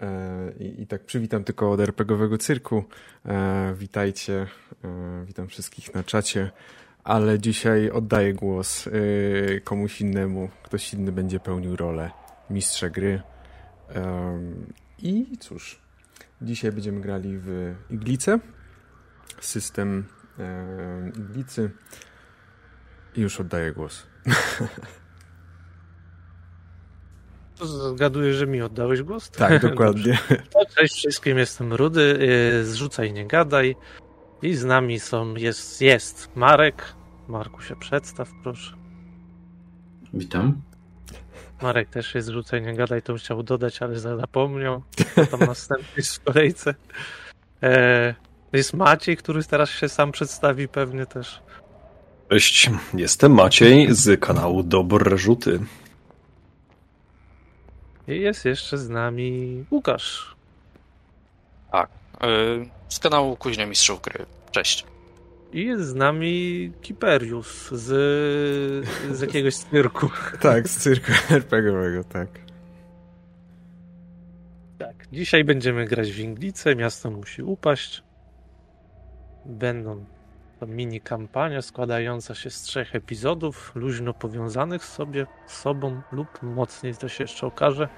E, I, I, tak przywitam tylko od RPGowego cyrku. E, witajcie, e, witam wszystkich na czacie, ale dzisiaj oddaję głos komuś innemu. Ktoś inny będzie pełnił rolę mistrza gry. I cóż, dzisiaj będziemy grali w Iglice, system Iglicy. I już oddaję głos. Zgaduję, że mi oddałeś głos? Tak, dokładnie. No, cześć wszystkim, jestem Rudy. Y, zrzucaj, nie gadaj. I z nami są, jest, jest Marek. Marku się przedstaw, proszę. Witam. Marek też jest, rzucaj, nie gadaj, to chciał dodać, ale zapomniał. Tam następny jest w kolejce. E, jest Maciej, który teraz się sam przedstawi pewnie też. Cześć, jestem Maciej z kanału Dobre Rzuty. I jest jeszcze z nami Łukasz. Tak, yy, z kanału Kuźnia Mistrzów Gry. Cześć. I jest z nami Kiperius z, z jakiegoś cyrku. tak, z cyrku RPGowego, tak. Tak, dzisiaj będziemy grać w Inglicę, miasto musi upaść. Będą to mini kampania składająca się z trzech epizodów, luźno powiązanych z sobie z sobą lub mocniej to się jeszcze okaże,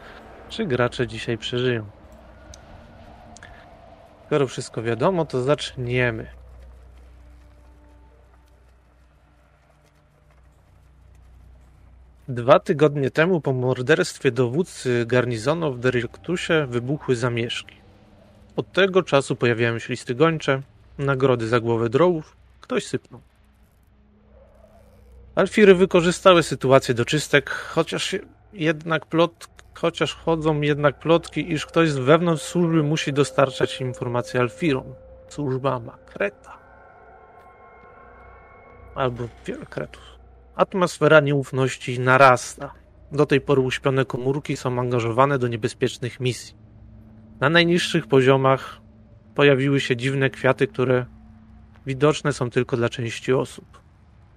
czy gracze dzisiaj przeżyją. Skoro wszystko wiadomo, to zaczniemy. Dwa tygodnie temu po morderstwie dowódcy garnizonu w Deryktusie wybuchły zamieszki. Od tego czasu pojawiają się listy gończe, nagrody za głowę drołów, Ktoś sypnął. Alfiry wykorzystały sytuację do czystek, chociaż jednak plot, chociaż chodzą jednak plotki, iż ktoś z wewnątrz służby musi dostarczać informacje Alfirom. Służba ma kreta. Albo wiele kretów. Atmosfera nieufności narasta. Do tej pory uśpione komórki są angażowane do niebezpiecznych misji. Na najniższych poziomach pojawiły się dziwne kwiaty, które widoczne są tylko dla części osób.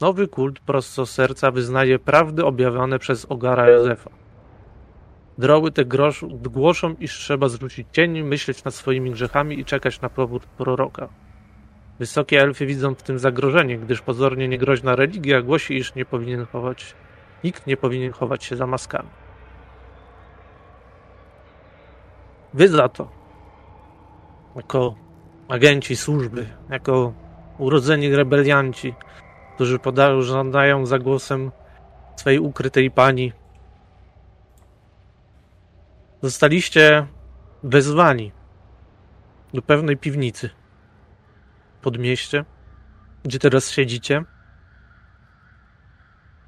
Nowy kult prosto serca wyznaje prawdy objawione przez Ogara Józefa. Droły te grosz, głoszą, iż trzeba zwrócić cień, myśleć nad swoimi grzechami i czekać na powrót proroka. Wysokie elfy widzą w tym zagrożenie, gdyż pozornie niegroźna religia głosi, iż nie powinien chować, nikt nie powinien chować się za maskami. Wy za to, jako agenci służby, jako urodzeni rebelianci, którzy podążają za głosem swej ukrytej pani. Zostaliście wezwani do pewnej piwnicy pod mieście, gdzie teraz siedzicie.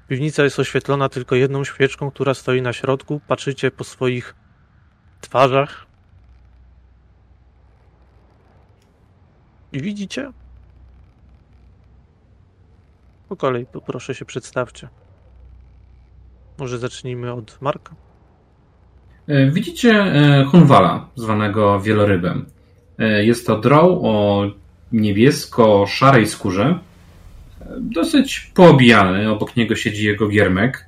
Piwnica jest oświetlona tylko jedną świeczką, która stoi na środku. Patrzycie po swoich twarzach i widzicie po kolei proszę się przedstawcie. Może zacznijmy od Marka. E, widzicie e, Hunwala, zwanego wielorybem. E, jest to drow o niebiesko-szarej skórze. Dosyć poobijany, obok niego siedzi jego giermek.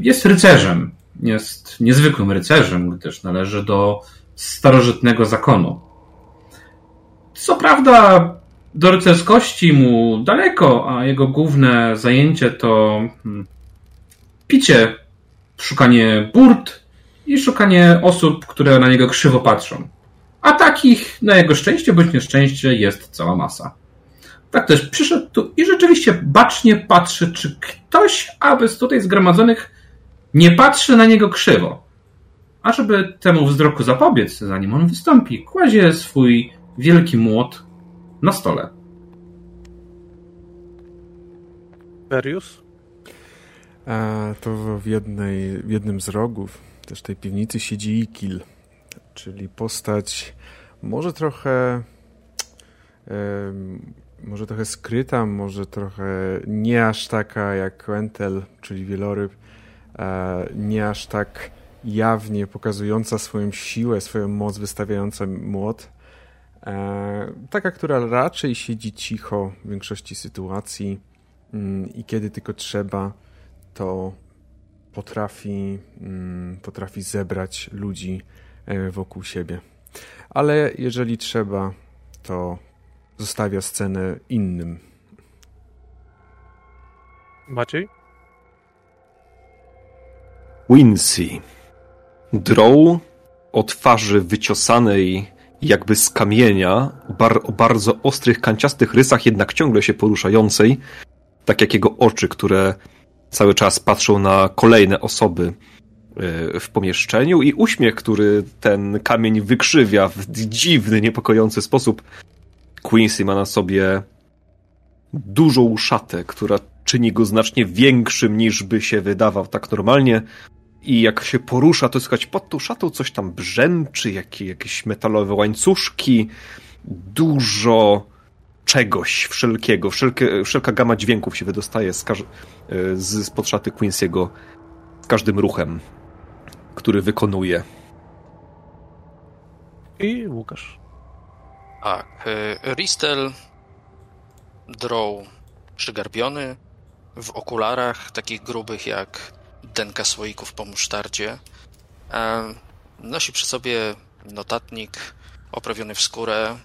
Jest rycerzem. Jest niezwykłym rycerzem, gdyż należy do starożytnego zakonu. Co prawda, do rycerskości mu daleko, a jego główne zajęcie to hmm, picie, szukanie burt i szukanie osób, które na niego krzywo patrzą. A takich, na jego szczęście bądź nieszczęście, jest cała masa. Tak też przyszedł tu i rzeczywiście bacznie patrzy, czy ktoś, aby z tutaj zgromadzonych, nie patrzy na niego krzywo. A żeby temu wzroku zapobiec, zanim on wystąpi, kładzie swój wielki młot na stole. Perius? A to w, jednej, w jednym z rogów też tej piwnicy siedzi Ikil, czyli postać może trochę może trochę skryta, może trochę nie aż taka jak Quentel, czyli wieloryb, nie aż tak jawnie pokazująca swoją siłę, swoją moc, wystawiająca młot, taka, która raczej siedzi cicho w większości sytuacji mm, i kiedy tylko trzeba, to potrafi, mm, potrafi zebrać ludzi e, wokół siebie. Ale jeżeli trzeba, to zostawia scenę innym. Maciej? Quincy. Drow o twarzy wyciosanej jakby z kamienia, bar o bardzo ostrych, kanciastych rysach, jednak ciągle się poruszającej, tak jak jego oczy, które cały czas patrzą na kolejne osoby e, w pomieszczeniu i uśmiech, który ten kamień wykrzywia w dziwny, niepokojący sposób. Quincy ma na sobie dużą szatę, która czyni go znacznie większym niż by się wydawał tak normalnie. I jak się porusza, to słychać pod tą szatą coś tam brzęczy, jakieś, jakieś metalowe łańcuszki, dużo czegoś wszelkiego, wszelkie, wszelka gama dźwięków się wydostaje z, z spod szaty Quincy'ego z każdym ruchem, który wykonuje. I Łukasz. Tak. y, Ristel, Drow przygarbiony, w okularach takich grubych jak denka słoików po musztardzie. E, Nosi przy sobie notatnik oprawiony w skórę.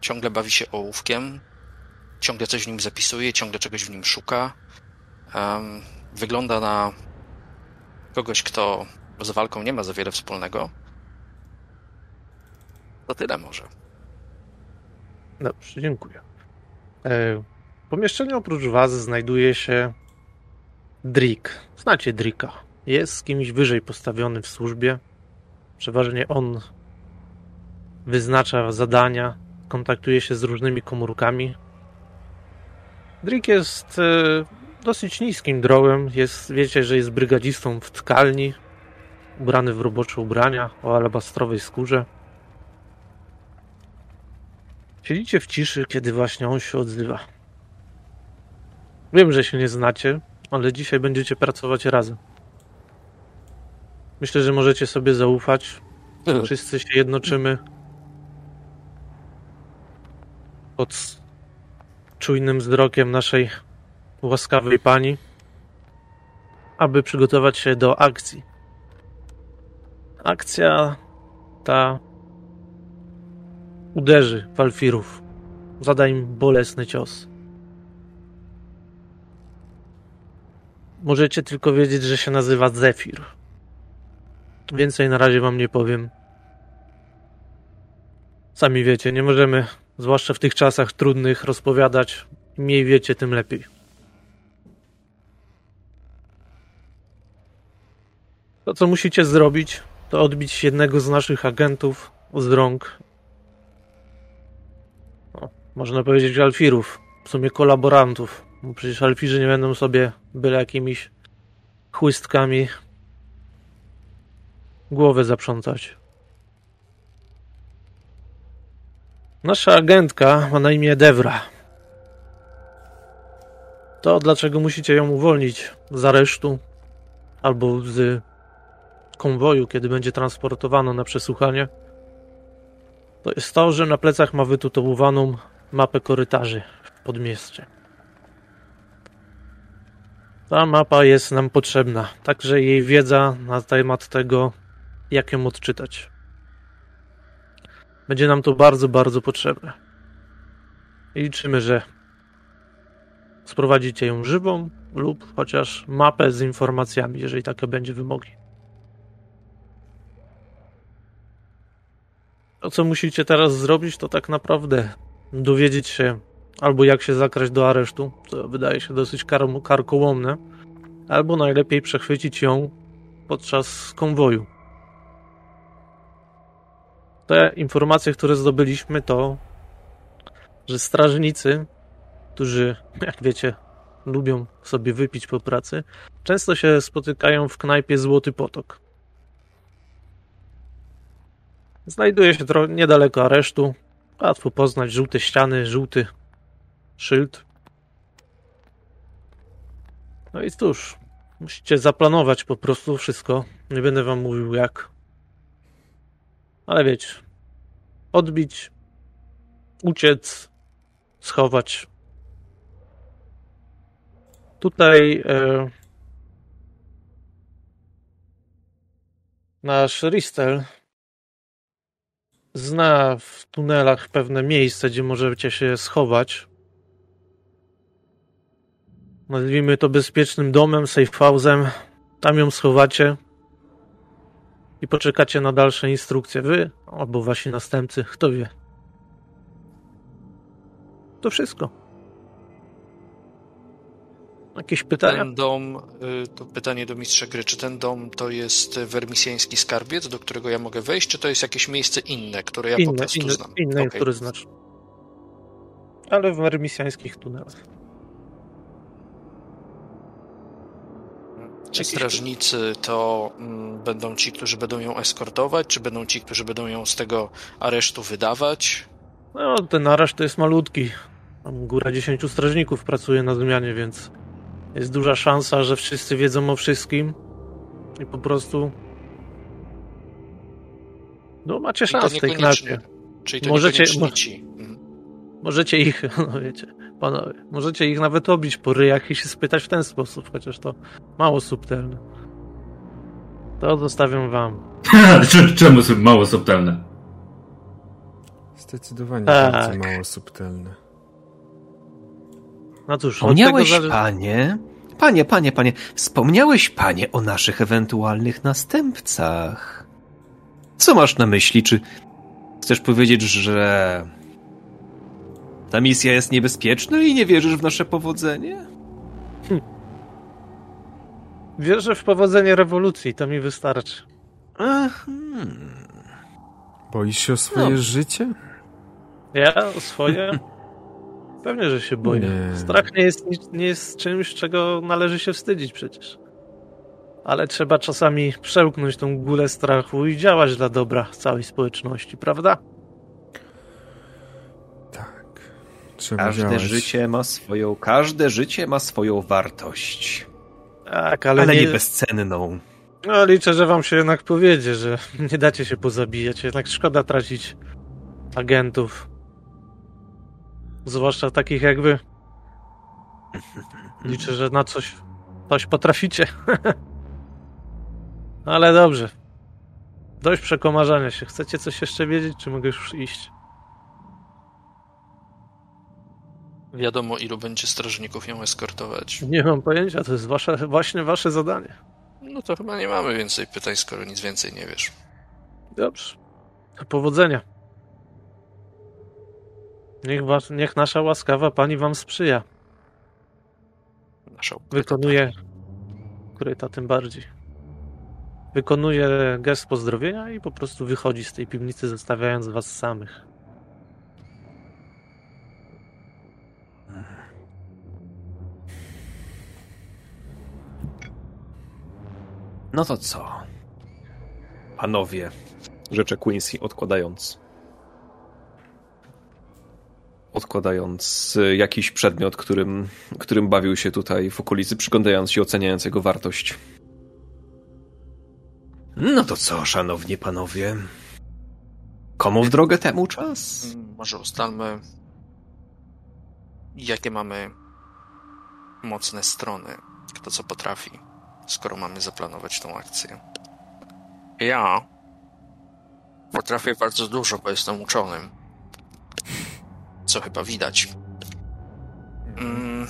Ciągle bawi się ołówkiem. Ciągle coś w nim zapisuje, ciągle czegoś w nim szuka. Em, Wygląda na kogoś, kto z walką nie ma za wiele wspólnego. To tyle może. Dobrze, dziękuję. E, W pomieszczeniu oprócz was znajduje się Drik. Znacie Drika. Jest kimś wyżej postawiony w służbie. Przeważnie on wyznacza zadania, kontaktuje się z różnymi komórkami. Drik jest e, dosyć niskim drołem. Jest, wiecie, że jest brygadzistą w tkalni, ubrany w robocze ubrania o alabastrowej skórze. Siedzicie w ciszy, kiedy właśnie on się odzywa. Wiem, że się nie znacie, ale dzisiaj będziecie pracować razem. Myślę, że możecie sobie zaufać. Wszyscy się jednoczymy pod czujnym wzrokiem naszej łaskawej pani, aby przygotować się do akcji. Akcja ta uderzy Walfirów. Zada im bolesny cios. Możecie tylko wiedzieć, że się nazywa Zefir. Więcej na razie wam nie powiem. Sami wiecie, nie możemy, zwłaszcza w tych czasach trudnych, rozpowiadać. Im mniej wiecie, tym lepiej. To, co musicie zrobić, to odbić jednego z naszych agentów z rąk można powiedzieć alfirów, w sumie kolaborantów, bo przecież alfirzy nie będą sobie byle jakimiś chłystkami głowę zaprzątać. Nasza agentka ma na imię Devra. To dlaczego musicie ją uwolnić z aresztu albo z konwoju, kiedy będzie transportowano na przesłuchanie, to jest to, że na plecach ma wytutowaną mapę korytarzy w podmieście. Ta mapa jest nam potrzebna, także jej wiedza na temat tego, jak ją odczytać. Będzie nam to bardzo, bardzo potrzebne. I liczymy, że sprowadzicie ją żywą lub chociaż mapę z informacjami, jeżeli takie będzie wymogi. To, co musicie teraz zrobić, to tak naprawdę dowiedzieć się albo jak się zakraść do aresztu, co wydaje się dosyć kar- karkołomne, albo najlepiej przechwycić ją podczas konwoju. Te informacje, które zdobyliśmy, to, że strażnicy, którzy, jak wiecie, lubią sobie wypić po pracy, często się spotykają w knajpie Złoty Potok. Znajduje się niedaleko aresztu. Łatwo poznać żółte ściany, żółty szyld. No i cóż, musicie zaplanować po prostu wszystko. Nie będę wam mówił jak. Ale wiecie, odbić, uciec, schować. Tutaj e, nasz Ristel zna w tunelach pewne miejsce, gdzie możecie się schować. Nazwijmy to bezpiecznym domem, safe house'em. Tam ją schowacie i poczekacie na dalsze instrukcje. Wy albo wasi następcy, kto wie. To wszystko. Jakieś pytania? Ten dom, y, to pytanie do mistrza gry, czy ten dom to jest wermisjański skarbiec, do którego ja mogę wejść, czy to jest jakieś miejsce inne, które ja inne, po prostu inne, znam? Inne, okay. które znasz. Ale w mermisjańskich tunelach. Czy strażnicy to mm, będą ci, którzy będą ją eskortować, czy będą ci, którzy będą ją z tego aresztu wydawać? No, ten areszt to jest malutki. Tam góra 10 strażników pracuje na zmianie, więc jest duża szansa, że wszyscy wiedzą o wszystkim i po prostu no macie szansę w tej knajpie. Czyli to możecie, mo. Mhm. Możecie ich, no wiecie, panowie, możecie ich nawet obić po ryjach i się spytać w ten sposób, chociaż to mało subtelne. To zostawiam wam. Czemu są mało subtelne? Zdecydowanie tak. bardzo mało subtelne. No cóż, Wspomniałeś, zależy... panie, panie, panie, panie, wspomniałeś, panie, o naszych ewentualnych następcach. Co masz na myśli? Czy chcesz powiedzieć, że ta misja jest niebezpieczna i nie wierzysz w nasze powodzenie? Hm. Wierzę w powodzenie rewolucji, to mi wystarczy. Ach, hmm. Boisz się o swoje no. życie? Ja o swoje? Pewnie, że się boję. Nie. Strach nie jest, nie jest czymś, czego należy się wstydzić przecież. Ale trzeba czasami przełknąć tą gulę strachu i działać dla dobra całej społeczności, prawda? Trzeba każde działać. życie ma swoją, każde życie ma swoją wartość. Tak, ale, ale nie... nie bezcenną. No, liczę, że wam się jednak powiedzie, że nie dacie się pozabijać. Jednak szkoda tracić agentów. Zwłaszcza takich jak wy. Liczę, że na coś, coś potraficie. Ale dobrze. Dość przekomarzania się. Chcecie coś jeszcze wiedzieć, czy mogę już iść? Wiadomo, ilu będzie strażników ją eskortować. Nie mam pojęcia, to jest wasze, właśnie wasze zadanie. No to chyba nie mamy więcej pytań, skoro nic więcej nie wiesz. Dobrze. Powodzenia. Niech, was, niech nasza łaskawa pani wam sprzyja. Nasza Wykonuje. Ukryta tym bardziej. Wykonuje gest pozdrowienia i po prostu wychodzi z tej piwnicy, zostawiając was samych. No to co? Panowie, rzecze Quincy, odkładając odkładając y, jakiś przedmiot, którym, którym bawił się tutaj w okolicy, przyglądając się, oceniając jego wartość. No to co, szanowni panowie? Komu w drogę temu czas? Może ustalmy, jakie mamy mocne strony, kto co potrafi, skoro mamy zaplanować tą akcję. Ja potrafię bardzo dużo, bo jestem uczonym co chyba widać. Mm,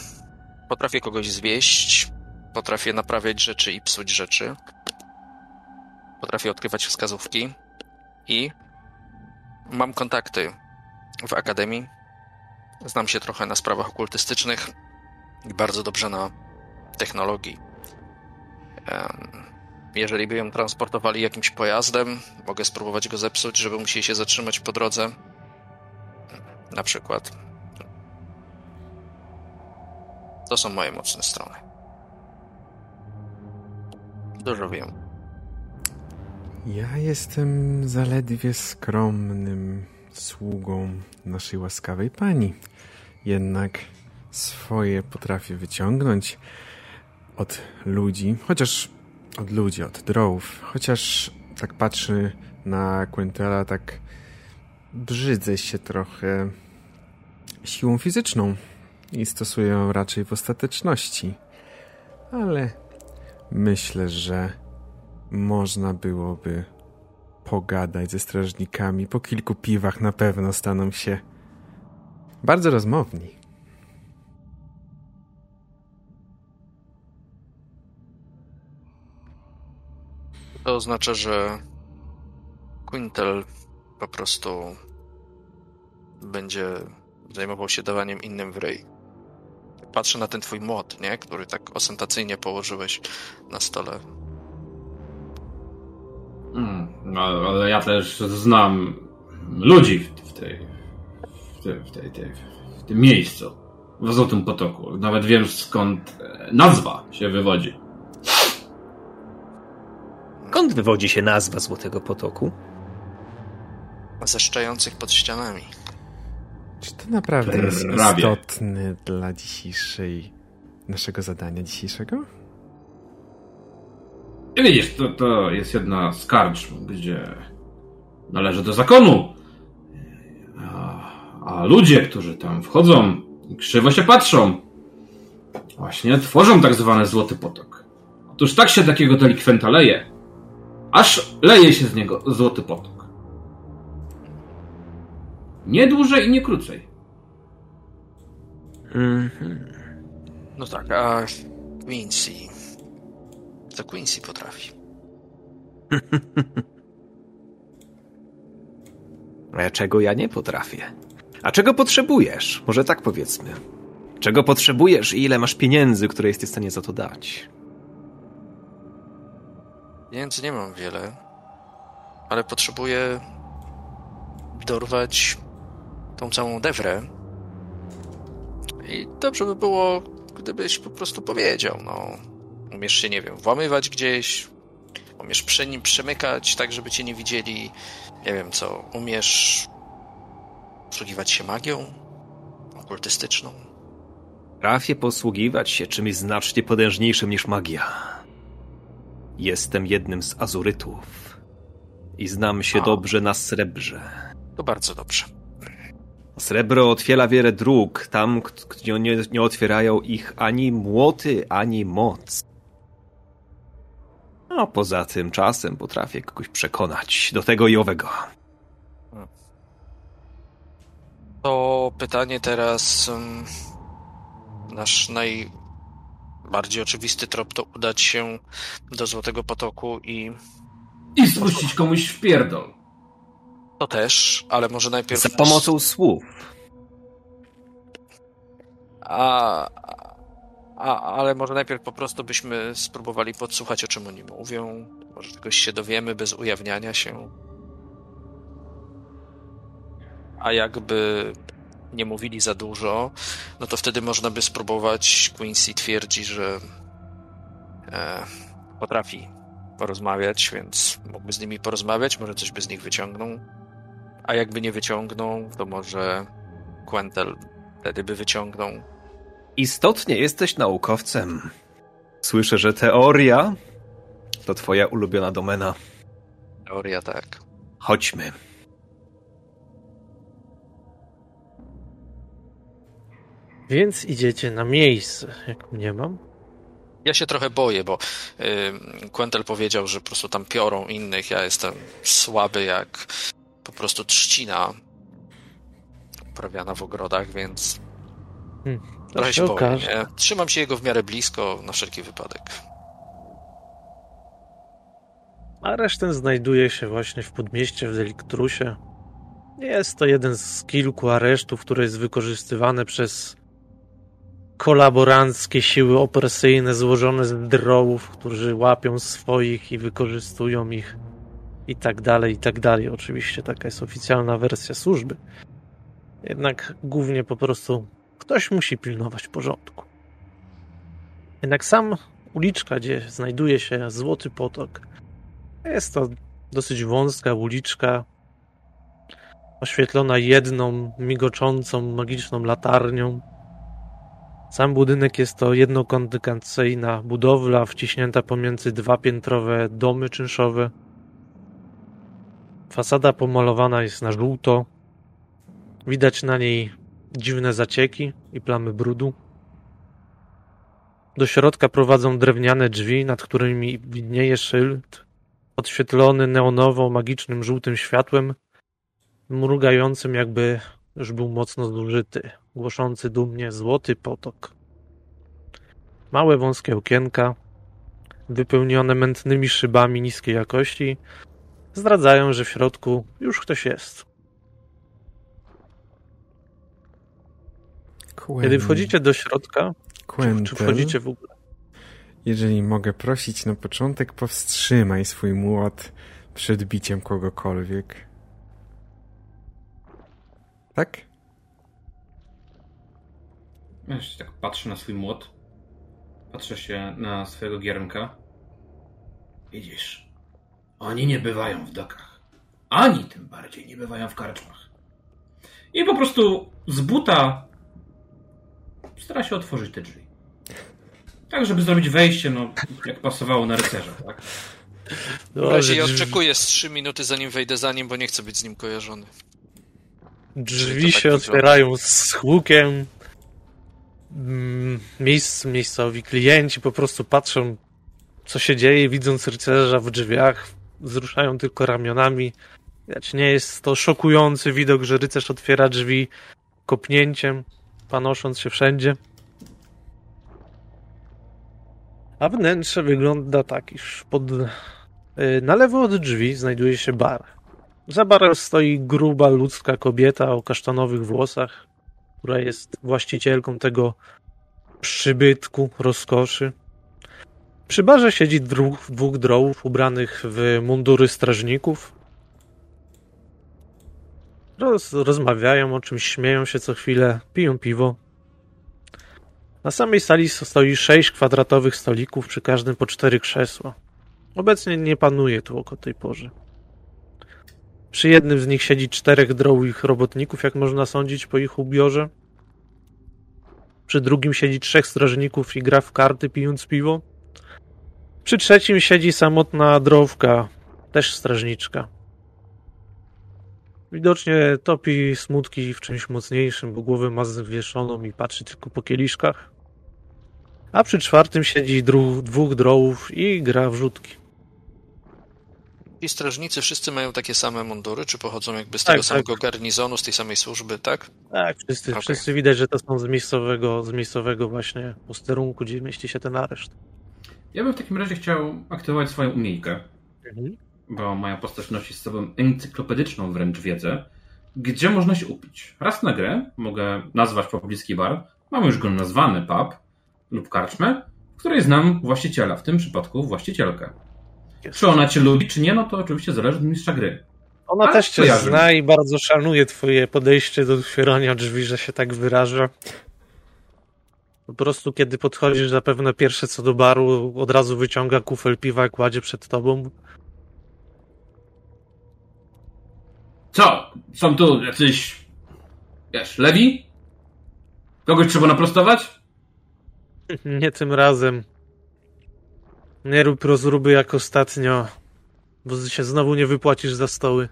potrafię kogoś zwieść, potrafię naprawiać rzeczy i psuć rzeczy. Potrafię odkrywać wskazówki i mam kontakty w akademii. Znam się trochę na sprawach okultystycznych i bardzo dobrze na technologii. Jeżeli by ją transportowali jakimś pojazdem, mogę spróbować go zepsuć, żeby musieli się zatrzymać po drodze na przykład. To są moje mocne strony. Dużo wiem. Ja jestem zaledwie skromnym sługą naszej łaskawej pani. Jednak swoje potrafię wyciągnąć od ludzi, chociaż od ludzi, od drołów. Chociaż tak patrzy na Quentela tak brzydzę się trochę siłą fizyczną i stosuję ją raczej w ostateczności. Ale myślę, że można byłoby pogadać ze strażnikami. Po kilku piwach na pewno staną się bardzo rozmowni. To oznacza, że Quintel po prostu będzie zajmował się dawaniem innym w ryj. Patrzę na ten twój młot, nie? Który tak ostentacyjnie położyłeś na stole. Mm, no, ale ja też znam ludzi w, w tej, w, tej, w, tej, tej, w tym miejscu, w Złotym Potoku. Nawet wiem skąd nazwa się wywodzi. Skąd wywodzi się nazwa Złotego Potoku? Zeszczających pod ścianami. Czy to naprawdę jest istotne dla dzisiejszej, naszego zadania dzisiejszego? I widzisz, to, to jest jedna z karcz, gdzie należy do zakonu. A, a ludzie, którzy tam wchodzą i krzywo się patrzą, właśnie tworzą tak zwany Złoty Potok. Otóż tak się takiego delikwenta leje, aż leje się z niego Złoty Potok. Nie dłużej i nie krócej. Mhm. No tak, a Quincy. To Quincy potrafi. A czego ja nie potrafię? A czego potrzebujesz? Może tak powiedzmy. Czego potrzebujesz i ile masz pieniędzy, które jesteś w stanie za to dać? Pieniędzy nie mam wiele, ale potrzebuję dorwać tą całą dewrę. I dobrze by było, gdybyś po prostu powiedział, no. Umiesz się, nie wiem, włamywać gdzieś, umiesz przy nim przemykać tak, żeby cię nie widzieli, nie wiem co, umiesz posługiwać się magią okultystyczną. Trafię posługiwać się czymś znacznie potężniejszym niż magia. Jestem jednym z azurytów i znam się A. dobrze na srebrze. To bardzo dobrze. Srebro otwiera wiele dróg, tam, gdzie nie, nie otwierają ich ani młoty, ani moc. A poza tym czasem potrafię kogoś przekonać do tego i owego. To pytanie teraz. ym, Nasz najbardziej oczywisty trop to udać się do Złotego Potoku i I spuścić komuś w pierdol. to też, ale może najpierw. Za pomocą słów. A, a, ale może najpierw po prostu byśmy spróbowali podsłuchać, o czym oni mówią. Może czegoś się dowiemy bez ujawniania się. A jakby nie mówili za dużo, no to wtedy można by spróbować. Quincy twierdzi, że e, potrafi porozmawiać, więc mógłby z nimi porozmawiać, może coś by z nich wyciągnął. A jakby nie wyciągnął, to może Quentel wtedy by wyciągnął. Istotnie jesteś naukowcem. Słyszę, że teoria to twoja ulubiona domena. Teoria tak. Chodźmy. Więc idziecie na miejsce, jak mnie mam. Ja się trochę boję, bo y, Quentel powiedział, że po prostu tam piorą innych. Ja jestem słaby jak po prostu trzcina uprawiana w ogrodach, więc To trochę się boję. Nie? Trzymam się jego w miarę blisko na wszelki wypadek. A resztę znajduje się właśnie w podmieście w Deliktrusie. Jest to jeden z kilku aresztów, które jest wykorzystywane przez kolaboranckie siły opresyjne złożone z drołów, którzy łapią swoich i wykorzystują ich i tak dalej, i tak dalej. Oczywiście taka jest oficjalna wersja służby. Jednak głównie po prostu ktoś musi pilnować porządku. Jednak sam uliczka, gdzie znajduje się Złoty Potok, jest to dosyć wąska uliczka, oświetlona jedną migoczącą magiczną latarnią. Sam budynek jest to jednokondykacyjna budowla wciśnięta pomiędzy dwa piętrowe domy czynszowe. Fasada pomalowana jest na żółto. Widać na niej dziwne zacieki i plamy brudu. Do środka prowadzą drewniane drzwi, nad którymi widnieje szyld podświetlony neonowo magicznym żółtym światłem, mrugającym jakby już był mocno zużyty, głoszący dumnie złoty potok. Małe wąskie okienka, wypełnione mętnymi szybami niskiej jakości, zdradzają, że w środku już ktoś jest. Kiedy wchodzicie do środka, czy, czy wchodzicie w ogóle? Jeżeli mogę prosić na początek, powstrzymaj swój młot przed biciem kogokolwiek. Tak? Ja jeszcze tak patrzę na swój młot. Patrzę się na swojego giermka. Widzisz, oni nie bywają w dokach. Ani tym bardziej nie bywają w karczmach. I po prostu z buta stara się otworzyć te drzwi. Tak, żeby zrobić wejście, no, jak pasowało na rycerza, tak? No, razie ja oczekuję z 3 minuty, zanim wejdę za nim, bo nie chcę być z nim kojarzony. Drzwi tak się otwierają z hukiem. Mm, miejsc, miejscowi klienci po prostu patrzą, co się dzieje, widząc rycerza w drzwiach, wzruszają tylko ramionami. Lecz nie jest to szokujący widok, że rycerz otwiera drzwi kopnięciem, panosząc się wszędzie. A wnętrze wygląda tak, iż pod, y, na lewo od drzwi znajduje się bar. Za barem stoi gruba ludzka kobieta o kasztanowych włosach, która jest właścicielką tego przybytku rozkoszy. Przy barze siedzi dwóch, dwóch drołów ubranych w mundury strażników. Roz, rozmawiają o czymś, śmieją się co chwilę, piją piwo. Na samej sali stoi sześć kwadratowych stolików, przy każdym po cztery krzesła. Obecnie nie panuje tu o tej porze. Przy jednym z nich siedzi czterech drołich robotników, jak można sądzić po ich ubiorze. Przy drugim siedzi trzech strażników i gra w karty, pijąc piwo. Przy trzecim siedzi samotna drowka, też strażniczka. Widocznie topi smutki w czymś mocniejszym, bo głowę ma zwieszoną i patrzy tylko po kieliszkach. A przy czwartym siedzi dwóch drołów i gra w rzutki. I strażnicy wszyscy mają takie same mundury, czy pochodzą jakby z tak, tego tak. samego garnizonu, z tej samej służby, tak? Tak, wszyscy, okay. wszyscy widać, że to są z miejscowego, z miejscowego właśnie posterunku, gdzie mieści się ten areszt. Ja bym w takim razie chciał aktywować swoją umiejkę, mhm. bo moja postać nosi z sobą encyklopedyczną wręcz wiedzę, gdzie można się upić. Raz na grę mogę nazwać pobliski bar, mam już go nazwany pub lub karczmę, w której znam właściciela, w tym przypadku właścicielkę. Czy ona cię lubi, czy nie, no to oczywiście zależy od mistrza gry. Ona Ale też cię kojarzy. zna i bardzo szanuje twoje podejście do otwierania drzwi, że się tak wyraża. Po prostu kiedy podchodzisz zapewne pierwsze co do baru, od razu wyciąga kufel piwa i kładzie przed tobą. Co? Są tu jacyś... Wiesz, lewi? Kogoś trzeba naprostować? Nie tym razem. Nie rób rozruby jak ostatnio, bo się znowu nie wypłacisz za stoły.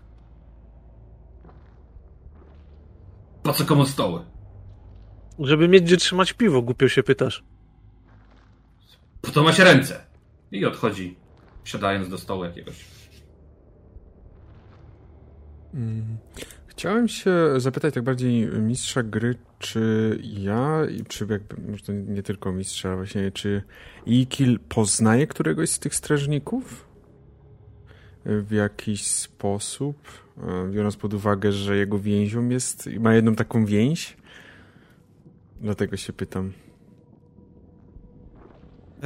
Po co komu stoły? Żeby mieć gdzie trzymać piwo, głupio się pytasz. Po to ma się ręce. I odchodzi, siadając do stołu jakiegoś. Mm. Chciałem się zapytać tak bardziej mistrza gry, czy ja, czy jakby, może nie tylko mistrza, właśnie, czy Ikil poznaje któregoś z tych strażników? W jakiś sposób, e, biorąc pod uwagę, że jego więzią jest, ma jedną taką więź? Dlatego się pytam.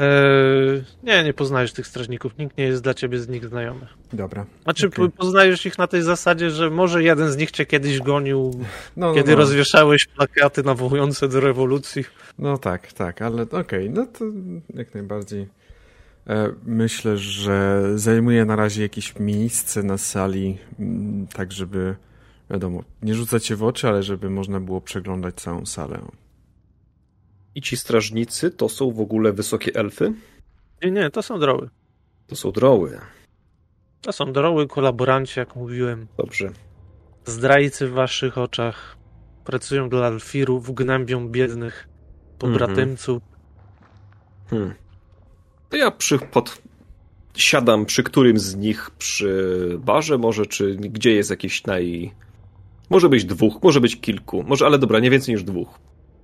Eee, nie, nie poznajesz tych strażników. Nikt nie jest dla ciebie z nich znajomy. Dobra. Znaczy, okay. poznajesz ich na tej zasadzie, że może jeden z nich cię kiedyś gonił, no, no, kiedy no. rozwieszałeś plakaty nawołujące do rewolucji. No tak, tak, ale okej, okay, no to jak najbardziej. E, myślę, że zajmuje na razie jakieś miejsce na sali, mm, tak żeby, wiadomo, nie rzucać się w oczy, ale żeby można było przeglądać całą salę. I ci strażnicy to są w ogóle wysokie elfy? Nie, nie, to są droły. To są droły. To są droły, kolaboranci, jak mówiłem. Dobrze. Zdrajcy w waszych oczach. Pracują dla alfirów, gnębią biednych pobratymców. Mhm. Hmm. To ja przy, pod, siadam przy którym z nich przy barze może, czy gdzie jest jakieś naj... Może być dwóch, może być kilku, może, ale dobra, nie więcej niż dwóch.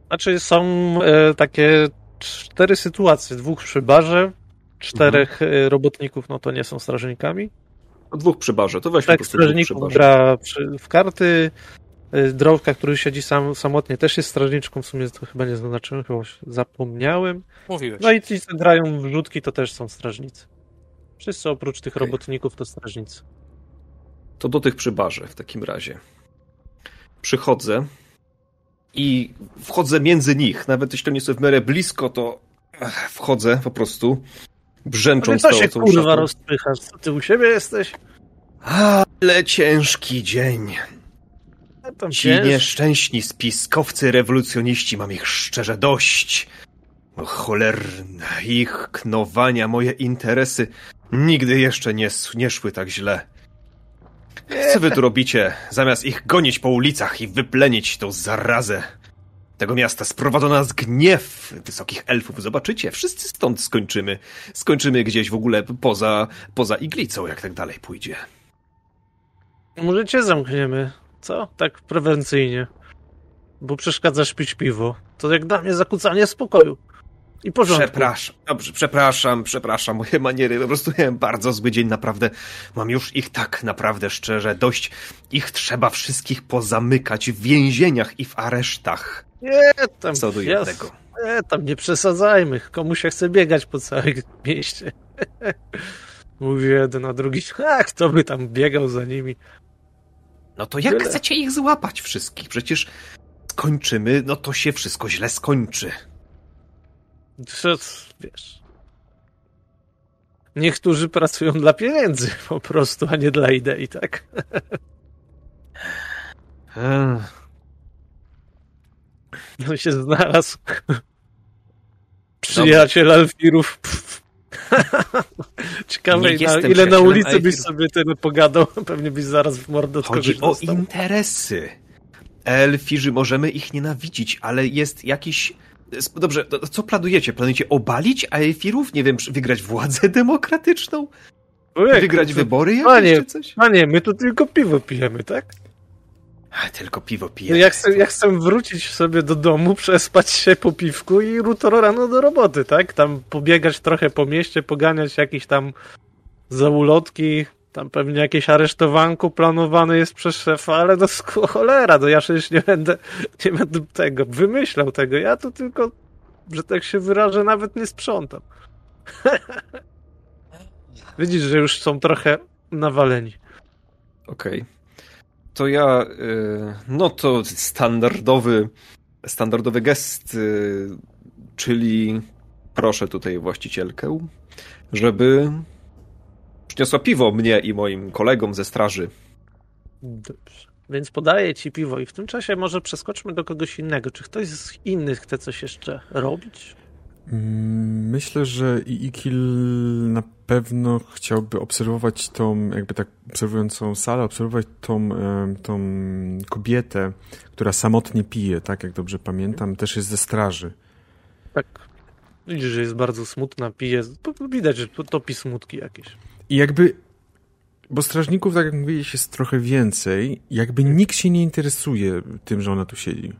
Znaczy są e, takie cztery sytuacje. Dwóch przy barze, czterech mhm. robotników, no to nie są strażnikami. O dwóch przy barze, to weźmy tak, strażników gra przy, w karty. Drowka, który siedzi sam, samotnie, też jest strażniczką, w sumie to chyba nie zaznaczyłem, chyba zapomniałem. Mówiłeś. No i ci, co grają w rzutki, to też są strażnicy. Wszyscy oprócz tych okay. robotników to strażnicy. To do tych przy barze w takim razie. Przychodzę i wchodzę między nich. Nawet jeśli nie są w miarę blisko, to wchodzę po prostu, brzęcząc Ale co się kurwa szatą. rozpychasz? Co ty u siebie jesteś? Ale ciężki dzień. Ci cięż... nieszczęśni spiskowcy rewolucjoniści, mam ich szczerze dość. Cholerne, ich knowania, moje interesy nigdy jeszcze nie, nie szły tak źle. Co wy tu robicie, zamiast ich gonić po ulicach i wyplenić tą zarazę? Tego miasta sprowadza nas gniew wysokich elfów. Zobaczycie, wszyscy stąd skończymy. Skończymy gdzieś w ogóle poza, poza iglicą, jak tak dalej pójdzie. Może cię zamkniemy, co? Tak prewencyjnie. Bo przeszkadzasz pić piwo. To jak dla mnie zakłócanie spokoju. I porządku. Przepraszam, dobrze, przepraszam, przepraszam, moje maniery, po prostu miałem bardzo zły dzień, naprawdę. Mam już ich tak naprawdę szczerze dość. Ich trzeba wszystkich pozamykać w więzieniach i w aresztach. Nie, tam... Co do jednego. Nie, tam nie przesadzajmy. Komu się chce biegać po całym mieście? Mówi jeden, a drugi, a kto by tam biegał za nimi? No to jak Tyle. chcecie ich złapać wszystkich? Przecież skończymy, no to się wszystko źle skończy. Wiesz. Niektórzy pracują dla pieniędzy po prostu, a nie dla idei, tak? No się znalazł. Przyjaciel Alfirów. Ciekawe, na, ile na ulicy byś sobie tyle pogadał. Pewnie byś zaraz w mordę od Chodzi o dostał. interesy. Elfirzy możemy ich nienawidzić, ale jest jakiś Dobrze, co planujecie? Planujecie obalić Aefirów? Nie wiem, wygrać władzę demokratyczną? Ojej, wygrać to, wybory jakieś panie, czy coś? Panie, my tu tylko piwo pijemy, tak? A, tylko piwo pijemy. Ja chcę, ja chcę wrócić sobie do domu, przespać się po piwku i jutro rano do roboty, tak? Tam pobiegać trochę po mieście, poganiać jakieś tam zaulotki, tam pewnie jakieś aresztowanko planowane jest przez szefa, ale no cholera, no ja przecież nie będę, nie będę tego wymyślał tego. Ja tu tylko, że tak się wyrażę, nawet nie sprzątam. Widzisz, że już są trochę nawaleni. Okej. Okay. To ja, y, no to standardowy, standardowy gest, y, czyli proszę tutaj właścicielkę, żeby przyniosła piwo mnie i moim kolegom ze straży. Dobrze. Więc podaję ci piwo i w tym czasie może przeskoczmy do kogoś innego. Czy ktoś z innych chce coś jeszcze robić? Mm, myślę, że Ikil na pewno chciałby obserwować tą, jakby tak obserwującą salę, obserwować tą, tą kobietę, która samotnie pije, tak jak dobrze pamiętam, też jest ze straży. Tak. Widzisz, że jest bardzo smutna, pije. Widać, że topi smutki jakieś. I jakby, bo strażników, tak jak mówiłeś, jest trochę więcej, jakby nikt się nie interesuje tym, że ona tu siedzi.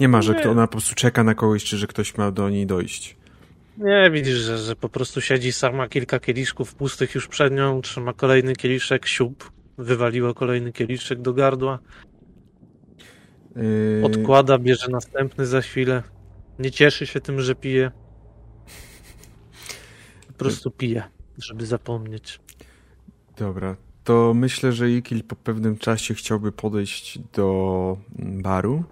Nie ma, że kto, ona po prostu czeka na kogoś, czy że ktoś ma do niej dojść. Nie, widzisz, że, że po prostu siedzi sama, kilka kieliszków pustych już przed nią, trzyma kolejny kieliszek, siup, wywaliła kolejny kieliszek do gardła. Yy... Odkłada, bierze następny za chwilę. Nie cieszy się tym, że pije. Po prostu pije, żeby zapomnieć. Dobra, to myślę, że Ikil po pewnym czasie chciałby podejść do baru,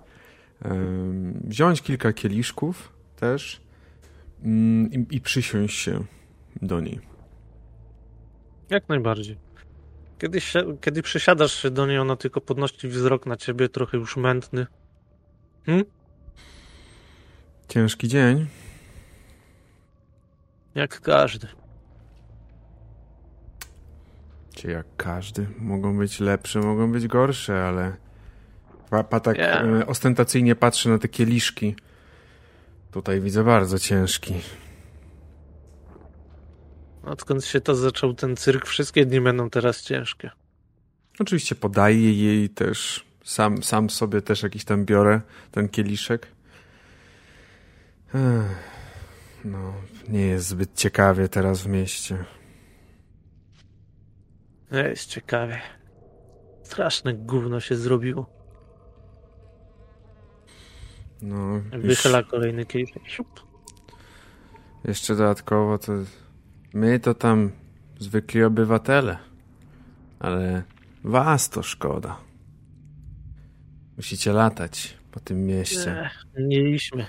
wziąć kilka kieliszków też mm, i, i przysiąść się do niej. Jak najbardziej. Kiedy, się, kiedy przysiadasz się do niej, ona tylko podnosi wzrok na ciebie, trochę już mętny. Hm? Ciężki dzień. Jak każdy. Jak każdy. Mogą być lepsze, mogą być gorsze, ale papa tak yeah. ostentacyjnie patrzy na te kieliszki. Tutaj widzę bardzo ciężki. Odkąd się to zaczął ten cyrk, wszystkie dni będą teraz ciężkie. Oczywiście podaję jej też, sam, sam sobie też jakiś tam biorę, ten kieliszek. No, nie jest zbyt ciekawie teraz w mieście. Jest ciekawie. Straszne gówno się zrobiło. No, już Wychyla kolejny kieliszek. Jeszcze dodatkowo to my to tam zwykli obywatele, ale was to szkoda. Musicie latać po tym mieście. Ech, mieliśmy.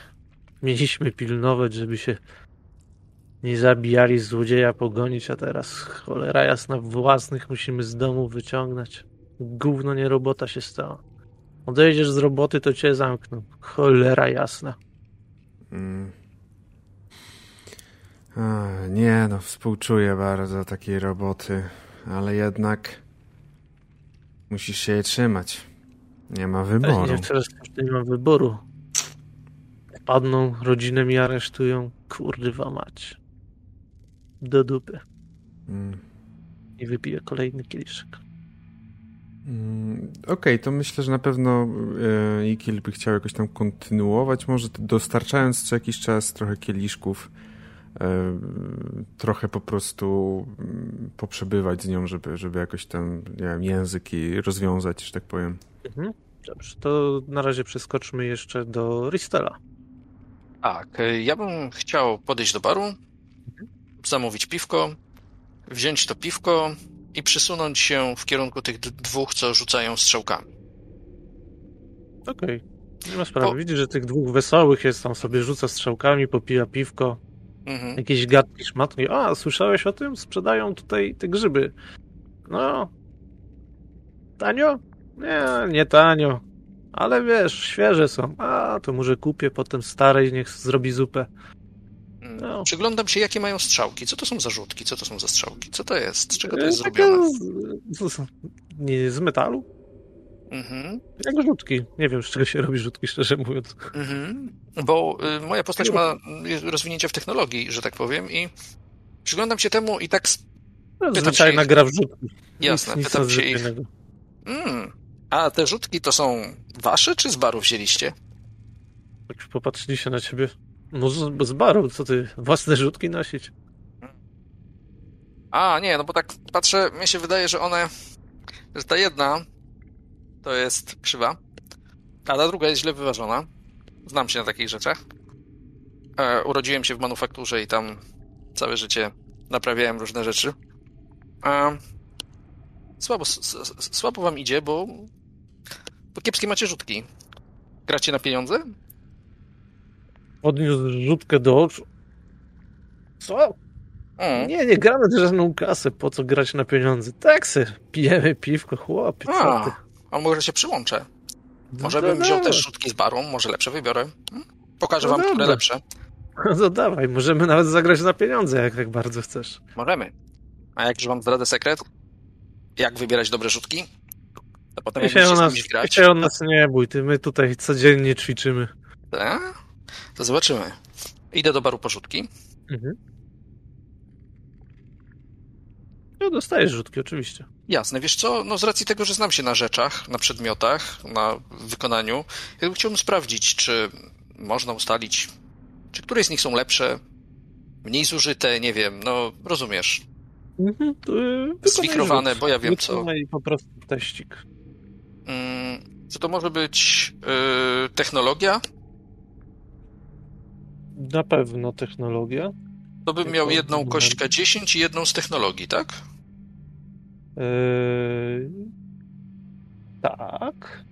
Mieliśmy pilnować, żeby się nie zabijali złodzieja, pogonić, a teraz cholera jasna własnych musimy z domu wyciągnąć. Gówno nie robota się stała. Odejdziesz z roboty, to cię zamkną. Cholera jasna. Mm. Nie, no współczuję bardzo takiej roboty, ale jednak musisz się jej trzymać. Nie ma wyboru. Pewnie teraz nie mam wyboru. Padną, rodzinę mi aresztują. Kurwa mać. Do dupy. Mm. I wypiję kolejny kieliszek. Mm, Okej, to myślę, że na pewno e, Ikil by chciał jakoś tam kontynuować, może dostarczając co jakiś czas trochę kieliszków, e, trochę po prostu mm, poprzebywać z nią, żeby, żeby jakoś tam nie wiem, języki rozwiązać, że tak powiem. Mhm. Dobrze, to na razie przeskoczmy jeszcze do Ristela. Tak, y, ja bym chciał podejść do baru, zamówić piwko, wziąć to piwko i przysunąć się w kierunku tych dwóch, co rzucają strzałkami. Okej. Nie ma sprawy. Bo- Widzisz, że tych dwóch wesołych jest tam sobie rzuca strzałkami, popija piwko, Mhm. jakieś gadki szmatki. A, słyszałeś o tym? Sprzedają tutaj te grzyby. No. Tanio? Nie, nie tanio. Ale wiesz, świeże są. A, to może kupię potem starej, niech zrobi zupę. No. Przyglądam się, jakie mają strzałki. Co to są za rzutki? Co to są za strzałki? Co to jest? Z czego to E, jest taka zrobione? Z, z, nie, z metalu? Mhm. Jak rzutki. Nie wiem, z czego się robi rzutki, szczerze mówiąc. Mhm. Bo y, moja postać ma rozwinięcia w technologii, że tak powiem, i przyglądam się temu i tak. No, Pytam Zwyczajna się- gra w rzutki. Jasne, nic, nic pytam się ich. Mm. A te rzutki to są wasze, czy z baru wzięliście? Tak już popatrzyli się na ciebie. No z, baru, co ty, własne rzutki nosić? A, nie, no bo tak patrzę, mnie się wydaje, że one. że ta jedna to jest krzywa, a ta druga jest źle wyważona. Znam się na takich rzeczach. E, urodziłem się w manufakturze i tam całe życie naprawiałem różne rzeczy. A słabo, słabo wam idzie, bo, bo kiepskie macie rzutki. Gracie na pieniądze? Podniósł rzutkę do oczu. Co? Mm. Nie, nie gramy na żadną kasę, po co grać na pieniądze? Tak se, pijemy piwko, chłopie, co ty? A, może się przyłączę? Może No bym wziął dawaj. też rzutki z baru, może lepsze wybiorę. Hmm? Pokażę No wam, które lepsze. No to dawaj, możemy nawet zagrać na pieniądze, jak tak bardzo chcesz. Możemy. A jak już wam zdradzę sekret, jak wybierać dobre rzutki, to potem jak się, z nas, się o nas nie bój, ty my tutaj codziennie ćwiczymy. to, to zobaczymy. Idę do baru po rzutki. Mhm. No dostajesz rzutki, oczywiście. Jasne, wiesz co, no z racji tego, że znam się na rzeczach, na przedmiotach, na wykonaniu, ja bym chciałbym sprawdzić, czy można ustalić, czy któreś z nich są lepsze, mniej zużyte, nie wiem, no rozumiesz, Mhm, zwichrowane, rzut. bo ja wiem co. Wykonaj po prostu teścik. Mm, Czy to może być yy, technologia? Na pewno technologia. To bym miał jedną kośćkę 10 i jedną z technologii, tak? Yy... Tak.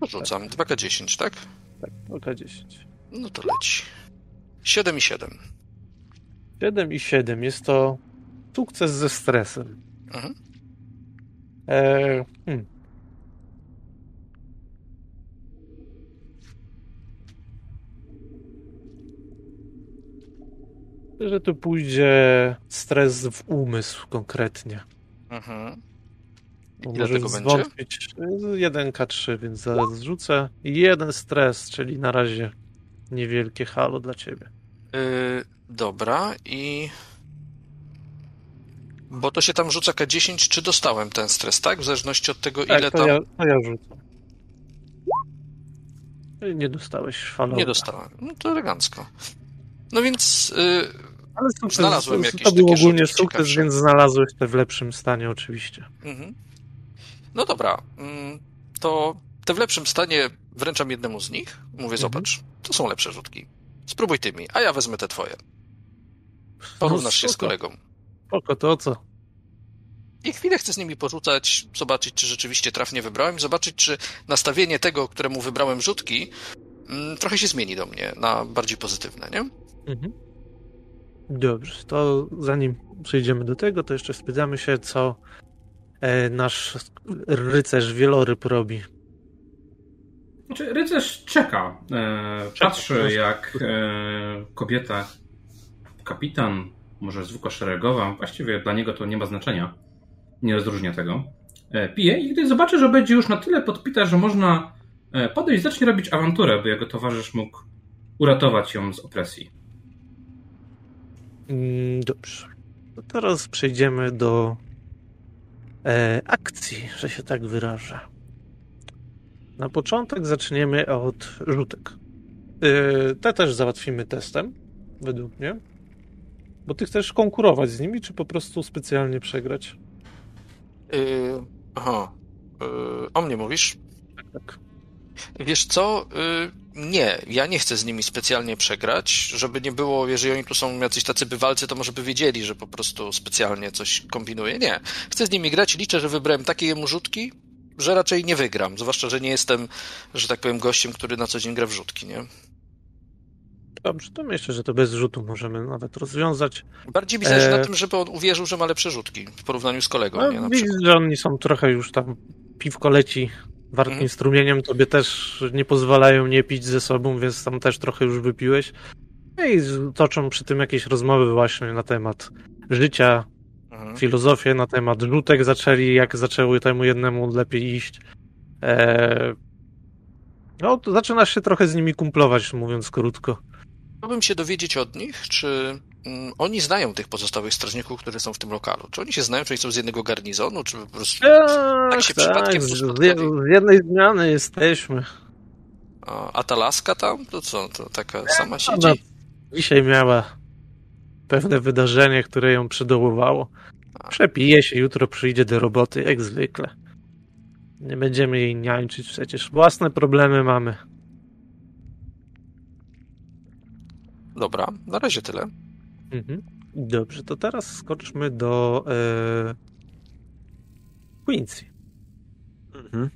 No rzucam. 2K10, tak? Tak, oka 10. No to leci. 7 i 7. 7 i 7 jest to sukces ze stresem. Mhm. E, hmm. Że tu pójdzie stres w umysł konkretnie. Mhm. Ile możesz tego będzie? zwątpić. 1K3, więc zaraz zrzucę. Jeden stres, czyli na razie niewielkie halo dla ciebie. Yy, dobra, i Bo to się tam rzuca K10, czy dostałem ten stres, tak? W zależności od tego, Tak, ile to tam... ja, to ja rzucam. Nie dostałeś falowa. Nie dostałem. No to elegancko. No więc y, Ale sukces, Znalazłem jakieś to był ogólnie sukces, ciekawsze. więc znalazłeś te w lepszym stanie oczywiście. Mhm. No dobra, mm, to te w lepszym stanie wręczam jednemu z nich. Mówię, zobacz, to są lepsze rzutki. Spróbuj tymi, a ja wezmę te twoje. Porównasz się z No, kolegą. Spoko, to o co? I chwilę chcę z nimi porzucać, zobaczyć, czy rzeczywiście trafnie wybrałem, zobaczyć, czy nastawienie tego, któremu wybrałem rzutki, mm, trochę się zmieni do mnie na bardziej pozytywne, nie? Mhm. Dobrze, to zanim przejdziemy do tego, to jeszcze spytamy się, co e, nasz rycerz wieloryb robi. Znaczy, rycerz czeka. E, Czeka. patrzy, jak e, kobieta, kapitan, może zwykła szeregowa, właściwie dla niego to nie ma znaczenia, nie rozróżnia tego, e, pije i gdy zobaczy, że będzie już na tyle podpita, że można e, podejść, zacznie robić awanturę, by jego towarzysz mógł uratować ją z opresji. Mm, Dobrze. To teraz przejdziemy do e, akcji, że się tak wyrażę. Na początek zaczniemy od rzutek. E, te też załatwimy testem, według mnie. Bo ty chcesz konkurować z nimi, czy po prostu specjalnie przegrać? Yy, aha. Yy, o mnie mówisz? Tak. Wiesz co? Yy, nie, ja nie chcę z nimi specjalnie przegrać, żeby nie było, jeżeli oni tu są jacyś tacy bywalcy, to może by wiedzieli, że po prostu specjalnie coś kombinuję. Nie. Chcę z nimi grać, liczę, że wybrałem takie jemu rzutki, że raczej nie wygram. Zwłaszcza, że nie jestem, że tak powiem, gościem, który na co dzień gra w rzutki, nie? Dobrze, to myślę, że to bez rzutu możemy nawet rozwiązać. Bardziej mi zależy E. na tym, żeby on uwierzył, że ma lepsze rzutki w porównaniu z kolegą, No, nie? Na widzisz, że oni są trochę już tam piwko leci wartkim Mhm. strumieniem, tobie też nie pozwalają nie pić ze sobą, więc tam też trochę już wypiłeś. No i toczą przy tym jakieś rozmowy właśnie na temat życia, Mhm. filozofię, na temat rzutek zaczęli, jak zaczęły temu jednemu lepiej iść. Eee... No, to zaczynasz się trochę z nimi kumplować, mówiąc krótko. Chciałbym się dowiedzieć od nich, czy oni znają tych pozostałych strażników, którzy są w tym lokalu. Czy oni się znają, czy oni są z jednego garnizonu, czy po prostu... Tak, się przypadkiem z, z, jednej zmiany jesteśmy. A, ta laska tam? To co, to taka sama Ona siedzi? dzisiaj miała pewne wydarzenie, które ją przydołowało. Przepije się, jutro przyjdzie do roboty, jak zwykle. Nie będziemy jej niańczyć, przecież własne problemy mamy. Dobra, na razie tyle. Mhm. Dobrze, to teraz skoczmy do e... Quincy. Mhm.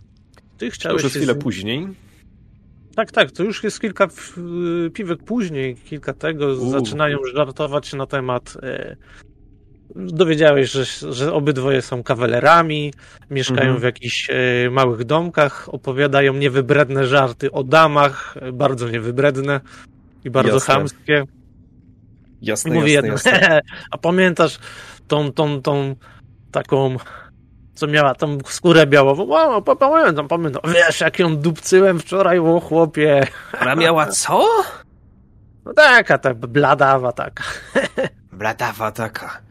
Ty To chciałeś już chwilę z- później. Tak, tak, to już jest kilka y, piwek później, kilka tego, U. zaczynają żartować na temat. E, dowiedziałeś, że, że obydwoje są kawalerami, mieszkają Mhm. w jakichś e, małych domkach, opowiadają niewybredne żarty o damach, e, bardzo niewybredne i bardzo Jasne. chamskie. Jasne, mówi jasne, jedno, jasne. a pamiętasz tą, tą, tą taką, co miała tą skórę białową? Wow, pa- pamiętam, pamiętam. Wiesz, jak ją dupcyłem wczoraj, o chłopie. Ona miała co? No taka, tak, bladawa taka. Bladawa taka.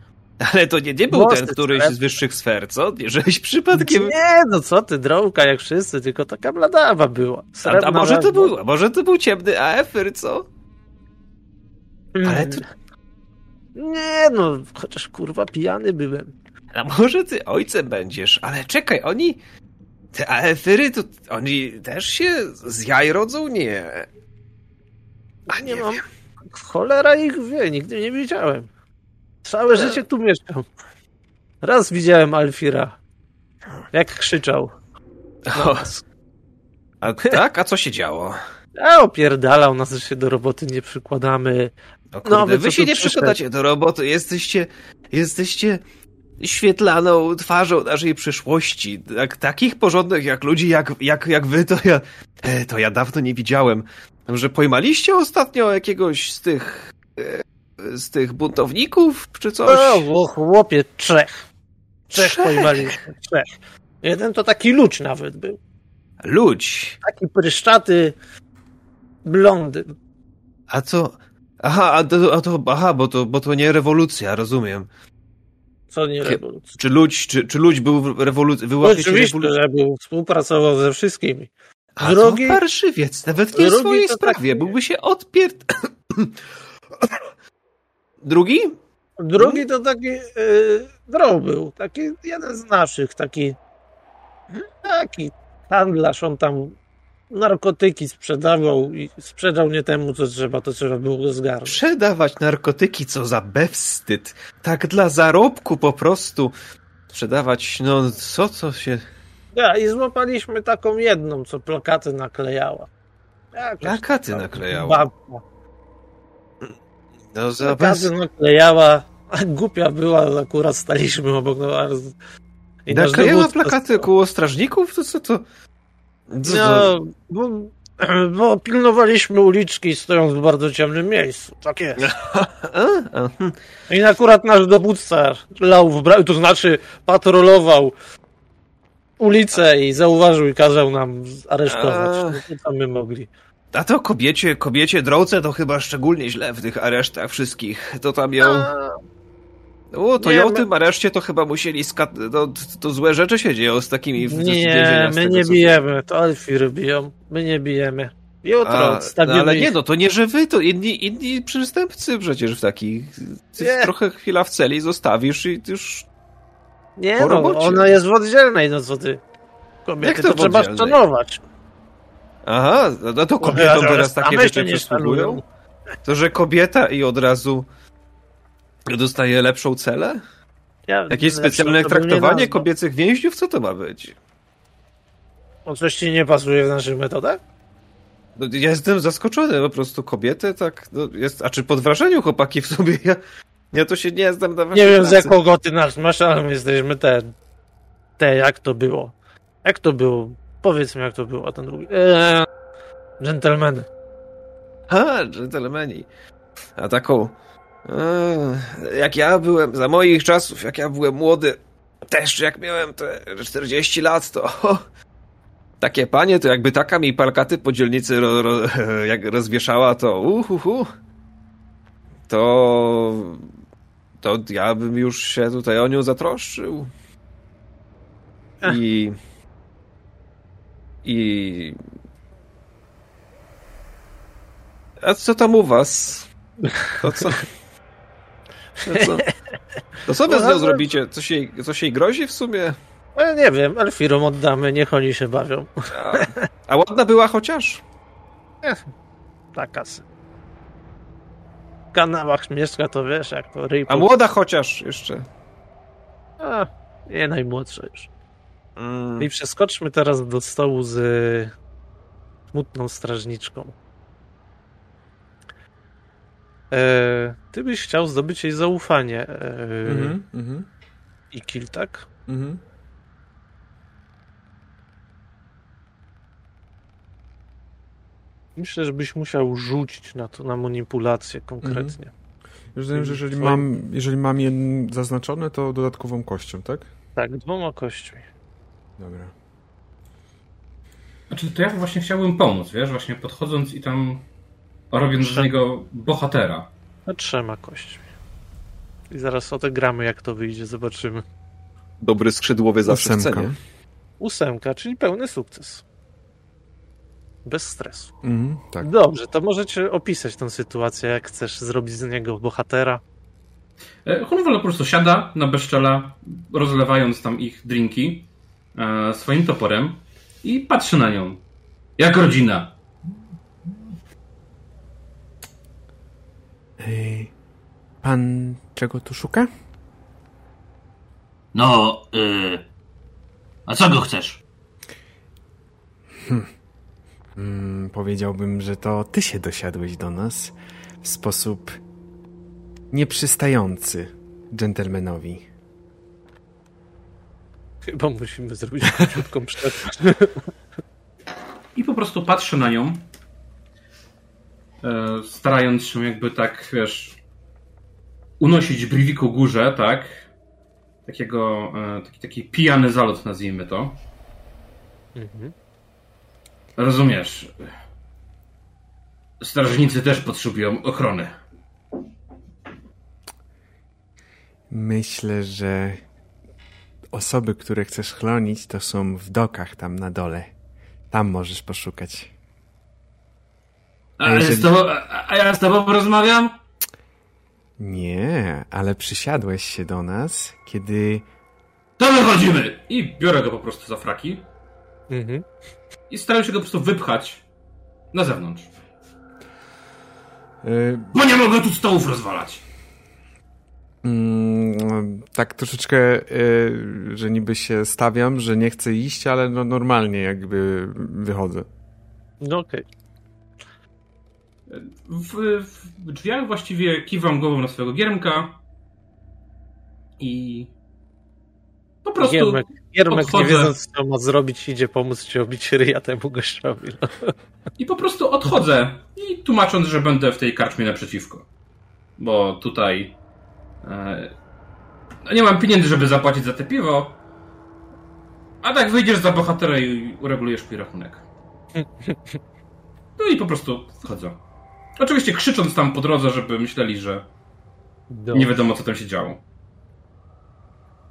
Ale to nie, nie był Włosy ten któryś z wyższych sfer, co? Nie, żeś przypadkiem... Nie, no co ty, drołka jak wszyscy, tylko taka bladawa była. A, Srebrna a może to był, a może to był ciemny AFR, co? Ale to, Nie, no, chociaż kurwa pijany byłem. a może ty ojcem będziesz, ale czekaj, oni... Te AFR-y, to oni też się z jaj rodzą? Nie. A nie, nie mam. wiem. Cholera ich wie, nigdy nie widziałem. Całe życie tu mieszkam. Raz widziałem Alfira. Jak krzyczał. O, a tak? A co się działo? A opierdalał nas, że się do roboty nie przykładamy. No, kurde, No, wy się nie przykładacie do roboty, jesteście, jesteście świetlaną twarzą naszej przyszłości. Tak, takich porządnych jak ludzi, jak, jak, jak wy, to ja, e, to ja dawno nie widziałem. Że pojmaliście ostatnio jakiegoś z tych, e, z tych buntowników, czy coś? O, o chłopie, trzech. Trzech Trzech? pojmaliśmy. Trzech. Jeden to taki lucz nawet był. Ludź. Taki pryszczaty blondyn. A co? Aha, a to, a to, aha, bo to, bo to nie rewolucja, rozumiem. Co nie rewolucja. Czy ludź, czy, czy ludź był rewoluc- wyłapiecie Oczywiście, rewolucję? że był, współpracował ze wszystkimi. A Drugi- to parszywiec, nawet nie w swojej to sprawie, taki- byłby się odpierd... Drugi? Drugi to taki yy, Drow był, taki jeden z naszych, taki taki handlarz, on tam narkotyki sprzedawał i sprzedał nie temu, co trzeba, to trzeba było go zgarnąć. Sprzedawać narkotyki, co za bewstyd. Tak dla zarobku po prostu. Sprzedawać, no co, co się... Ja, i złapaliśmy taką jedną, co plakaty naklejała. Jakaś Plakaty naklejała. Babka. No za bez... Plakaty naklejała, a głupia była, ale akurat staliśmy obok. No, i Naklejała plakaty koło strażników? To co to? No, bo, bo pilnowaliśmy uliczki stojąc w bardzo ciemnym miejscu. Tak jest. Hm. I akurat nasz dowódca lał w bra- to znaczy patrolował ulicę i zauważył i kazał nam aresztować. A. No, co my mogli? a to kobiecie, kobiecie drodze to chyba szczególnie źle w tych aresztach wszystkich. To tam ją... O, to Nie, ją my- tym areszcie to chyba musieli skat... To, to złe rzeczy się dzieją z takimi w Nie, my tego, nie bijemy, to Elfiry biją. My nie bijemy. Jutro A, no, ale nie, ich. no to nie, że wy, to inni, inni przestępcy przecież w takich. Ty Nie. trochę chwila w celi zostawisz i już. Nie, no, robocie. ona jest w oddzielnej, no co ty. Kobiety Jak to to, trzeba szanować. Aha, no to Ja, kobietom teraz takie rzeczy nie przysługują? To, że kobieta i od razu dostaje lepszą celę? Ja, Jakieś specjalne nie traktowanie kobiecych więźniów? Co to ma być? O, coś ci nie pasuje w naszych metodach? No, ja jestem zaskoczony, po prostu kobiety tak, no, jest, a czy pod wrażeniu chłopaki w sobie, ja, ja to się nie znam na Nie wiem z pracy. jakiego ty nas masz, ale my jesteśmy te, te jak to było. Jak to było? Powiedz mi jak to było, a ten drugi. Eee, dżentelmeny. Ha, dżentelmeni. A taką. Jak ja byłem, za moich czasów, jak ja byłem młody, też jak miałem te 40 lat, to. Takie panie, to jakby taka mi palkaty po dzielnicy ro, ro, jak rozwieszała, to uhuhu. To. To ja bym już się tutaj o nią zatroszczył. I. I. A co tam u was? To co? To co, to co wy z nią zrobicie? Coś jej, coś jej grozi w sumie? E, nie wiem, Elfirom oddamy, niech oni się bawią. A, a ładna była chociaż? Taka se. W kanałach mieszka, to wiesz, jak to ryj. A młoda chociaż jeszcze? A, nie najmłodsza już. Mm. I przeskoczmy teraz do stołu z smutną strażniczką. E, ty byś chciał zdobyć jej zaufanie. E, Mhm, mhm, I kill, tak? mhm. Myślę, że byś musiał rzucić na to, na manipulację konkretnie. Rozumiem, że jeżeli mam, jeżeli mam je zaznaczone, to dodatkową kością, tak? Tak, dwoma kośćmi. Dobra. Znaczy, to ja właśnie chciałbym pomóc, wiesz, właśnie podchodząc i tam robiąc z niego bohatera. No trzema kośćmi. I zaraz odegramy, jak to wyjdzie, zobaczymy. Dobry skrzydłowy zawsze Ósemka. cenie. Ósemka, czyli pełny sukces. Bez stresu. Mhm, tak. Dobrze, to możecie opisać tę sytuację, jak chcesz zrobić z niego bohatera. E, Hunwald po prostu siada na bezczela, rozlewając tam ich drinki e, swoim toporem i patrzy na nią. Jak rodzina. Pan czego tu szuka? No, y... a co go chcesz? Mm, powiedziałbym, że to ty się dosiadłeś do nas w sposób nieprzystający dżentelmenowi. Chyba musimy zrobić krótką przerwę. I po prostu patrzy na nią, starając się jakby tak, wiesz, unosić brwi ku górze, tak? Takiego, e, taki, taki pijany zalot, nazwijmy to. Mhm. Rozumiesz. Strażnicy też potrzebują ochrony. Myślę, że osoby, które chcesz chronić, to są w dokach tam na dole. Tam możesz poszukać. A, jeżeli- z tobą, a, ja z tobą porozmawiam? Nie, ale przysiadłeś się do nas, kiedy... To wychodzimy! I biorę go po prostu za fraki Mhm. i staram się go po prostu wypchać na zewnątrz. y, Bo nie mogę tu stołów rozwalać. Mm, tak troszeczkę, y, że niby się stawiam, że nie chcę iść, ale no normalnie jakby wychodzę. No okej. W, w drzwiach właściwie kiwam głową na swojego giermka i po prostu Giermek, Giermek nie wiedząc co ma zrobić, idzie pomóc ci obić ryja temu gościowi. No. i po prostu odchodzę i tłumacząc, że będę w tej karczmie naprzeciwko. Bo tutaj e, no nie mam pieniędzy, żeby zapłacić za te piwo. A tak wyjdziesz za bohatera i uregulujesz mój rachunek. No i po prostu wchodzę. Oczywiście krzycząc tam po drodze, żeby myśleli, że nie wiadomo co tam się działo.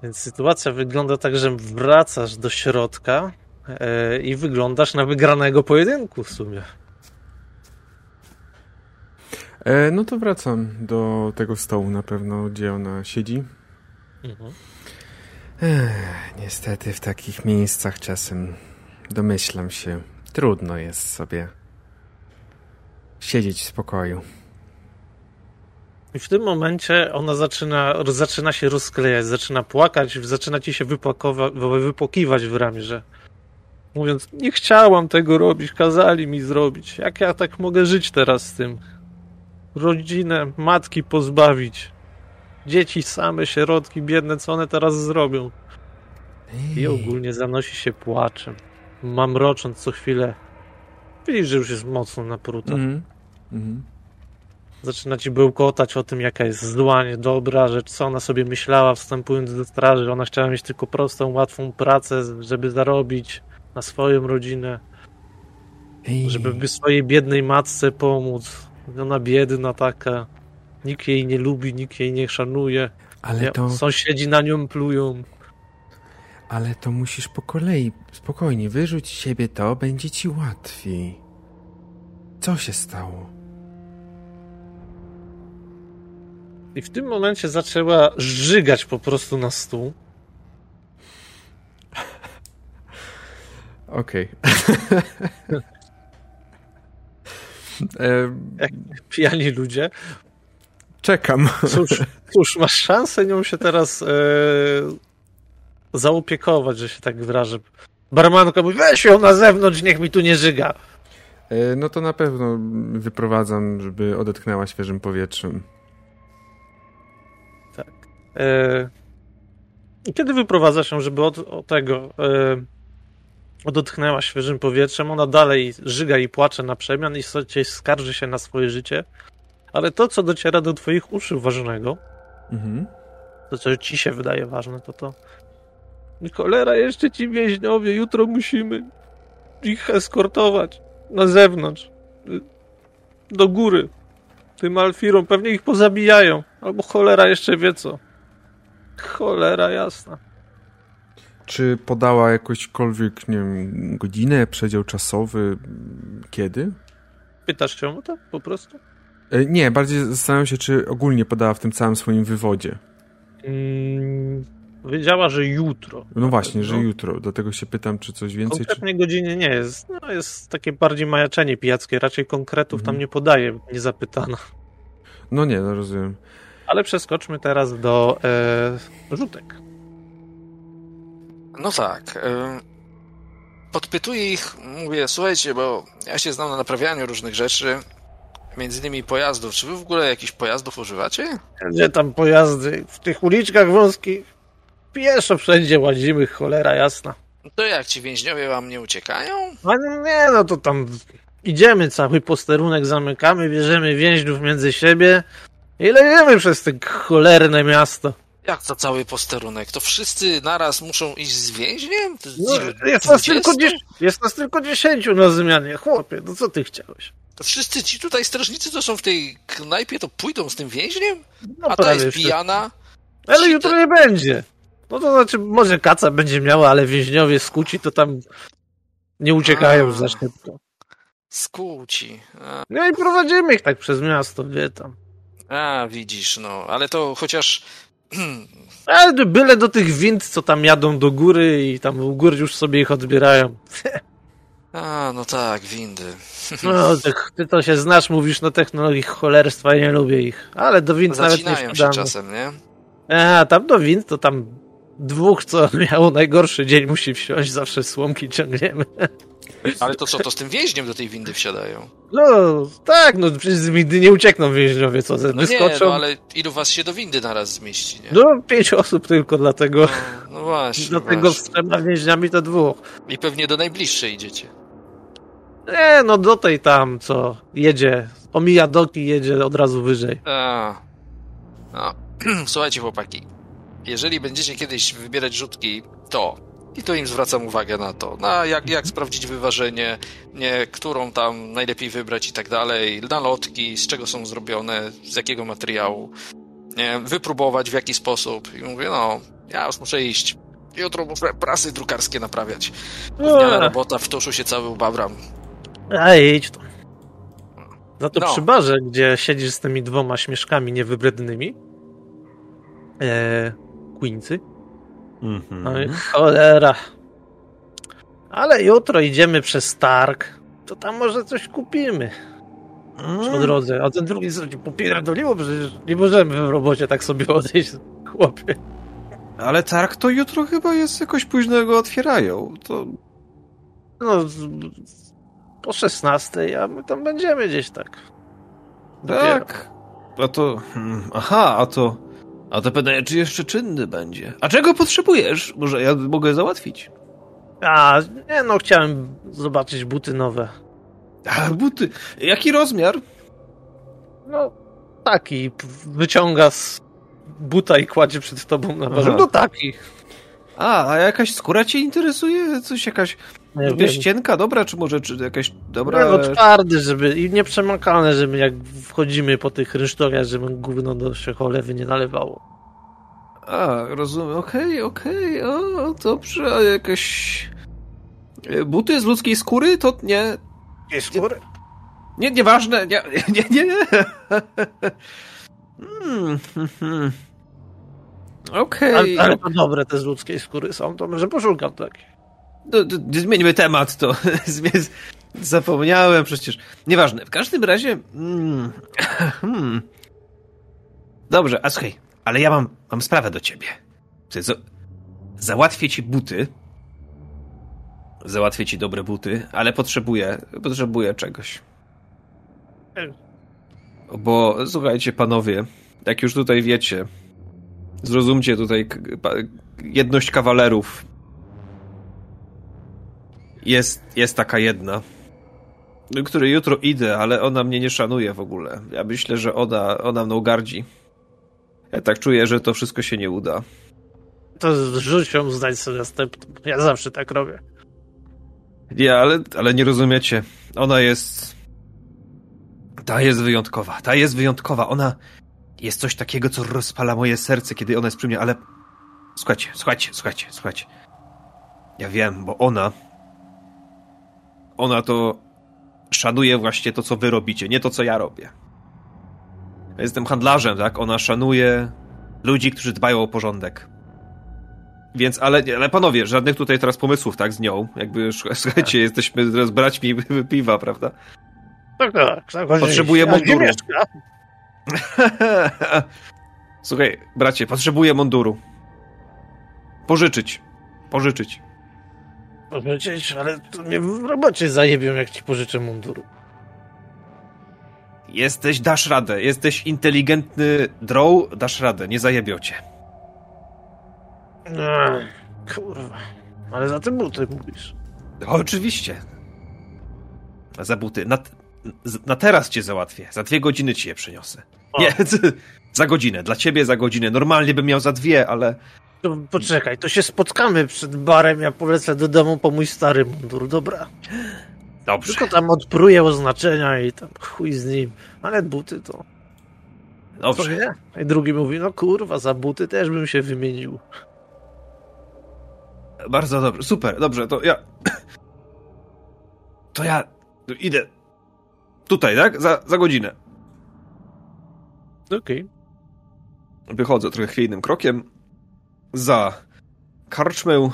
Więc sytuacja wygląda tak, że wracasz do środka e, i wyglądasz na wygranego pojedynku w sumie. E, no to wracam do tego stołu na pewno, gdzie ona siedzi. Mhm. Ech, niestety w takich miejscach czasem domyślam się, trudno jest sobie siedzieć w spokoju. I w tym momencie ona zaczyna, zaczyna się rozklejać, zaczyna płakać, zaczyna ci się wypłakiwać w ramię, mówiąc, nie chciałam tego robić, kazali mi zrobić. Jak ja tak mogę żyć teraz z tym? Rodzinę, matki pozbawić. Dzieci same, sierotki, biedne, co one teraz zrobią? I ogólnie zanosi się płaczem, mamrocząc co chwilę. Widzisz, że już jest mocno napruta. Mhm. Mhm. Zaczyna ci bełkotać o tym, jaka jest zła, niedobra, że co ona sobie myślała wstępując do straży. Ona chciała mieć tylko prostą, łatwą pracę, żeby zarobić na swoją rodzinę, Ej, żeby swojej biednej matce pomóc. Ona biedna taka. Nikt jej nie lubi, nikt jej nie szanuje. ale to, Sąsiedzi na nią plują. ale to musisz po kolei, spokojnie, wyrzuć z siebie to, będzie ci łatwiej. Co się stało? I w tym momencie zaczęła żygać po prostu na stół. Okej. Jak pijani ludzie. Czekam. Cóż, cóż, masz szansę nią się teraz e, zaopiekować, że się tak wyrażę. Barmanka mówi, weź ją na zewnątrz, niech mi tu nie żyga. E, No to na pewno wyprowadzam, żeby odetchnęła świeżym powietrzem. E, I kiedy wyprowadza się, żeby od, od tego e, odetchnęła świeżym powietrzem, ona dalej żyga i płacze na przemian i sobie skarży się na swoje życie. Ale to, co dociera do twoich uszu ważnego, Mhm. to co ci się wydaje ważne, to to cholera, jeszcze ci więźniowie, jutro musimy ich eskortować na zewnątrz, do góry, tym alfirom, pewnie ich pozabijają, albo cholera jeszcze wie co. Cholera jasna. Czy podała jakąśkolwiek, nie wiem, godzinę, przedział czasowy? Kiedy? Pytasz się o to po prostu? E, Nie, bardziej zastanawiam się, czy ogólnie podała w tym całym swoim wywodzie. Mm, wiedziała, że jutro. No właśnie, że No. jutro. Dlatego się pytam, czy coś więcej, czy... Konkretnej godziny nie jest. No, jest takie bardziej majaczenie pijackie, raczej konkretów tam Mhm. nie podaje, nie zapytano. No nie, no rozumiem. Ale przeskoczmy teraz do e, rzutek. No tak. e, Podpytuję ich, mówię, słuchajcie, bo ja się znam na naprawianiu różnych rzeczy, między innymi pojazdów. Czy wy w ogóle jakichś pojazdów używacie? Gdzie tam pojazdy? W tych uliczkach wąskich pieszo wszędzie łazimy, cholera jasna. To jak ci więźniowie wam nie uciekają? A nie, no to tam idziemy, cały posterunek zamykamy, bierzemy więźniów między siebie i lejemy przez te cholerne miasto. Jak to cały posterunek? To wszyscy naraz muszą iść z więźniem? To No, jest, nas tylko 20? dzies- jest nas tylko dziesięciu na zmianie, chłopie, no co ty chciałeś? To wszyscy ci tutaj strażnicy, co są w tej knajpie, to pójdą z tym więźniem? No A ta jest pijana? Ale jutro nie będzie. No to znaczy, może kaca będzie miała, ale więźniowie skuci to tam nie uciekają A. za szybko. Skłóci. A, No i prowadzimy ich tak przez miasto, wie tam. A, widzisz, no, ale to chociaż... Ale byle do tych wind, co tam jadą do góry i tam u góry już sobie ich odbierają. A, no tak, windy. No, ty, ty to się znasz, mówisz na technologii cholerstwa, nie lubię ich. Ale do wind nawet nie Zacinają się wpadamy. czasem, nie? A, tam do wind to tam dwóch, co miało najgorszy dzień, musi wsiąść, zawsze słomki ciągniemy. Ale to co, to z tym więźniem do tej windy wsiadają? No, tak, no przecież z windy nie uciekną więźniowie, co, No nie, no ale ilu was się do windy naraz zmieści, nie? No, pięć osób tylko, dlatego, No, no właśnie, dlatego z trzema więźniami to dwóch. I pewnie do najbliższej idziecie. Nie, no do tej tam, co jedzie, omija doki, jedzie od razu wyżej. A. No. Słuchajcie, chłopaki. Jeżeli będziecie kiedyś wybierać rzutki, to i to im zwracam uwagę na to, na jak, jak sprawdzić wyważenie, nie, którą tam najlepiej wybrać i tak dalej, na lotki, z czego są zrobione, z jakiego materiału, nie, wypróbować w jaki sposób. I mówię, no, ja już muszę iść. Jutro muszę prasy drukarskie naprawiać. Gówniana robota, w tuszu się cały ubabram. A idź to. Za to No. przy barze, gdzie siedzisz z tymi dwoma śmieszkami niewybrednymi, e, Queency, Mhm. no i cholera. Ale jutro idziemy przez Stark, to tam może coś kupimy po drodze. A ten drugi sobie popierdoliło, przecież nie możemy w robocie tak sobie odejść, chłopie. Ale targ to jutro chyba jest jakoś późno go otwierają. To No, po 16, a my tam będziemy gdzieś tak. tak. A to. hmm, Aha, a to. A to pytanie, czy jeszcze czynny będzie? A czego potrzebujesz? Może ja mogę załatwić. A, nie no, chciałem zobaczyć buty nowe. A, buty. Jaki rozmiar? No, taki. Wyciąga z buta i kładzie przed tobą na barze. Aha. No taki. A, a jakaś skóra cię interesuje? Coś jakaś Nie wiem. wieścienka dobra, czy może czy jakaś dobra... No, twardy, żeby i nieprzemakalne, żeby jak wchodzimy po tych rynsztorach, żeby gówno do się cholewy nie nalewało. A, rozumiem, okej, okej, o, dobrze, a jakieś... e, Buty z ludzkiej skóry? To nie... Nie skóry? Nie, nieważne, nie, nie, nie, nie. Hmm, hmm, hmm. Okej. Ale, ale to dobre te z ludzkiej skóry są, to może poszukam takich. No, to- to Zmieńmy temat, to zapomniałem przecież. Nieważne, w każdym razie... Mm, hmm. Dobrze, a słuchaj, ale ja mam, mam sprawę do ciebie. Załatwię ci buty. Załatwię ci dobre buty, ale potrzebuję, potrzebuję czegoś. Bo słuchajcie, panowie, jak już tutaj wiecie, zrozumcie tutaj jedność kawalerów. Jest, jest taka jedna, do której jutro idę, ale ona mnie nie szanuje w ogóle. Ja myślę, że ona, ona mną gardzi. Ja tak czuję, że to wszystko się nie uda. To zrzuć ją, sobie następną. Ja zawsze tak robię. Nie, ale, ale nie rozumiecie. Ona jest. Ta jest wyjątkowa. Ta jest wyjątkowa. Ona jest coś takiego, co rozpala moje serce, kiedy ona jest przy mnie, ale. Słuchajcie, słuchajcie, słuchajcie, słuchajcie. Ja wiem, bo ona. Ona to szanuje właśnie to, co wy robicie, nie to, co ja robię. Ja jestem handlarzem, tak? Ona szanuje ludzi, którzy dbają o porządek. Więc, ale, ale panowie, żadnych tutaj teraz pomysłów, tak, z nią. Jakby, słuchajcie, jesteśmy teraz braćmi piwa, prawda? Tak, tak. tak Potrzebuję munduru. Słuchaj, bracie, potrzebuję munduru. Pożyczyć. Pożyczyć. Powiedzieć, ale to mnie w robocie zajebią, jak ci pożyczę munduru. Jesteś, dasz radę. Jesteś inteligentny drow, dasz radę. Nie zajebią cię. Ech, kurwa. Ale za te buty mówisz. O, oczywiście. Za buty. Na, na teraz cię załatwię. Za dwie godziny ci je przyniosę. O. Nie, za godzinę. Dla ciebie za godzinę. Normalnie bym miał za dwie, ale... To poczekaj, to się spotkamy przed barem, ja polecę do domu po mój stary mundur, dobra? Dobrze. Tylko tam odpruję oznaczenia i tam chuj z nim. Ale buty to... Co Dobrze. nie? I drugi mówi, no kurwa, za buty też bym się wymienił. Bardzo dobrze. Super, dobrze, to ja. To ja idę. Tutaj, tak? Za, za godzinę. Okej. Wychodzę trochę chwiejnym krokiem za karczmę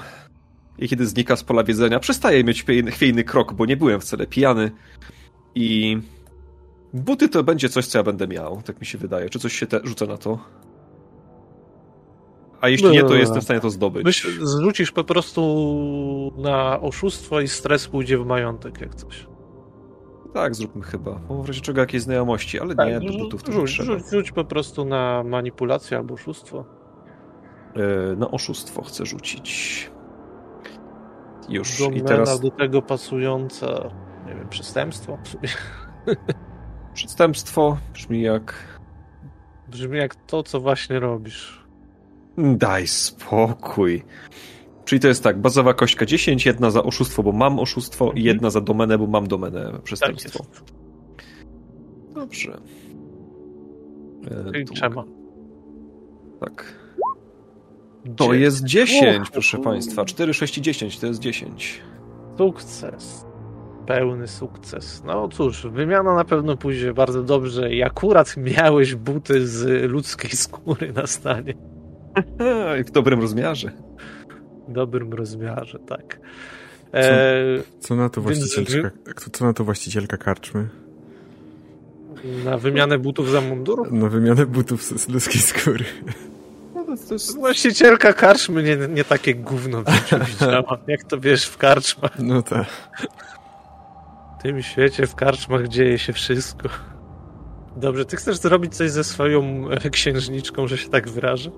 i kiedy znika z pola wiedzenia, przestaję mieć chwiejny, krok, bo nie byłem wcale pijany i buty to będzie coś, co ja będę miał, tak mi się wydaje. Czy coś się te, rzuca na to? A jeśli nie, to jestem w stanie to zdobyć. Myśl, zrzucisz po prostu na oszustwo i stres pójdzie w majątek, jak coś. Tak, zróbmy chyba. Bo w razie czego jakieś znajomości, ale nie, do butów to rzuć, rzuć, rzuć po prostu na manipulację albo oszustwo. E, Na oszustwo chcę rzucić. Już. I Domena teraz do tego pasująca, nie wiem, przestępstwo. w sumie. przestępstwo brzmi jak Brzmi jak to, co właśnie robisz. Daj spokój. Czyli to jest tak, bazowa kośćka 10, jedna za oszustwo, bo mam oszustwo i Mhm. jedna za domenę, bo mam domenę Tak przestępstwo. jest. Dobrze. E, Czyli trzeba. Tak. To jest 10, Uch, proszę państwa. 4, 6 i 10 to jest 10. Sukces. Pełny sukces. No cóż, wymiana na pewno pójdzie bardzo dobrze i akurat miałeś buty z ludzkiej skóry na stanie. I w dobrym rozmiarze. W dobrym rozmiarze, tak. E, Co na to właścicielka, co- co na to właścicielka karczmy? na wymianę butów za mundur? Na wymianę butów z z ludzkiej skóry. To, jest... Właścicielka karczmy nie, nie takie gówno widziała. Jak to wiesz, w karczmach. No tak. W tym świecie, w karczmach dzieje się wszystko. Dobrze, ty chcesz zrobić coś ze swoją e, księżniczką, że się tak wyrażę?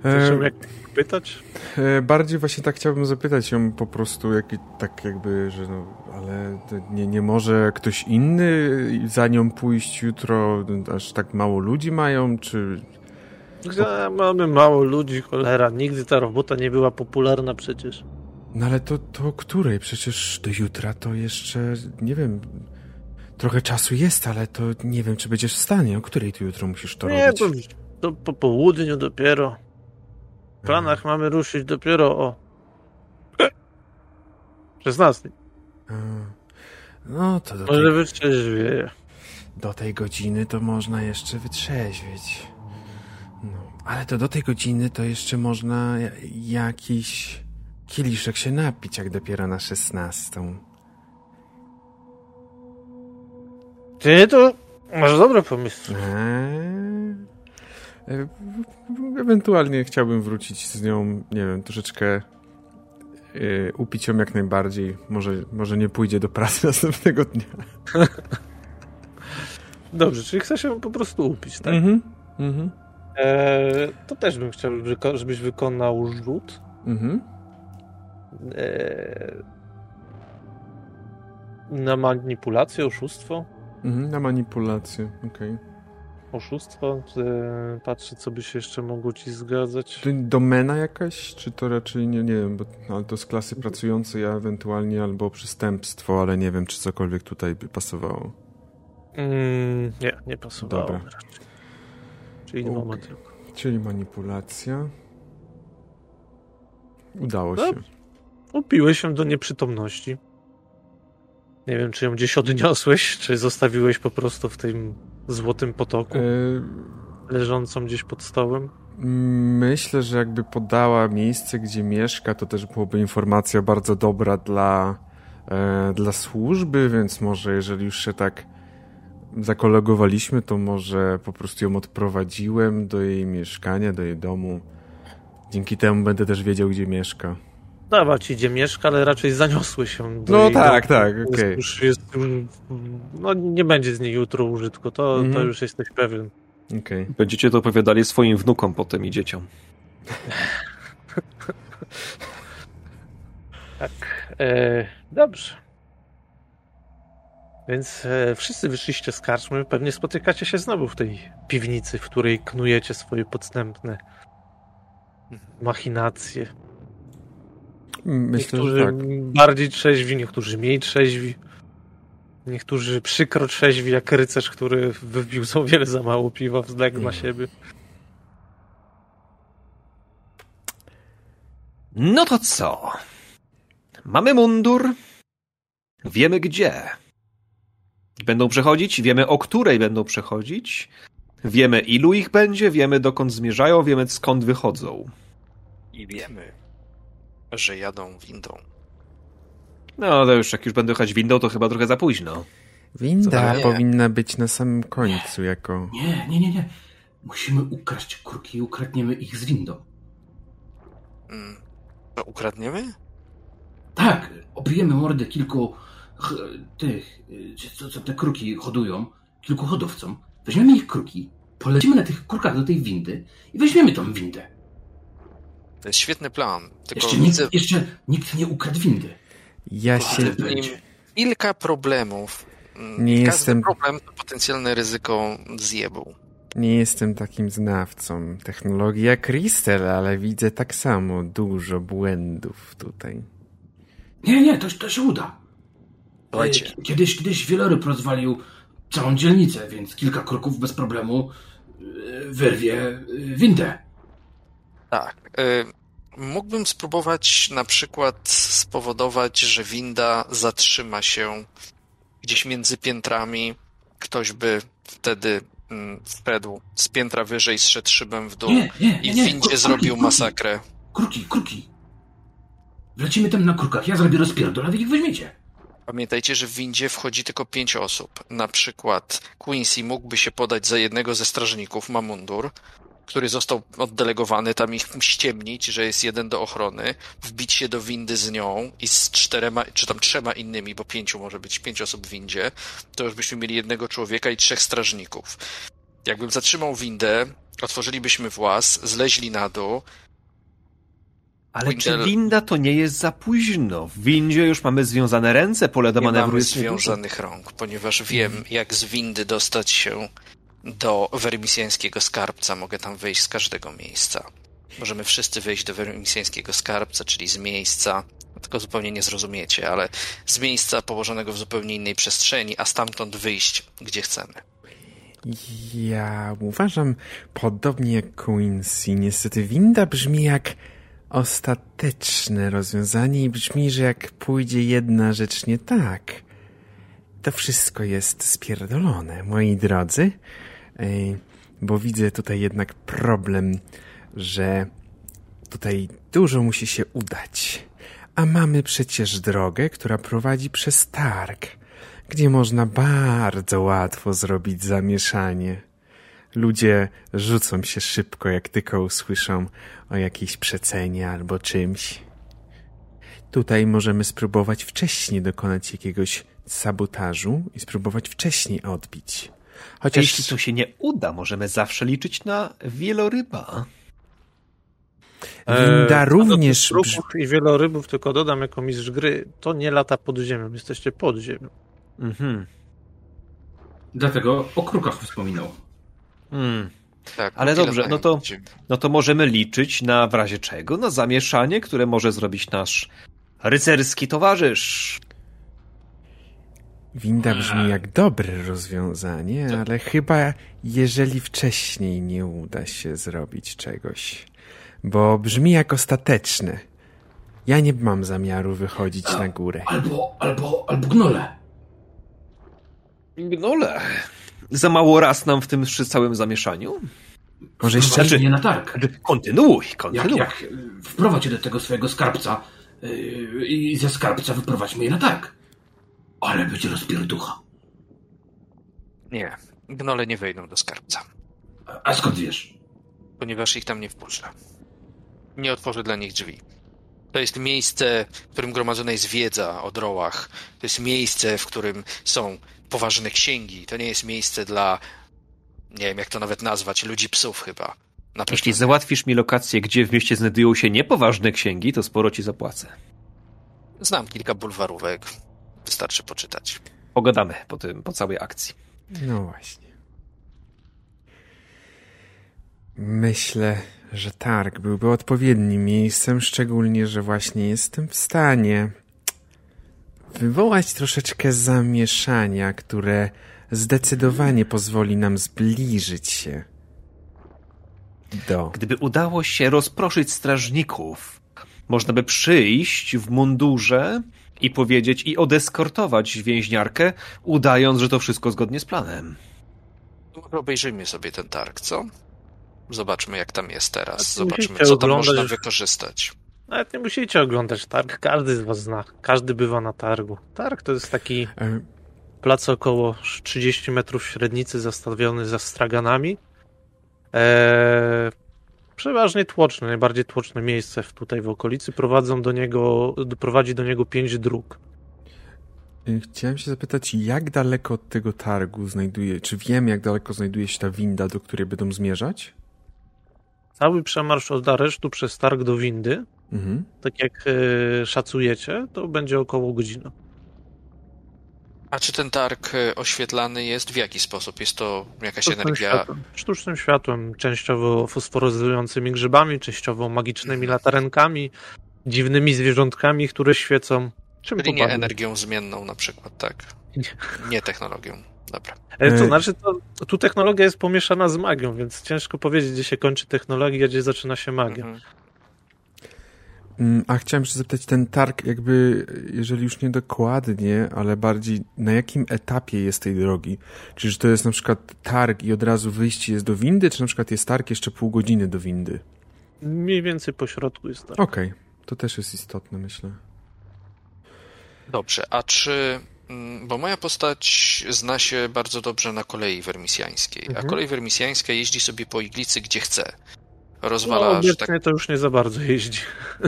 Chcesz ją E, jak pytać? e, bardziej właśnie tak chciałbym zapytać ją po prostu, jak, tak jakby, że no, ale nie, nie może ktoś inny za nią pójść jutro, aż tak mało ludzi mają, czy... Gdzie mamy mało ludzi, cholera. Nigdy ta robota nie była popularna przecież. No ale to, to o której? Przecież do jutra to jeszcze, nie wiem, trochę czasu jest, ale to nie wiem, czy będziesz w stanie. O której ty jutro musisz to nie, robić? to, to po południu dopiero. W planach mamy ruszyć dopiero o 16. A, No to do Może tej, wytrzeźwieje. do tej godziny to można jeszcze wytrzeźwieć. Ale to do tej godziny to jeszcze można ja- jakiś kieliszek się napić, jak dopiero na szesnastą. Ty to masz dobre pomysły. Eee, Ewentualnie chciałbym wrócić z nią, nie wiem, troszeczkę e, upić ją jak najbardziej. Może, może nie pójdzie do pracy następnego dnia. Dobrze, czyli chcesz ją po prostu upić, tak? Mhm. Mhm. Eee, to też bym chciał, żeby- żebyś wykonał rzut. Mhm. Eee, na manipulację, oszustwo. Mhm. Na manipulację, okej. Oszustwo. Eee, patrzę, co by się jeszcze mogło ci zgadzać. To domena jakaś, czy to raczej nie, nie wiem, bo ale to z klasy pracującej, a ewentualnie albo przestępstwo, ale nie wiem, czy cokolwiek tutaj by pasowało. Mm, nie, nie pasowało. Dobra. raczej. Czyli moment tylko. Czyli manipulacja. Udało No, się. Upiłeś się do nieprzytomności. Nie wiem, czy ją gdzieś odniosłeś, czy zostawiłeś po prostu w tym złotym potoku, E, leżącą gdzieś pod stołem. Myślę, że jakby podała miejsce, gdzie mieszka, to też byłoby informacja bardzo dobra dla, e, dla służby, więc może jeżeli już się tak zakolegowaliśmy, to może po prostu ją odprowadziłem do jej mieszkania, do jej domu. Dzięki temu będę też wiedział, gdzie mieszka. Dawa ci, gdzie mieszka, ale raczej zaniosły się do No jej tak, domu. tak, Jest okej. Już jest, już, no nie będzie z niej jutro użytku, to, to Mhm. już jesteś pewien. Okej. Będziecie to opowiadali swoim wnukom potem i dzieciom. Tak. E, dobrze. Więc e, wszyscy wyszliście z karczmy. Pewnie spotykacie się znowu w tej piwnicy, w której knujecie swoje podstępne machinacje. Myślę, niektórzy że tak. bardziej trzeźwi, niektórzy mniej trzeźwi. Niektórzy przykro trzeźwi jak rycerz, który wypił za wiele za mało piwa, wzległ na siebie. No to co? Mamy mundur. Wiemy gdzie. Będą przechodzić, wiemy o której będą przechodzić. Wiemy ilu ich będzie, wiemy dokąd zmierzają, wiemy skąd wychodzą. I wiemy, że jadą windą. No to już jak już będę jechać windą, to chyba trochę za późno. Winda Nie. powinna być na samym końcu, jako... Nie, nie, nie, nie. Musimy ukraść kurki i ukradniemy ich z windą. Mm. To ukradniemy? Tak, obijemy mordę kilku tych, co, co te kruki hodują, kilku hodowcom. Weźmiemy ich kruki, polecimy na tych kurkach do tej windy i weźmiemy tą windę. To jest świetny plan. Tylko Jeszcze widzę nikt, jeszcze nikt nie ukradł windy. Ja się... Nim będzie. kilka problemów. Mm, Nie Każdy jestem- problem to potencjalne ryzyko zjebu. Nie jestem takim znawcą technologii jak Crystal, ale widzę tak samo dużo błędów tutaj. Nie, nie, to, to się uda. Słuchajcie, E, Kiedyś, kiedyś wieloryb rozwalił całą dzielnicę, więc kilka kroków bez problemu e, wyrwie e, windę. tak. y, Mógłbym spróbować na przykład spowodować, że winda zatrzyma się gdzieś między piętrami. Ktoś by wtedy mm, wszedł z piętra wyżej, zszedł szybem w dół Nie, nie, i w windzie Kruki, zrobił kruki, masakrę. Kruki, kruki. Wlecimy tam na krukach, ja zrobię rozpierdol, a wy ich weźmiecie. Pamiętajcie, że w windzie wchodzi tylko pięć osób. Na przykład Quincy mógłby się podać za jednego ze strażników, ma mundur, który został oddelegowany, tam ich ściemnić, że jest jeden do ochrony, wbić się do windy z nią i z czterema, czy tam trzema innymi, bo pięciu może być, pięć osób w windzie, to już byśmy mieli jednego człowieka i trzech strażników. Jakbym zatrzymał windę, otworzylibyśmy włas, zleźli na dół, Ale czy Windel- winda to nie jest za późno? W windzie już mamy związane ręce, pole do nie manewru mamy jest związanych rąk, ponieważ wiem, jak z windy dostać się do wermisjańskiego skarbca. Mogę tam wejść z każdego miejsca. Możemy wszyscy wejść do wermisjańskiego skarbca, czyli z miejsca, tylko zupełnie nie zrozumiecie, ale z miejsca położonego w zupełnie innej przestrzeni, a stamtąd wyjść, gdzie chcemy. Ja uważam, podobnie jak Quincy, niestety winda brzmi jak ostateczne rozwiązanie i brzmi, że jak pójdzie jedna rzecz nie tak, to wszystko jest spierdolone, moi drodzy. Ej, Bo widzę tutaj jednak problem, że tutaj dużo musi się udać. A mamy przecież drogę, która prowadzi przez targ, gdzie można bardzo łatwo zrobić zamieszanie. Ludzie rzucą się szybko, jak tylko usłyszą o jakiejś przecenie albo czymś. Tutaj możemy spróbować wcześniej dokonać jakiegoś sabotażu i spróbować wcześniej odbić. Chociaż Jeśli to się nie uda, możemy zawsze liczyć na wieloryba. winda Eee, również do trupów i wielorybów, tylko dodam jako mistrz gry, to nie lata pod ziemią, jesteście pod ziemią. Mhm. Dlatego o krukach wspominał. Hmm. Tak, Ale tyle dobrze, no to-. No to możemy liczyć na w razie czego? Na zamieszanie, które może zrobić nasz rycerski towarzysz. Winda brzmi jak dobre rozwiązanie, ale chyba jeżeli wcześniej nie uda się zrobić czegoś, bo brzmi jak ostateczne. Ja nie mam zamiaru wychodzić na górę. Albo, albo, albo gnole. Gnole. Za mało raz nam w tym całym zamieszaniu? Może jeszcze Wprowadź mnie na targ. Kontynuuj, Jak, kontynuuj. jak y, wprowadź je do tego swojego skarbca yy, i ze skarbca wyprowadź mnie na targ. Ale będzie rozpierducha. Nie, gnole nie wejdą do skarbca, A, a skąd wiesz? ponieważ ich tam nie wpuszczę. Nie otworzę dla nich drzwi. To jest miejsce, w którym gromadzona jest wiedza o drołach. To jest miejsce, w którym są poważne księgi. To nie jest miejsce dla, nie wiem jak to nawet nazwać, ludzi psów chyba. Na pewno Jeśli załatwisz mi lokację, gdzie w mieście znajdują się niepoważne księgi, to sporo ci zapłacę. Znam kilka bulwarówek. Wystarczy poczytać. Pogadamy po tym, po całej akcji. No właśnie. Myślę, że targ byłby odpowiednim miejscem, szczególnie, że właśnie jestem w stanie wywołać troszeczkę zamieszania, które zdecydowanie pozwoli nam zbliżyć się do. Gdyby udało się rozproszyć strażników, można by przyjść w mundurze i powiedzieć i odeskortować więźniarkę, udając, że to wszystko zgodnie z planem. Obejrzyjmy sobie ten targ, co? Zobaczmy, jak tam jest teraz. Zobaczmy, co tam można wykorzystać. Nawet nie musicie oglądać targ, każdy z was zna, każdy bywa na targu. Targ to jest taki E, plac około 30 metrów średnicy zastawiony za straganami. Eee, przeważnie tłoczne, najbardziej tłoczne miejsce w, tutaj w okolicy. Prowadzą do niego, prowadzi do niego pięć dróg. e, Chciałem się zapytać, jak daleko od tego targu znajduje, czy wiem, jak daleko znajduje się ta winda, do której będą zmierzać? Cały przemarsz od aresztu przez targ do windy, Mhm. tak jak e, szacujecie, to będzie około godziny. A czy ten targ e, oświetlany jest? W jaki sposób? Jest to jakaś Sztucznym energia? światłem, sztucznym światłem, częściowo fosforyzującymi grzybami, częściowo magicznymi latarenkami, dziwnymi zwierzątkami, które świecą. Czym Czyli nie energią zmienną na przykład, tak? Nie. Nie technologią. Dobra. E, To E, znaczy, to, tu technologia jest pomieszana z magią, więc ciężko powiedzieć, gdzie się kończy technologia, gdzie zaczyna się magia. Mhm. Mm, A chciałem się zapytać, ten targ jakby, jeżeli już nie dokładnie, ale bardziej na jakim etapie jest tej drogi? Czy to jest na przykład targ i od razu wyjście jest do windy, czy na przykład jest targ jeszcze pół godziny do windy? Mniej więcej po środku jest tak. Okej, to też jest istotne, myślę. Dobrze, a czy. Mm, Bo moja postać zna się bardzo dobrze na kolei wermisjańskiej, a Mhm. kolej wermisjańska jeździ sobie po iglicy gdzie chce. No, Rozwala, że obecnie tak. to już nie za bardzo jeździ.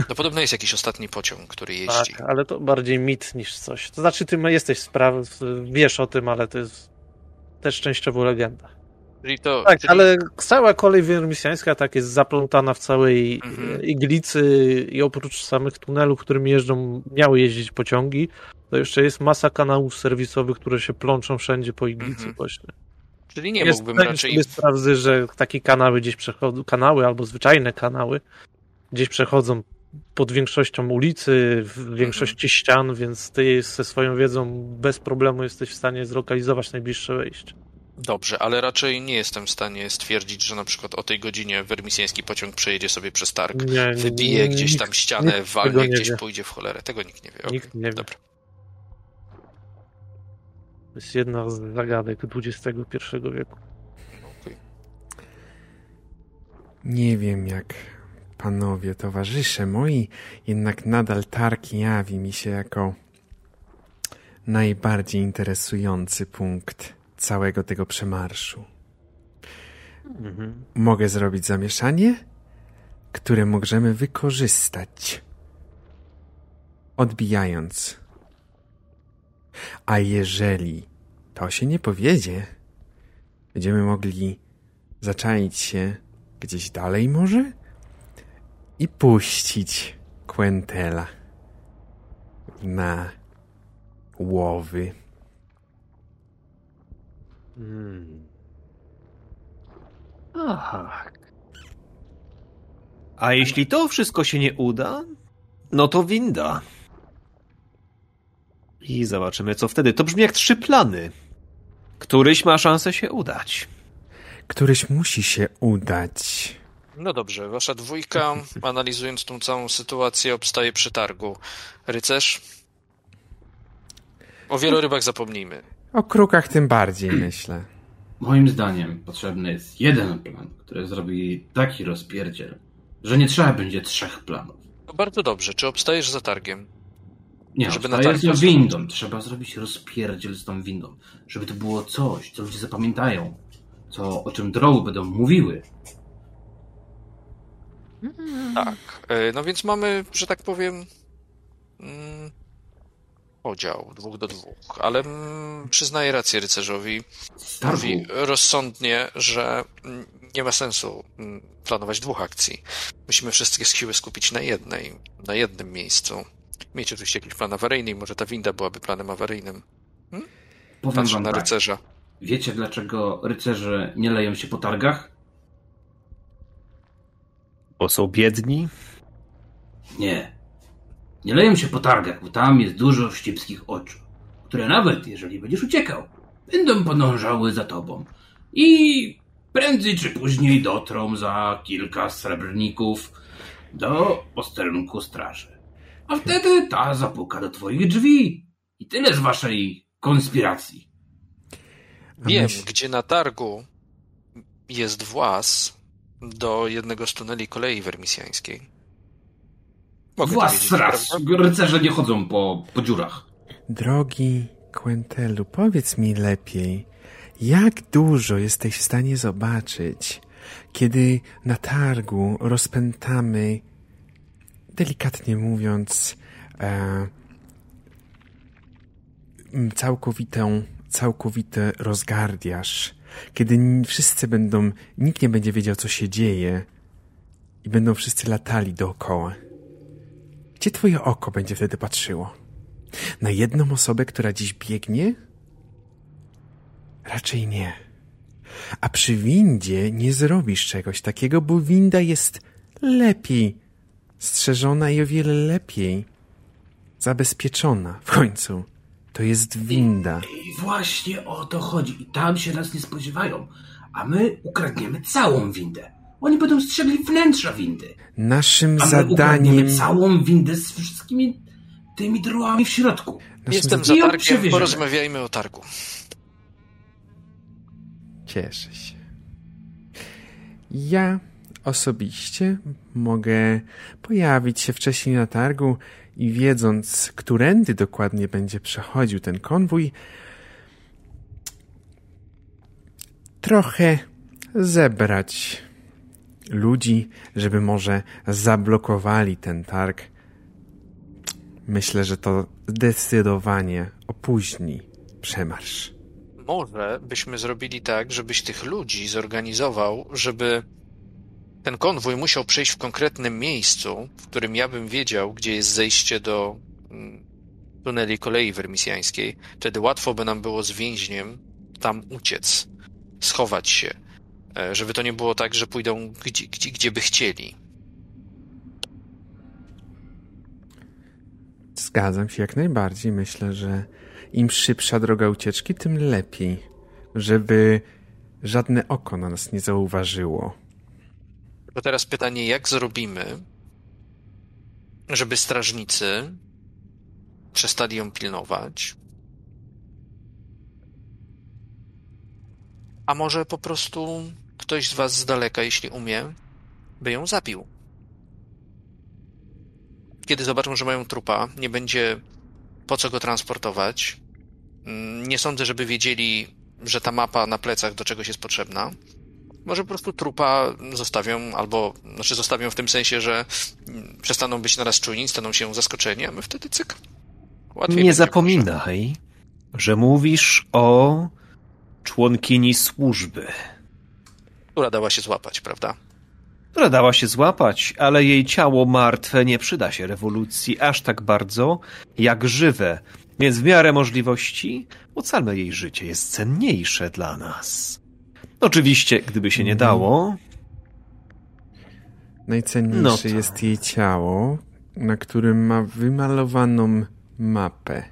No podobno jest jakiś ostatni pociąg, który jeździ. Tak, ale to bardziej mit niż coś. To znaczy, ty jesteś spraw, wiesz o tym, ale to jest też częściowo legenda. To. Tak, czyli... ale cała kolej wermisjańska tak jest zaplątana w całej Mhm. e, iglicy i oprócz samych tunelów, którymi jeżdżą, miały jeździć pociągi, to jeszcze jest masa kanałów serwisowych, które się plączą wszędzie po iglicy Mhm. właśnie. Czyli nie jest mógłbym zdanie raczej. sobie sprawy, że takie kanały gdzieś przechodzą, kanały albo zwyczajne kanały gdzieś przechodzą pod większością ulicy, w większości ścian, więc ty ze swoją wiedzą bez problemu jesteś w stanie zlokalizować najbliższe wejście. Dobrze, ale raczej nie jestem w stanie stwierdzić, że na przykład o tej godzinie wermisjański pociąg przejedzie sobie przez targ, Nie, wybije nie, gdzieś tam ścianę, walnie, gdzieś wie. pójdzie w cholerę. Tego nikt nie wie. Okej, Nikt nie wie. Dobra. To jest jedna z zagadek XXI wieku. Nie wiem jak panowie, towarzysze moi, jednak nadal targ jawi mi się jako najbardziej interesujący punkt całego tego przemarszu. Mogę zrobić zamieszanie, które możemy wykorzystać, odbijając. A jeżeli to się nie powiedzie, będziemy mogli zaczaić się gdzieś dalej może i puścić Quentela na łowy. Tak. A jeśli to wszystko się nie uda, no to winda. I zobaczymy, co wtedy. To brzmi jak trzy plany. Któryś ma szansę się udać. Któryś musi się udać. No dobrze, wasza dwójka, analizując tą całą sytuację, obstaje przy targu. Rycerz? O wielorybach zapomnijmy. O krukach tym bardziej, myślę. Moim zdaniem potrzebny jest jeden plan, który zrobi taki rozpierdziel, że nie trzeba będzie trzech planów. To bardzo dobrze. Czy obstajesz za targiem? Nie, Żeby żeby na z dostać. windą. Trzeba zrobić rozpierdziel z tą windą. Żeby to było coś, co ludzie zapamiętają. Co, o czym drogi będą mówiły. Tak. E, No więc mamy, że tak powiem, mm, podział dwóch do dwóch, ale mm, przyznaję rację rycerzowi. Mówi rozsądnie, że mm, nie ma sensu planować dwóch akcji. Musimy wszystkie siły skupić na jednej, na jednym miejscu. Mieć oczywiście jakiś plan awaryjny i może ta winda byłaby planem awaryjnym. Powiem Patrzę wam na tak. rycerza. Wiecie, dlaczego rycerze nie leją się po targach? Bo są biedni? Nie. Nie leją się po targach, bo tam jest dużo wścibskich oczu, które nawet, jeżeli będziesz uciekał, będą podążały za tobą. I prędzej czy później dotrą za kilka srebrników do posterunku straży. A wtedy ta zapuka do twoich drzwi. I tyle z waszej konspiracji. Wiem, myśl- gdzie na targu jest włas do jednego z tuneli kolei wermisjańskiej. Mogę wiedzieć, raz. prawda? Rycerze nie chodzą po, po dziurach. Drogi Quentelu, powiedz mi lepiej, jak dużo jesteś w stanie zobaczyć, kiedy na targu rozpętamy, delikatnie mówiąc, e, całkowitą, całkowity rozgardiaż, kiedy wszyscy będą, nikt nie będzie wiedział, co się dzieje i będą wszyscy latali dookoła. Gdzie twoje oko będzie wtedy patrzyło? Na jedną osobę, która dziś biegnie? Raczej nie. A przy windzie nie zrobisz czegoś takiego, bo winda jest lepiej strzeżona i o wiele lepiej zabezpieczona. W końcu to jest winda. I właśnie o to chodzi. I tam się nas nie spodziewają. A my ukradniemy całą windę. Oni będą strzegli wnętrza windy. Naszym A my zadaniem. ukradniemy całą windę z wszystkimi tymi drołami w środku. Naszym Jestem za I targiem, porozmawiajmy o targu. Cieszę się. Ja osobiście mogę pojawić się wcześniej na targu i wiedząc, którędy dokładnie będzie przechodził ten konwój, trochę zebrać ludzi, żeby może zablokowali ten targ. Myślę, że to zdecydowanie opóźni przemarsz. Może byśmy zrobili tak, żebyś tych ludzi zorganizował, żeby ten konwój musiał przejść w konkretnym miejscu, w którym ja bym wiedział, gdzie jest zejście do mm, tuneli kolei wermisjańskiej. Wtedy łatwo by nam było z więźniem tam uciec, schować się, e, żeby to nie było tak, że pójdą gdzie, gdzie, gdzie by chcieli. Zgadzam się jak najbardziej. Myślę, że im szybsza droga ucieczki, tym lepiej, żeby żadne oko na nas nie zauważyło. To teraz pytanie, jak zrobimy, żeby strażnicy przestali ją pilnować? A może po prostu ktoś z was z daleka, jeśli umie, by ją zabił? Kiedy zobaczą, że mają trupa, nie będzie po co go transportować. Mm, Nie sądzę, żeby wiedzieli, że ta mapa na plecach do czegoś jest potrzebna. Może po prostu trupa zostawią, albo, znaczy zostawią w tym sensie, że przestaną być naraz czujni, staną się zaskoczeni, a my wtedy cyk. Łatwiej Nie zapominaj, że mówisz o członkini służby. Która dała się złapać, prawda? która dała się złapać, ale jej ciało martwe nie przyda się rewolucji aż tak bardzo jak żywe, więc w miarę możliwości ocalmy jej życie, jest cenniejsze dla nas. Oczywiście, gdyby się nie dało, Najcenniejsze No to- jest jej ciało, na którym ma wymalowaną mapę.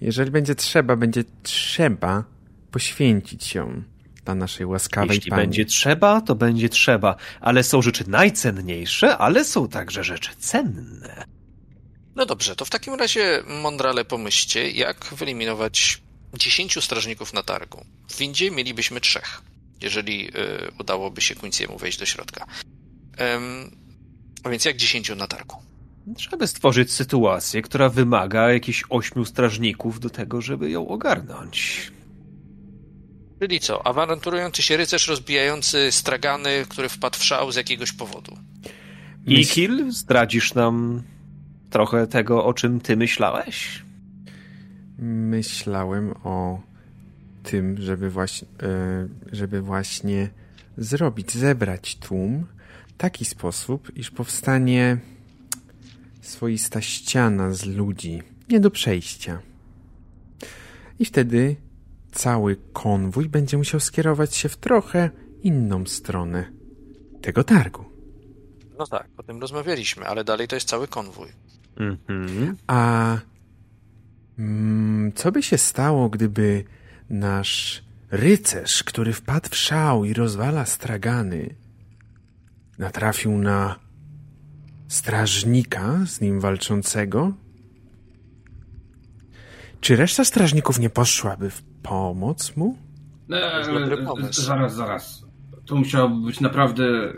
Jeżeli będzie trzeba, będzie trzeba poświęcić ją dla naszej łaskawej jeśli pani. będzie trzeba, to będzie trzeba, ale są rzeczy najcenniejsze, ale są także rzeczy cenne. No dobrze, to w takim razie mądrale pomyślcie, jak wyeliminować 10 strażników na targu. W windzie mielibyśmy trzech, jeżeli y, udałoby się Quincy'emu wejść do środka. A więc jak 10 na targu? Trzeba stworzyć sytuację, która wymaga jakichś ośmiu strażników do tego, żeby ją ogarnąć. Czyli co, awanturujący się rycerz rozbijający stragany, który wpadł w szał z jakiegoś powodu. Kill, zdradzisz nam trochę tego, o czym ty myślałeś? Myślałem o tym, żeby właśnie, żeby właśnie zrobić, zebrać tłum w taki sposób, iż powstanie swoista ściana z ludzi, nie do przejścia. I wtedy cały konwój będzie musiał skierować się w trochę inną stronę tego targu. No tak, o tym rozmawialiśmy, ale dalej to jest cały konwój. Mhm. A mm, co by się stało, gdyby nasz rycerz, który wpadł w szał i rozwala stragany, natrafił na strażnika z nim walczącego? Czy reszta strażników nie poszłaby w pomoc mu? E, pomysł. zaraz, zaraz. To musiałoby być naprawdę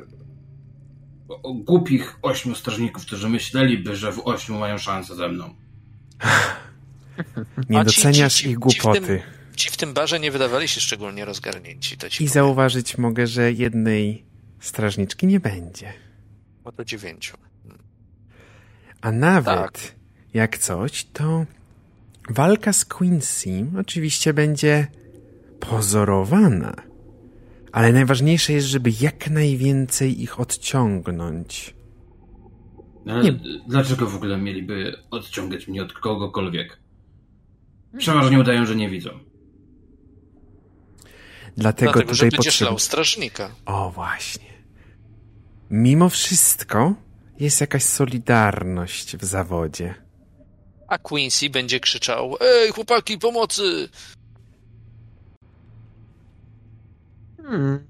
głupich ośmiu strażników, którzy myśleliby, że w ośmiu mają szansę ze mną. Nie doceniasz ci- ci- ich ci w tym- głupoty. Ci w tym barze nie wydawali się szczególnie rozgarnięci, to ci I powiem. zauważyć mogę, że jednej strażniczki nie będzie. O to dziewięciu. A nawet Tak. jak coś, to walka z Quincy oczywiście będzie pozorowana. Ale najważniejsze jest, żeby jak najwięcej ich odciągnąć. Ale Nie. dlaczego w ogóle mieliby odciągać mnie od kogokolwiek? Przeważnie udają, że nie widzą. Dlatego, Dlatego, że tutaj będziesz lał strażnika. O, właśnie. Mimo wszystko jest jakaś solidarność w zawodzie. A Quincy będzie krzyczał: Ej, chłopaki, pomocy! Hmm.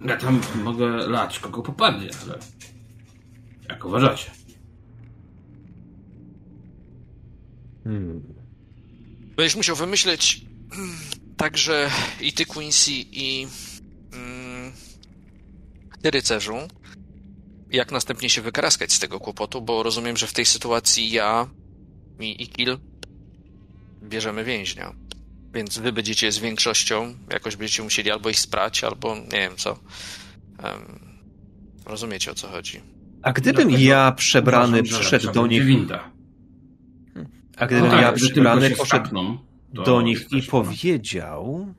Ja tam mogę lać kogo popadnie, ale jak uważacie? Hmm. Będziesz musiał wymyśleć mm, także i ty, Quincy, i mm, ty, rycerzu, jak następnie się wykaraskać z tego kłopotu, bo rozumiem, że w tej sytuacji ja i Ikil bierzemy więźnia. Więc wy będziecie z większością, jakoś będziecie musieli albo ich sprać, albo nie wiem co. Em, rozumiecie o co chodzi. A gdybym Dlatego ja przebrany Uważam, lepsza do nich, Winda. A gdybym No tak, ja się poszedł skapną, do nich i powiedział,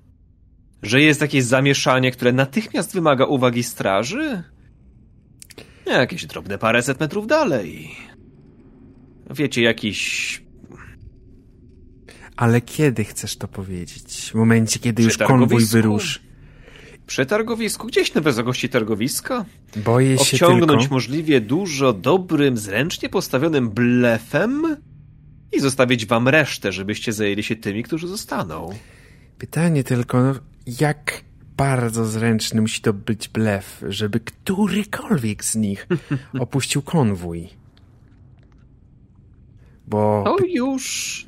że jest jakieś zamieszanie, które natychmiast wymaga uwagi straży? Jakieś drobne paręset metrów dalej. Wiecie, jakiś Ale kiedy chcesz to powiedzieć? W momencie, kiedy już konwój wyruszy. przy targowisku, gdzieś na wysokości targowiska, Boję się obciągnąć tylko... możliwie dużo dobrym, zręcznie postawionym blefem i zostawić wam resztę, żebyście zajęli się tymi, którzy zostaną. Pytanie tylko, no, jak bardzo zręczny musi to być blef, żeby którykolwiek z nich opuścił konwój? Bo To już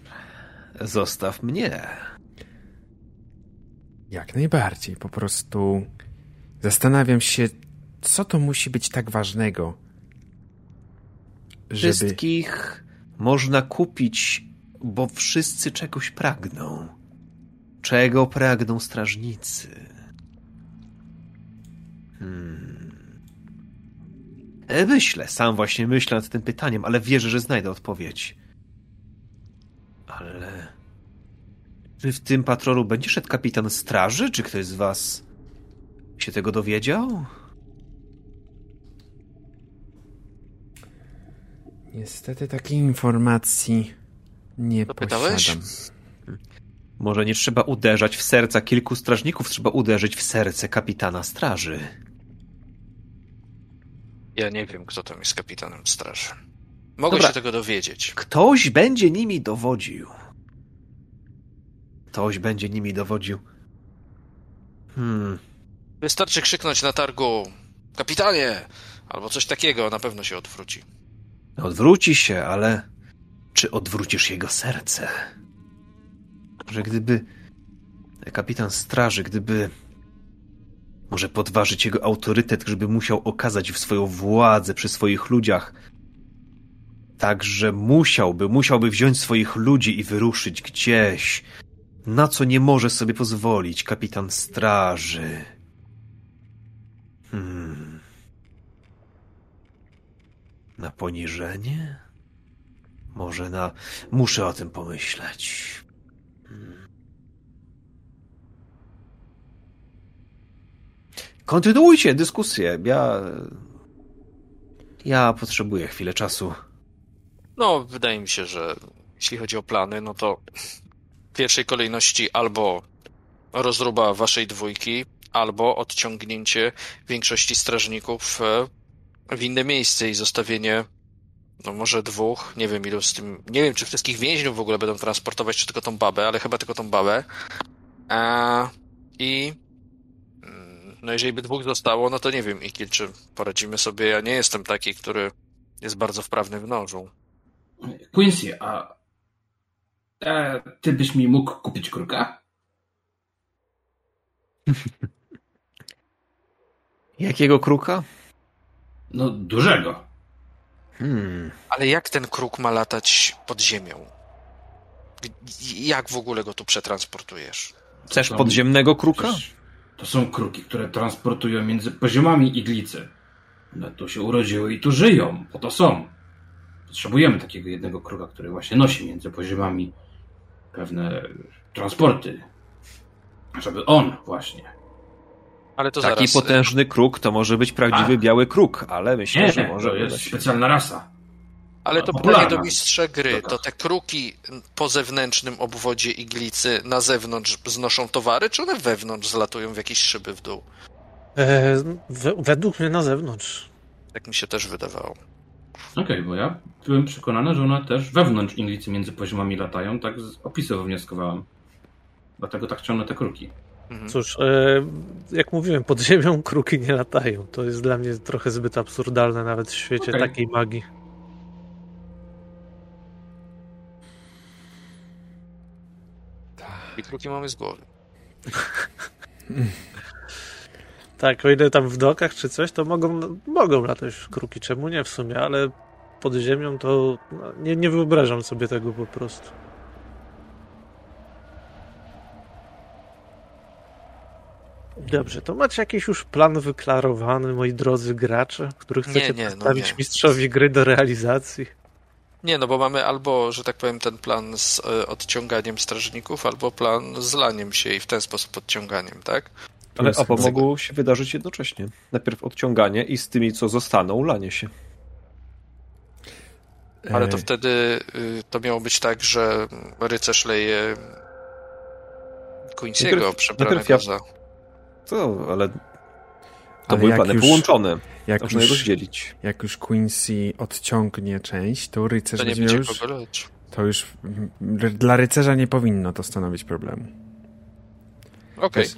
zostaw mnie. jak najbardziej, po prostu zastanawiam się, co to musi być tak ważnego, żeby... Wszystkich można kupić, bo wszyscy czegoś pragną. Czego pragną strażnicy? Hmm. E, Myślę, sam właśnie myślę nad tym pytaniem, ale wierzę, że znajdę odpowiedź. Ale. Czy w tym patrolu będzie szedł kapitan straży? Czy ktoś z was się tego dowiedział? Niestety takiej informacji nie Dopytałeś? posiadam. Może nie trzeba uderzać w serca kilku strażników, trzeba uderzyć w serce kapitana straży. Ja nie wiem, kto tam jest kapitanem straży. Mogę Dobra. się tego dowiedzieć. Ktoś będzie nimi dowodził. Ktoś będzie nimi dowodził. Hmm. Wystarczy krzyknąć na targu kapitanie! Albo coś takiego, na pewno się odwróci. Odwróci się, ale czy odwrócisz jego serce? Że gdyby kapitan straży, gdyby może podważyć jego autorytet, żeby musiał okazać w swoją władzę przy swoich ludziach, tak, że musiałby, musiałby wziąć swoich ludzi i wyruszyć gdzieś, na co nie może sobie pozwolić kapitan straży. Hmm. Na poniżenie? Może na. Muszę o tym pomyśleć. Hmm. Kontynuujcie dyskusję. Ja. Ja potrzebuję chwilę czasu. No, wydaje mi się, że jeśli chodzi o plany, no to w pierwszej kolejności albo rozruba waszej dwójki, albo odciągnięcie większości strażników e, w inne miejsce i zostawienie no może dwóch, nie wiem ilu z tym, nie wiem czy wszystkich więźniów w ogóle będą transportować, czy tylko tą babę, ale chyba tylko tą babę. A, I mm, no jeżeli by dwóch zostało, no to nie wiem, Ikil, czy poradzimy sobie. Ja nie jestem taki, który jest bardzo wprawny w nożu. Quincy, a e, ty byś mi mógł kupić kruka? Jakiego kruka? No, dużego. Hmm. Ale jak ten kruk ma latać pod ziemią? Jak w ogóle go tu przetransportujesz? Chcesz To- podziemnego kruka? To są kruki, które transportują między poziomami iglicy. One tu się urodziły i tu żyją, po to są. Potrzebujemy takiego jednego kruka, który właśnie nosi między poziomami pewne transporty. Żeby on właśnie. Ale to Taki zaraz. potężny kruk to może być prawdziwy A. biały kruk, ale myślę, Nie, że może to jest wydać. specjalna rasa. Ale to popularna. pytanie do mistrza gry. To te kruki po zewnętrznym obwodzie iglicy na zewnątrz znoszą towary, czy one wewnątrz zlatują w jakieś szyby w dół? E, we, według mnie na zewnątrz. Tak mi się też wydawało. Okej, bo ja byłem przekonany, że one też wewnątrz iglicy między poziomami latają. Tak z opisu wywnioskowałem. Dlatego tak ciągnę te kruki. Mhm. Cóż, e, jak mówiłem, pod ziemią kruki nie latają. To jest dla mnie trochę zbyt absurdalne nawet w świecie Okej. takiej magii. I kruki mamy z głowy. Tak, o ile tam w dokach czy coś, to mogą, mogą latać kruki, czemu nie w sumie, ale pod ziemią to no, nie, nie wyobrażam sobie tego po prostu. Dobrze, to macie jakiś już plan wyklarowany, moi drodzy gracze, który chcecie nie, no przedstawić nie. mistrzowi gry do realizacji? Nie, no bo mamy albo, że tak powiem, ten plan z e, odciąganiem strażników, albo plan z laniem się i w ten sposób odciąganiem, tak? Ale oba mogą się wydarzyć jednocześnie. Najpierw odciąganie i z tymi, co zostaną, lanie się. Ale to wtedy y, to miało być tak, że rycerz leje Quincy'ego Najpierw- przebranego ja- za... Co, ale to Ale były plany już- połączone. jak, Można je już, rozdzielić. jak już Quincy odciągnie część, to rycerz To nie będzie już... To już dla rycerza nie powinno to stanowić problemu. Okej. Jest-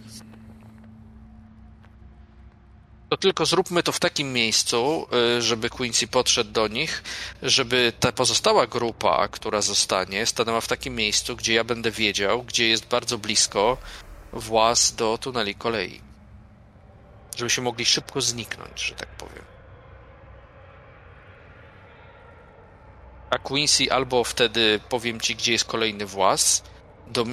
To tylko zróbmy to w takim miejscu, y, żeby Quincy podszedł do nich, żeby ta pozostała grupa, która zostanie, stanęła w takim miejscu, gdzie ja będę wiedział, gdzie jest bardzo blisko właz do tuneli kolei. Żeby się mogli szybko zniknąć, że tak powiem. A Quincy albo wtedy powiem ci, gdzie jest kolejny właz, do,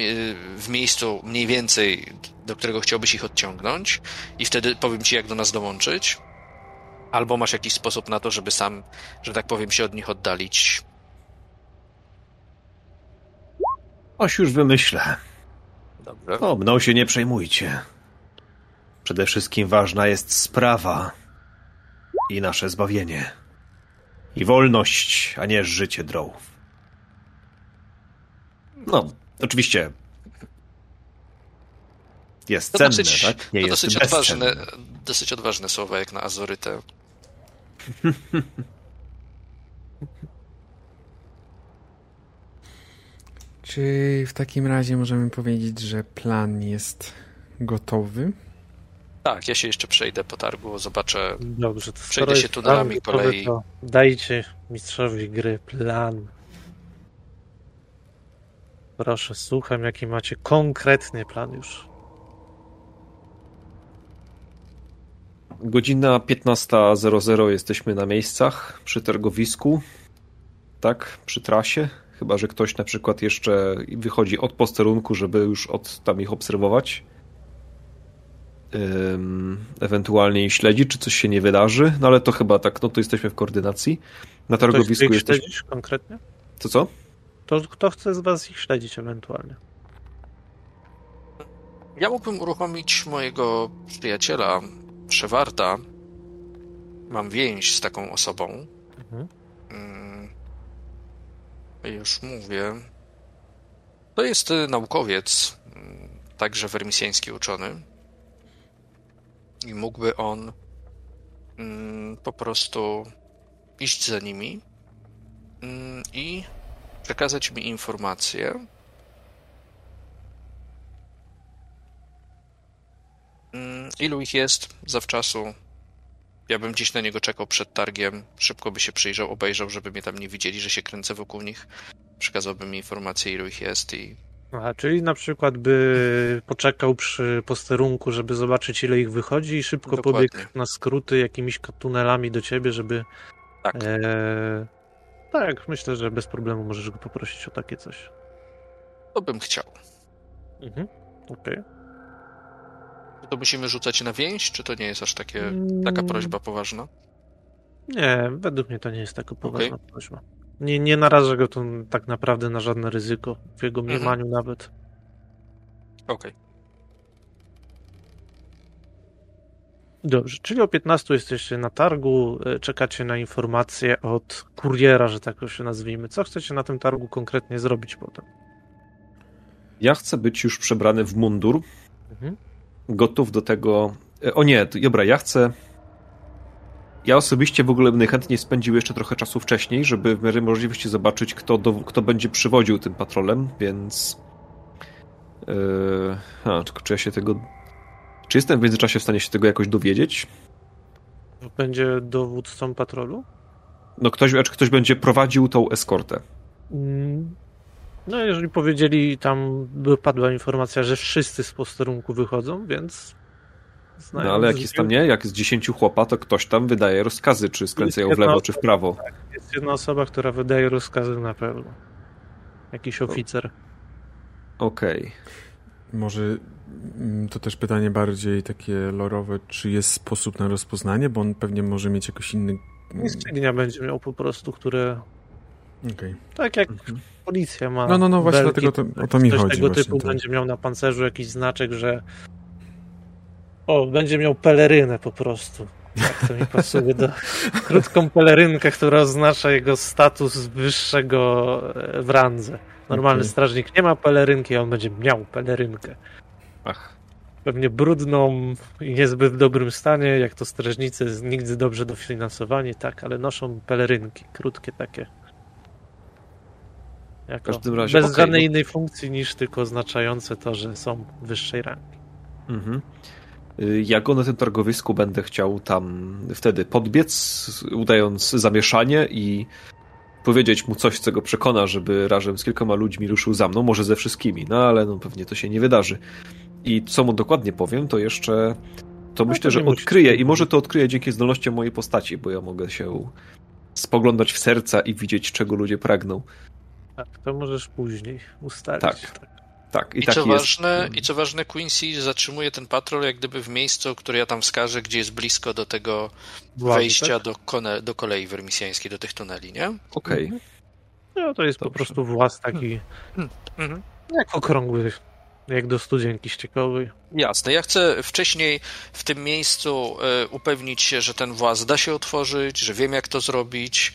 w miejscu mniej więcej, do którego chciałbyś ich odciągnąć, i wtedy powiem ci, jak do nas dołączyć. Albo masz jakiś sposób na to, żeby sam, że tak powiem, się od nich oddalić. Oś już wymyślę. Dobrze. O, mną się nie przejmujcie. Przede wszystkim ważna jest sprawa i nasze zbawienie. I wolność, a nie życie drołów. No, oczywiście. Jest To cenne, dosyć, tak? Nie to jest dosyć bezcenne. odważne, dosyć odważne słowa, jak na Azorytę. Czy w takim razie możemy powiedzieć, że plan jest gotowy? Tak, ja się jeszcze przejdę po targu, zobaczę. Dobrze, to Przejdę się tunelami gotowy, kolei. To dajcie mistrzowi gry plan. Proszę, słucham, jaki macie konkretny plan już. Godzina 15.00 jesteśmy na miejscach przy targowisku. Tak, przy trasie. Chyba, że ktoś na przykład jeszcze wychodzi od posterunku, żeby już od tam ich obserwować. Ewentualnie ich śledzi, czy coś się nie wydarzy. No ale to chyba tak, no to jesteśmy w koordynacji. Na Ktoś targowisku ich jesteśmy. śledzić konkretnie? Co co? To kto chce z was ich śledzić ewentualnie? Ja mógłbym uruchomić mojego przyjaciela, Szewarta. Mam więź z taką osobą. Mhm. Już mówię. To jest y, naukowiec, mm, także wermisjański uczony. I mógłby on mm, po prostu iść za nimi mm, i przekazać mi informację. Mm, Ilu ich jest zawczasu? Ja bym dziś na niego czekał przed targiem. Szybko by się przyjrzał, obejrzał, żeby mnie tam nie widzieli, że się kręcę wokół nich. Przekazałbym mi informację, ilu ich jest i Aha, czyli na przykład by poczekał przy posterunku, żeby zobaczyć ile ich wychodzi i szybko Dokładnie. pobiegł na skróty jakimiś tunelami do ciebie, żeby... tak. E... Tak, myślę, że bez problemu możesz go poprosić o takie coś. To bym chciał. Mhm. Okej. Czy to musimy rzucać na więź, czy to nie jest aż takie, Mm. taka prośba poważna? Nie, według mnie to nie jest taka poważna prośba. Nie, nie narażę go to tak naprawdę na żadne ryzyko, w jego Mhm. mniemaniu nawet. Okej. Dobrze, czyli o 15 jesteście na targu, e, czekacie na informacje od kuriera, że tak się nazwijmy. Co chcecie na tym targu konkretnie zrobić potem? Ja chcę być już przebrany w mundur, Mhm. Gotów do tego. e, O nie, dobra, ja chcę. Ja osobiście w ogóle bym najchętniej spędził jeszcze trochę czasu wcześniej, żeby w miarę możliwości zobaczyć, kto, do, kto będzie przywodził tym patrolem, więc. Yy... A, czy ja się tego. Czy jestem w międzyczasie w stanie się tego jakoś dowiedzieć? Będzie dowódcą patrolu? No ktoś, czy ktoś będzie prowadził tą eskortę. Mm, No, jeżeli powiedzieli, tam by padła informacja, że wszyscy z posterunku wychodzą, więc. No ale jak jest tam nie, jak jest 10 chłopa, to ktoś tam wydaje rozkazy, czy skręcają w lewo, czy w prawo. Jest jedna osoba, która wydaje rozkazy na pewno. Jakiś oficer. Okej. Może mm, to też pytanie bardziej takie lorowe, czy jest sposób na rozpoznanie, bo on pewnie może mieć jakoś inny... Instygnia będzie miał po prostu, które. Okej. Tak jak policja ma. No, no, no, właśnie belki, dlatego to, o to mi chodzi. tego typu tak. będzie miał na pancerzu jakiś znaczek, że. O, będzie miał pelerynę po prostu. Tak to mi pasuje do. Krótką pelerynkę, która oznacza jego status wyższego e, w randze. Normalny Okej. strażnik nie ma pelerynki, a on będzie miał pelerynkę. Ach. Pewnie brudną i niezbyt dobrym stanie, jak to strażnicy, nigdy dobrze dofinansowani, tak, ale noszą pelerynki, krótkie takie. Jako, W każdym razie, bez okej, żadnej no- innej funkcji niż tylko oznaczające to, że są wyższej rangi. Mhm. Y, Ja go na tym targowisku będę chciał tam wtedy podbiec, udając zamieszanie i powiedzieć mu coś, co go przekona, żeby razem z kilkoma ludźmi ruszył za mną, może ze wszystkimi, no ale no pewnie to się nie wydarzy. I co mu dokładnie powiem, to jeszcze to myślę, to że musisz odkryję i może to odkryję dzięki zdolnościom mojej postaci, bo ja mogę się spoglądać w serca i widzieć, czego ludzie pragną. Tak, to możesz później ustalić. Tak. Tak, i, I, tak co jest. ważne, I co ważne, Quincy zatrzymuje ten patrol jak gdyby w miejscu, które ja tam wskażę, gdzie jest blisko do tego Władzy, wejścia tak? do, kone, do kolei wermisjańskiej, do tych tuneli, nie? Okej. No to jest po Dobrze. prostu włas taki, Mhm. jak okrągły, jak do studzienki ściekowej. Jasne. Ja chcę wcześniej w tym miejscu e, upewnić się, że ten właz da się otworzyć, że wiem jak to zrobić,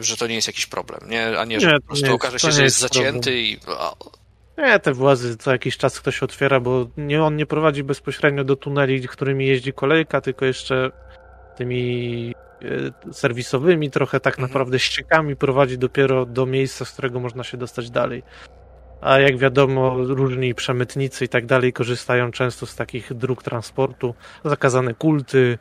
że to nie jest jakiś problem, nie? A nie, że Nie, po prostu okaże się, że jest jest zacięty i... a, Nie, te włazy co jakiś czas ktoś otwiera, bo nie, on nie prowadzi bezpośrednio do tuneli, którymi jeździ kolejka, tylko jeszcze tymi e, serwisowymi, trochę tak Mhm. naprawdę ściekami prowadzi dopiero do miejsca, z którego można się dostać dalej. A jak wiadomo, różni przemytnicy i tak dalej korzystają często z takich dróg transportu, zakazane kulty,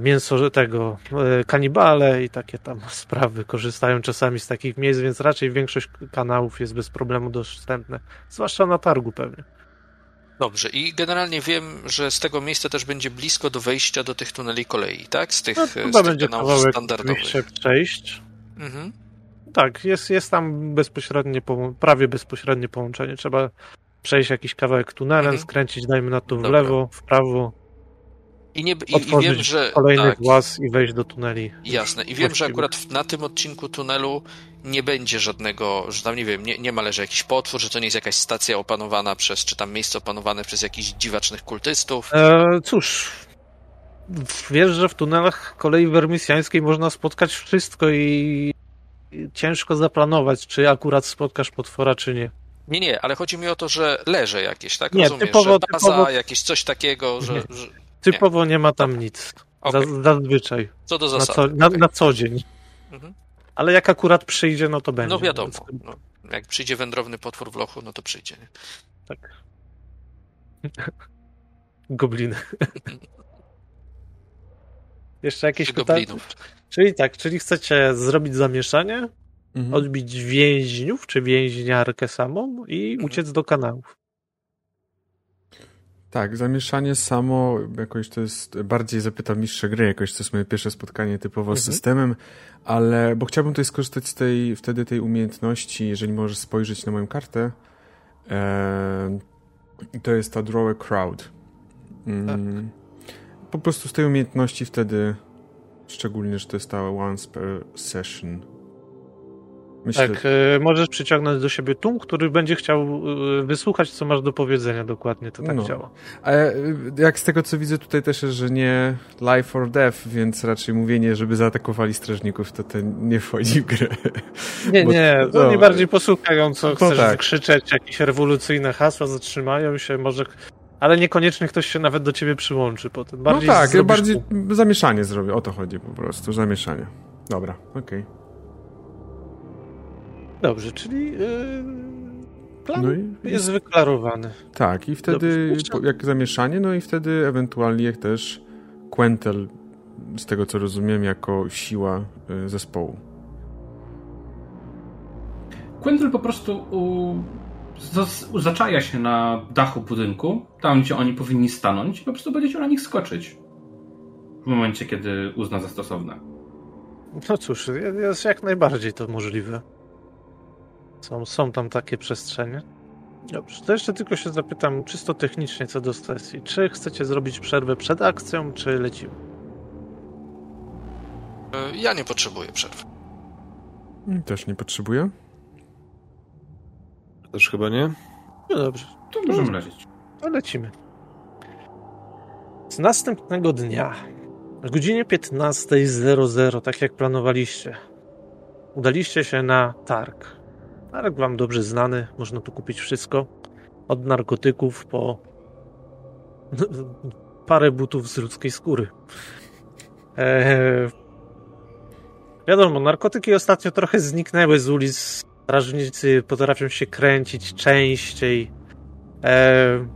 mięso tego, e, kanibale i takie tam sprawy korzystają czasami z takich miejsc, więc raczej większość kanałów jest bez problemu dostępne, zwłaszcza na targu pewnie. Dobrze. I generalnie wiem, że z tego miejsca też będzie blisko do wejścia do tych tuneli kolei, tak? Z tych, No, e, z chyba tych będzie kanałów kawałek standardowych. przejść. Mhm. Tak, jest, jest tam bezpośrednie, prawie bezpośrednie połączenie. Trzeba przejść jakiś kawałek tunelem, Mhm. skręcić, dajmy na to w Dobra. lewo, w prawo, I, nie, i, i wiem, że... kolejny tak, włas i wejść do tuneli. Jasne. I wiem, że akurat na tym odcinku tunelu nie będzie żadnego, że tam nie wiem, nie, nie ma leży jakiś potwór, że to nie jest jakaś stacja opanowana przez, czy tam miejsce opanowane przez jakichś dziwacznych kultystów. E, cóż, wiesz, że w tunelach kolei wermisjańskiej można spotkać wszystko i ciężko zaplanować, czy akurat spotkasz potwora, czy nie. Nie, nie, ale chodzi mi o to, że leże jakieś, tak? Nie, Rozumiesz, typowo- że baza, typowo- jakieś coś takiego, że... Że Typowo nie ma tam nic. Za- Zazwyczaj. co do Na zasady. co, na, okej. na co dzień. Mhm. Ale jak akurat przyjdzie, no to będzie. No wiadomo. No, jak przyjdzie wędrowny potwór w lochu, no to przyjdzie. Nie? Tak. Gobliny. Jeszcze jakieś pytania? Czyli tak, czyli chcecie zrobić zamieszanie, mhm. odbić więźniów, czy więźniarkę samą i mhm. uciec do kanałów. Tak, zamieszanie samo, jakoś to jest, bardziej zapytam mistrza gry, jakoś to jest moje pierwsze spotkanie typowo mhm. z systemem, ale, bo chciałbym tutaj skorzystać z tej, wtedy tej umiejętności, jeżeli możesz spojrzeć na moją kartę, e, to jest ta draw a crowd. Mm, tak. Po prostu z tej umiejętności wtedy, szczególnie, że to jest ta once per session, Myślę... Tak, y, możesz przyciągnąć do siebie tłum, który będzie chciał y, wysłuchać, co masz do powiedzenia dokładnie, to tak no. działa. A jak z tego, co widzę tutaj też jest, że nie life or death, więc raczej mówienie, żeby zaatakowali strażników, to ten nie wchodzi w grę. Nie, Bo, nie, to no, bardziej posłuchają, co no, chcesz tak. krzyczeć, jakieś rewolucyjne hasła, zatrzymają się, może ale niekoniecznie ktoś się nawet do ciebie przyłączy potem. No bardziej no tak, bardziej zamieszanie zrobię, o to chodzi po prostu, zamieszanie. Dobra, okej. Okay. Dobrze, czyli yy, plan no i, jest wyklarowany. Tak, i wtedy Dobrze, jak zamieszanie, no i wtedy ewentualnie też Quentel, z tego co rozumiem, jako siła y, zespołu. Quentel po prostu u, z, zaczaja się na dachu budynku, tam gdzie oni powinni stanąć i po prostu będzie chciał na nich skoczyć. W momencie, kiedy uzna za stosowne. No cóż, jest jak najbardziej to możliwe. Są, są tam takie przestrzenie. Dobrze, to jeszcze tylko się zapytam czysto technicznie co do sesji. Czy chcecie zrobić przerwę przed akcją, czy lecimy? E, ja nie potrzebuję przerwy. Też nie potrzebuję. Też chyba nie. No dobrze. To możemy lecieć. To lecimy. Z następnego dnia, o godzinie 15.00, tak jak planowaliście, udaliście się na targ Marek wam dobrze znany, można tu kupić wszystko. Od narkotyków po parę butów z ludzkiej skóry. Eee, wiadomo, narkotyki ostatnio trochę zniknęły z ulic. Strażnicy potrafią się kręcić częściej. Eee,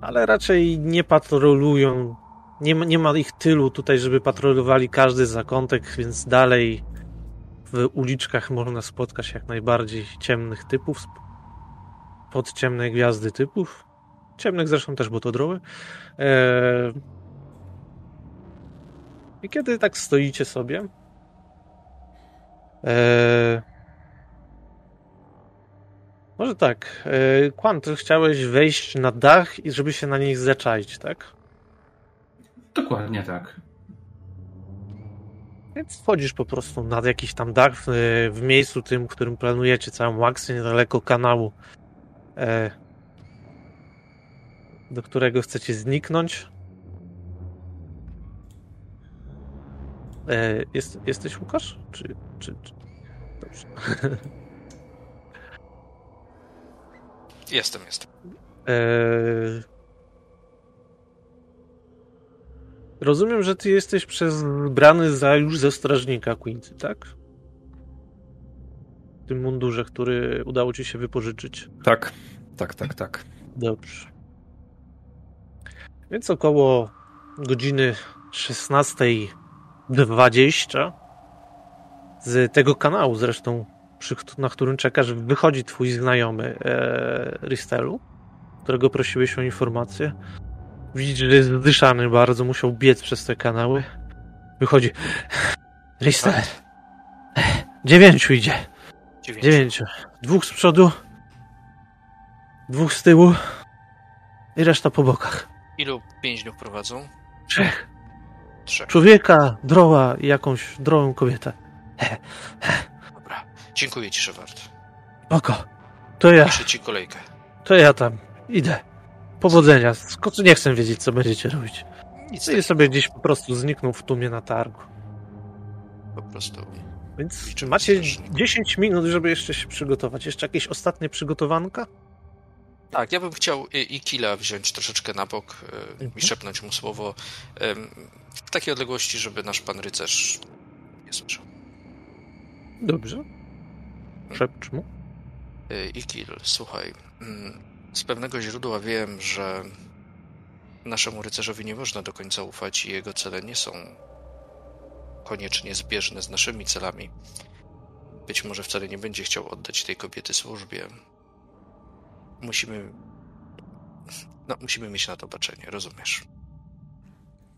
ale raczej nie patrolują. Nie, nie ma ich tylu tutaj, żeby patrolowali każdy zakątek, więc dalej w uliczkach można spotkać jak najbardziej ciemnych typów, pod ciemne gwiazdy typów. Ciemnych zresztą też, bo to droły. Eee... I kiedy tak stoicie sobie, eee... może tak, eee... Quant, chciałeś wejść na dach i żeby się na nich zaczaić, tak? Dokładnie tak. Więc wchodzisz po prostu nad jakiś tam dach w, w miejscu tym, w którym planujecie całą akcję, niedaleko kanału, e, do którego chcecie zniknąć. E, jest, jesteś Łukasz? Czy, czy, czy... Dobrze. Jestem, jestem. E, Rozumiem, że ty jesteś brany za już ze strażnika Quincy, tak? W tym mundurze, który udało ci się wypożyczyć. Tak, tak, tak, tak. Dobrze. Więc około godziny 16.20 z tego kanału zresztą, na którym czekasz, wychodzi twój znajomy e, Ristelu, którego prosiłeś o informację. Widzisz, że jest zdyszany bardzo, musiał biec przez te kanały. Wychodzi. Lister. Dziewięciu idzie. Dziewięciu. Dziewięciu. Dwóch z przodu. Dwóch z tyłu. I reszta po bokach. Ilu więźniów prowadzą? Trzech. Trzech. Człowieka, droła i jakąś drogą kobietę. Dobra. Dziękuję ci, Szewart. Oko. To ja. Piszę ci kolejkę. To ja tam. Idę. Powodzenia. Nie chcę wiedzieć, co będziecie robić. Nic I sobie gdzieś po prostu zniknął w tłumie na targu. Po prostu. Więc macie 10 minut, żeby jeszcze się przygotować. Jeszcze jakieś ostatnie przygotowanka? Tak, ja bym chciał i Kila wziąć troszeczkę na bok mhm. i szepnąć mu słowo w takiej odległości, żeby nasz pan rycerz słyszał. Dobrze. Szepcz mu. Y, Ikil, słuchaj, mm, z pewnego źródła wiem, że naszemu rycerzowi nie można do końca ufać i jego cele nie są koniecznie zbieżne z naszymi celami. Być może wcale nie będzie chciał oddać tej kobiety służbie. Musimy. No, musimy mieć na to baczenie, rozumiesz?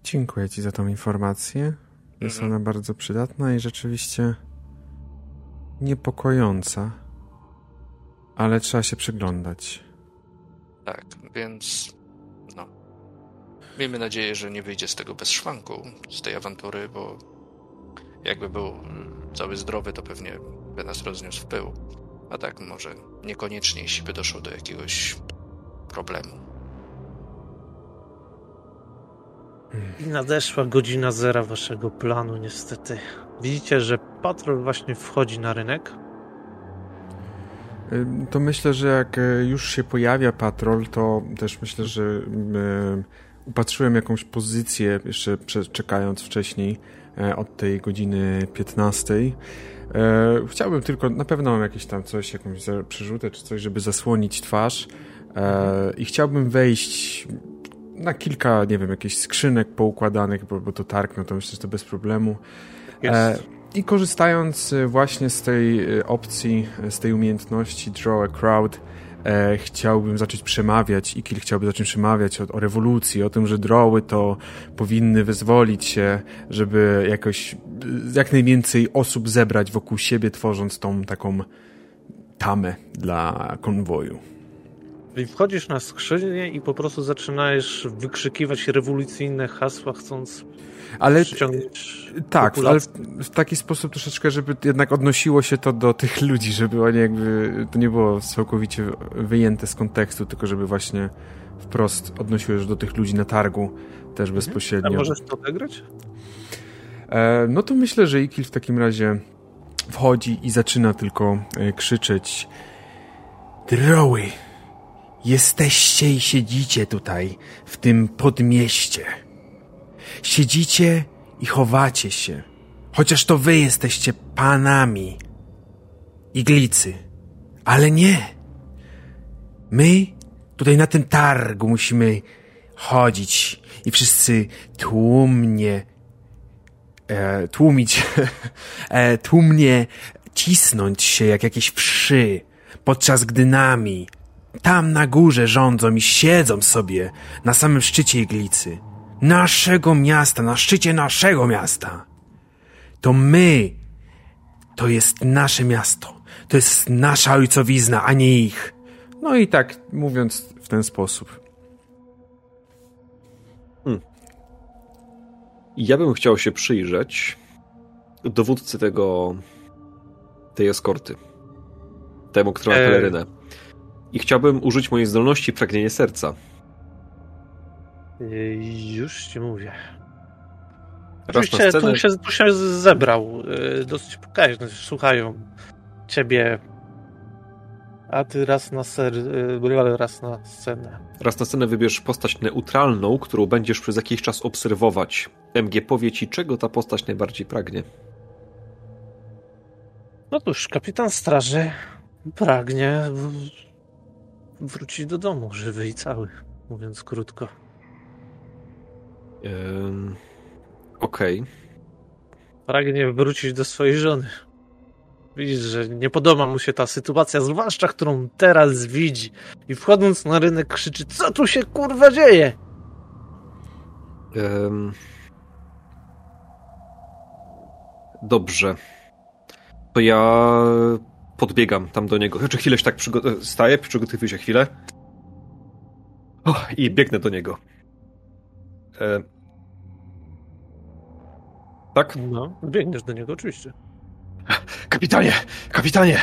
Dziękuję Ci za tą informację. Jest Mhm. ona bardzo przydatna i rzeczywiście niepokojąca, ale trzeba się przyglądać. Tak, więc. No. Miejmy nadzieję, że nie wyjdzie z tego bez szwanku, z tej awantury, bo jakby był mm, cały zdrowy, to pewnie by nas rozniósł w pył. A tak może niekoniecznie, jeśli by doszło do jakiegoś problemu. I nadeszła godzina zera waszego planu, niestety. Widzicie, że patrol właśnie wchodzi na rynek. To myślę, że jak y, już się pojawia patrol, to też myślę, że y, upatrzyłem jakąś pozycję, jeszcze czekając wcześniej e, od tej godziny 15. E, Chciałbym tylko, na pewno mam jakieś tam coś, jakąś przerzutę czy coś, żeby zasłonić twarz E, i chciałbym wejść na kilka, nie wiem, jakichś skrzynek poukładanych, bo, bo to targ, no to myślę, że to bez problemu. E, I korzystając e, właśnie z tej e, opcji, e, z tej umiejętności Draw a Crowd, e, chciałbym zacząć przemawiać, Ikil chciałby zacząć przemawiać o, o rewolucji, o tym, że droły to powinny wyzwolić się, żeby jakoś jak najwięcej osób zebrać wokół siebie, tworząc tą taką tamę dla konwoju. I wchodzisz na skrzynię i po prostu zaczynajesz wykrzykiwać rewolucyjne hasła, chcąc Ale przyciągnąć Tak, ale populację. w, w taki sposób troszeczkę, żeby jednak odnosiło się to do tych ludzi, żeby oni jakby to nie było całkowicie wyjęte z kontekstu, tylko żeby właśnie wprost odnosiło się do tych ludzi na targu też A bezpośrednio. możesz to odegrać? E, no to myślę, że Ikil w takim razie wchodzi i zaczyna tylko e, krzyczeć Droły, jesteście i siedzicie tutaj w tym podmieście. Siedzicie i chowacie się, chociaż to wy jesteście panami iglicy. Ale nie. My tutaj na tym targu musimy chodzić i wszyscy tłumnie e, tłumić, e, tłumnie cisnąć się jak jakieś wszy, podczas gdy nami tam na górze rządzą i siedzą sobie na samym szczycie iglicy. Naszego miasta, na szczycie naszego miasta. To my, to jest nasze miasto. To jest nasza ojcowizna, a nie ich. No i tak mówiąc w ten sposób. Ja bym chciał się przyjrzeć dowódcy tego tej eskorty. Temu, który ma Eee. pelerynę. I chciałbym użyć mojej zdolności pragnienie serca. Yy, Już ci mówię. Raz Oczywiście scenę. tu się, tu się zebrał. yy, Dosyć pokaźny. Słuchają ciebie. A ty raz na ser, yy, raz na scenę. Raz na scenę wybierz postać neutralną, którą będziesz przez jakiś czas obserwować. MG powie ci, czego ta postać najbardziej pragnie. No cóż, kapitan straży pragnie wrócić do domu żywy i cały, mówiąc krótko. Ym, Okej. Pragnie wrócić do swojej żony. Widzisz, że nie podoba mu się ta sytuacja, zwłaszcza którą teraz widzi. I wchodząc na rynek krzyczy, co tu się kurwa dzieje? Ym. Dobrze. To ja podbiegam tam do niego. Znaczy chwilę się tak przygo- staję, przygotowuję się chwilę. O, I biegnę do niego. E... Tak? No, biegniesz do niego oczywiście. Kapitanie! Kapitanie!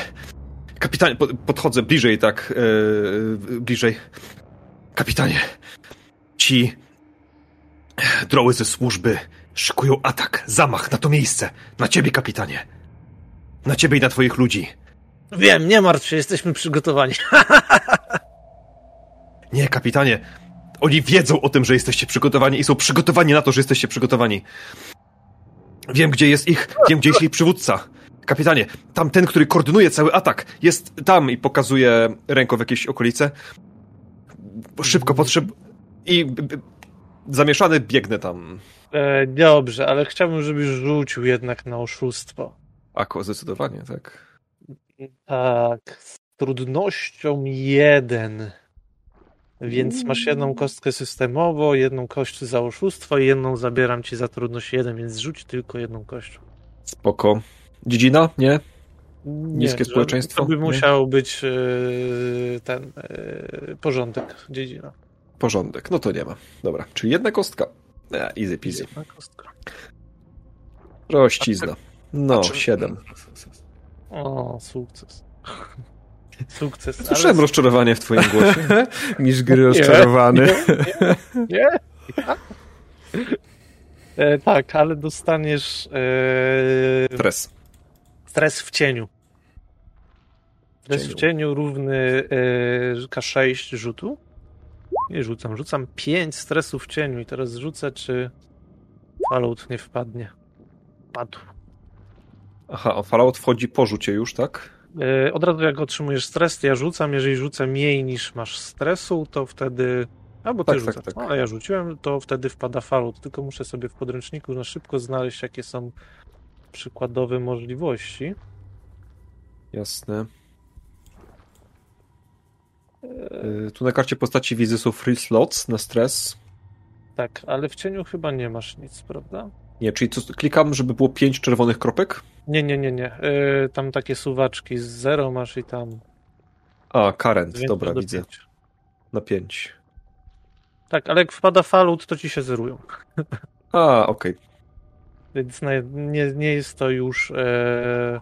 Kapitanie! Pod- Podchodzę bliżej, tak. E... Bliżej. Kapitanie! Ci droły ze służby szykują atak, zamach na to miejsce. Na ciebie, kapitanie. Na ciebie i na twoich ludzi. Wiem, nie martw się, jesteśmy przygotowani. Nie, kapitanie. Oni wiedzą o tym, że jesteście przygotowani i są przygotowani na to, że jesteście przygotowani. Wiem, gdzie jest ich, wiem, gdzie jest ich przywódca. Kapitanie, tam ten, który koordynuje cały atak, jest tam i pokazuje ręką w jakieś okolice. Szybko potrzeb... I zamieszany biegnę tam. E, dobrze, ale chciałbym, żebyś rzucił jednak na oszustwo. Ako, zdecydowanie, tak. Tak, z trudnością jeden. Więc masz jedną kostkę systemowo, jedną kość za oszustwo i jedną zabieram ci za trudność jeden, więc rzuć tylko jedną kością. Spoko. Dziedzina? Nie? Nie, Niskie że- społeczeństwo? To by Nie? musiał być e, ten e, porządek dziedzina. Porządek. No to nie ma. Dobra, czyli jedna kostka. E, easy peasy. Jedna kostka. Rościzna. No, siedem. O, sukces. Sukces. ale- Słyszałem rozczarowanie w twoim głosie. Niż gry rozczarowany. Nie? nie? E, tak, ale dostaniesz e, Stres. stres w cieniu. Stres Cieniu. w cieniu równy e, K6 rzutu. Nie rzucam, rzucam 5 stresów w cieniu i teraz rzucę, czy Fallout nie wpadnie. Padł. Aha, a Fallout wchodzi po rzucie już, tak? E, Od razu jak otrzymujesz stres, to ja rzucam. Jeżeli rzucę mniej niż masz stresu, to wtedy. Albo ty Tak, rzucasz. tak, tak. Ale ja rzuciłem, to wtedy wpada fallout. Tylko muszę sobie w podręczniku na szybko znaleźć, jakie są przykładowe możliwości. Jasne. Y, Tu na karcie postaci widzę są free slots na stres. Tak, ale w cieniu chyba nie masz nic, prawda? Nie, czyli co, klikam, żeby było pięć czerwonych kropek? Nie, nie, nie, nie. E, tam takie suwaczki z zero masz i tam. A, current, dobra, do widzę. pięciu. Na pięć. Tak, ale jak wpada fallout, to ci się zerują. A, okej. Więc na- nie, nie jest to już. E,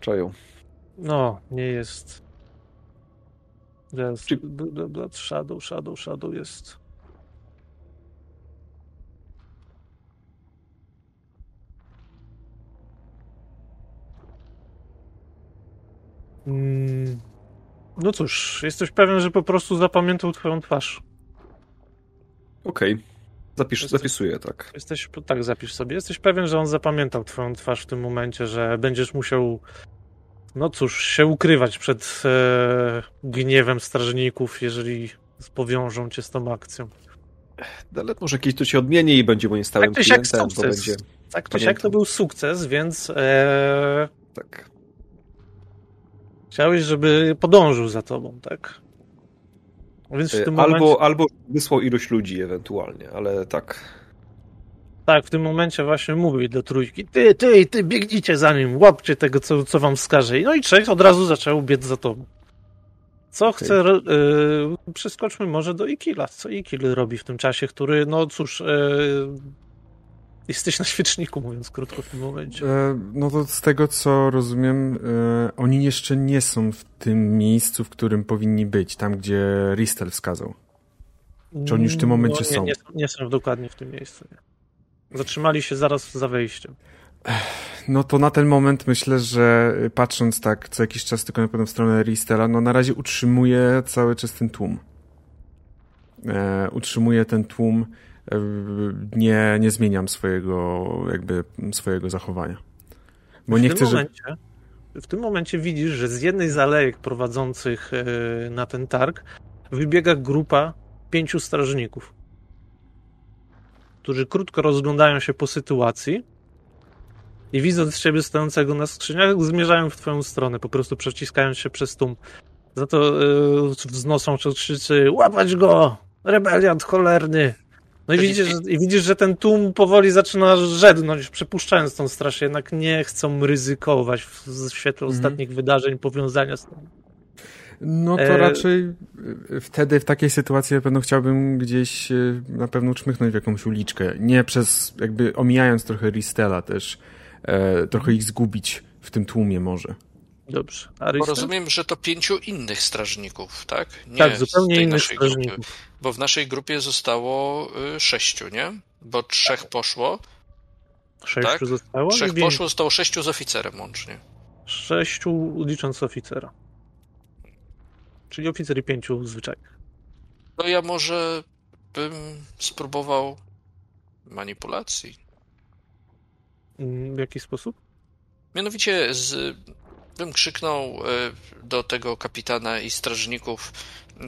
Czają. No, nie jest. Teraz. Czy- b- b- b- Shadow, Shadow, Shadow jest. No cóż, jesteś pewien, że po prostu zapamiętał twoją twarz. Okej. Zapisz, Jest- zapisuję, tak. Jesteś, tak, zapisz sobie. Jesteś pewien, że on zapamiętał twoją twarz w tym momencie, że będziesz musiał, no cóż, się ukrywać przed e, gniewem strażników, jeżeli powiążą cię z tą akcją. Ale może kiedyś to się odmieni i będzie moim stałym Tak klientem, bo będzie... Tak czy siak to był sukces, więc e, Tak. Chciałeś, żeby podążył za tobą, tak? Tym Albo, momencie, albo wysłał ilość ludzi ewentualnie, ale tak. tak, w tym momencie właśnie mówi do trójki, ty, ty, ty, biegnijcie za nim, łapcie tego, co, co wam wskaże. No i trzech od razu zaczęło biec za tobą. Co chce, ro- y, przeskoczmy może do Ikila. Co Ikil robi w tym czasie, który, no cóż, y, jesteś na świeczniku, mówiąc krótko w tym momencie. E, No to z tego co rozumiem, e, oni jeszcze nie są w tym miejscu, w którym powinni być, tam gdzie Ristel wskazał. Czy oni już w tym momencie no, nie, są? Nie, nie są dokładnie w tym miejscu. Nie. Zatrzymali się zaraz za wejściem. No to na ten moment myślę, że patrząc tak co jakiś czas tylko na pewno w stronę Ristela, no na razie utrzymuje cały czas ten tłum. E, utrzymuje ten tłum, nie, nie zmieniam swojego jakby swojego zachowania. Bo w nie tym chcę, momencie, W tym momencie widzisz, że z jednej z alejek prowadzących e, na ten targ wybiega grupa pięciu strażników, którzy krótko rozglądają się po sytuacji i widząc ciebie stojącego na skrzyniach, zmierzają w twoją stronę, po prostu przeciskając się przez tłum. Za to e, wznoszą krzyczy łapać go! Rebeliant cholerny! No i widzisz, że, i widzisz, że ten tłum powoli zaczyna żednąć, przypuszczając tą straż, jednak nie chcą ryzykować w w świetle Mhm. ostatnich wydarzeń, powiązania z tym. No to E, raczej y, wtedy w takiej sytuacji na pewno chciałbym gdzieś y, na pewno czmychnąć w jakąś uliczkę. Nie przez, jakby omijając trochę Ristela też, e, trochę ich zgubić w tym tłumie może. Dobrze. Bo rozumiem, że to pięciu innych strażników, tak? Nie Tak, zupełnie tej innych naszej grupy. strażników. Bo w naszej grupie zostało y, sześciu, nie? Bo trzech poszło, Sześciu tak? zostało? trzech poszło, zostało sześciu z oficerem łącznie. Sześciu licząc oficera. Czyli oficer i pięciu zwyczajnych. To ja może bym spróbował manipulacji. Mm, W jaki sposób? Mianowicie z, bym krzyknął e, do tego kapitana i strażników,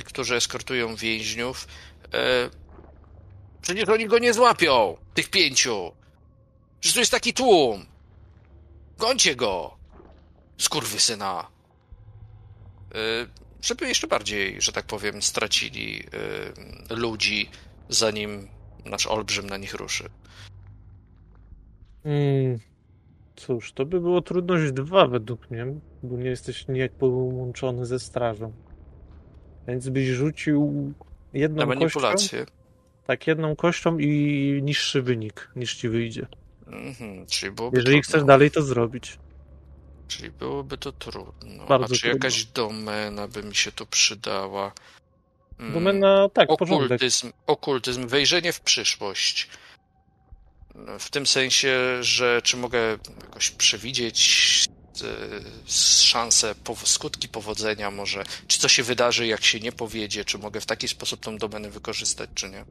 którzy eskortują więźniów. e, Przecież oni go nie złapią, tych pięciu. Przecież tu jest taki tłum. Gońcie go, skurwysyna. E, Żeby jeszcze bardziej, że tak powiem, stracili e, ludzi, zanim nasz olbrzym na nich ruszy. Mm, cóż, to by było trudność dwa według mnie, bo nie jesteś nijak połączony ze strażą. Więc byś rzucił jedną Na kością, manipulację. tak, jedną kością i niższy wynik niż ci wyjdzie. Mhm, czyli byłoby Jeżeli trudno. chcesz dalej to zrobić. Czyli byłoby to trudno. Bardzo A czy trudno. jakaś domena by mi się tu przydała? Mm, Domena, tak, porządek. Okultyzm, okultyzm, wejrzenie w przyszłość. W tym sensie, że czy mogę jakoś przewidzieć e, szanse, skutki powodzenia może, czy co się wydarzy, jak się nie powiedzie, czy mogę w taki sposób tą domenę wykorzystać, czy nie.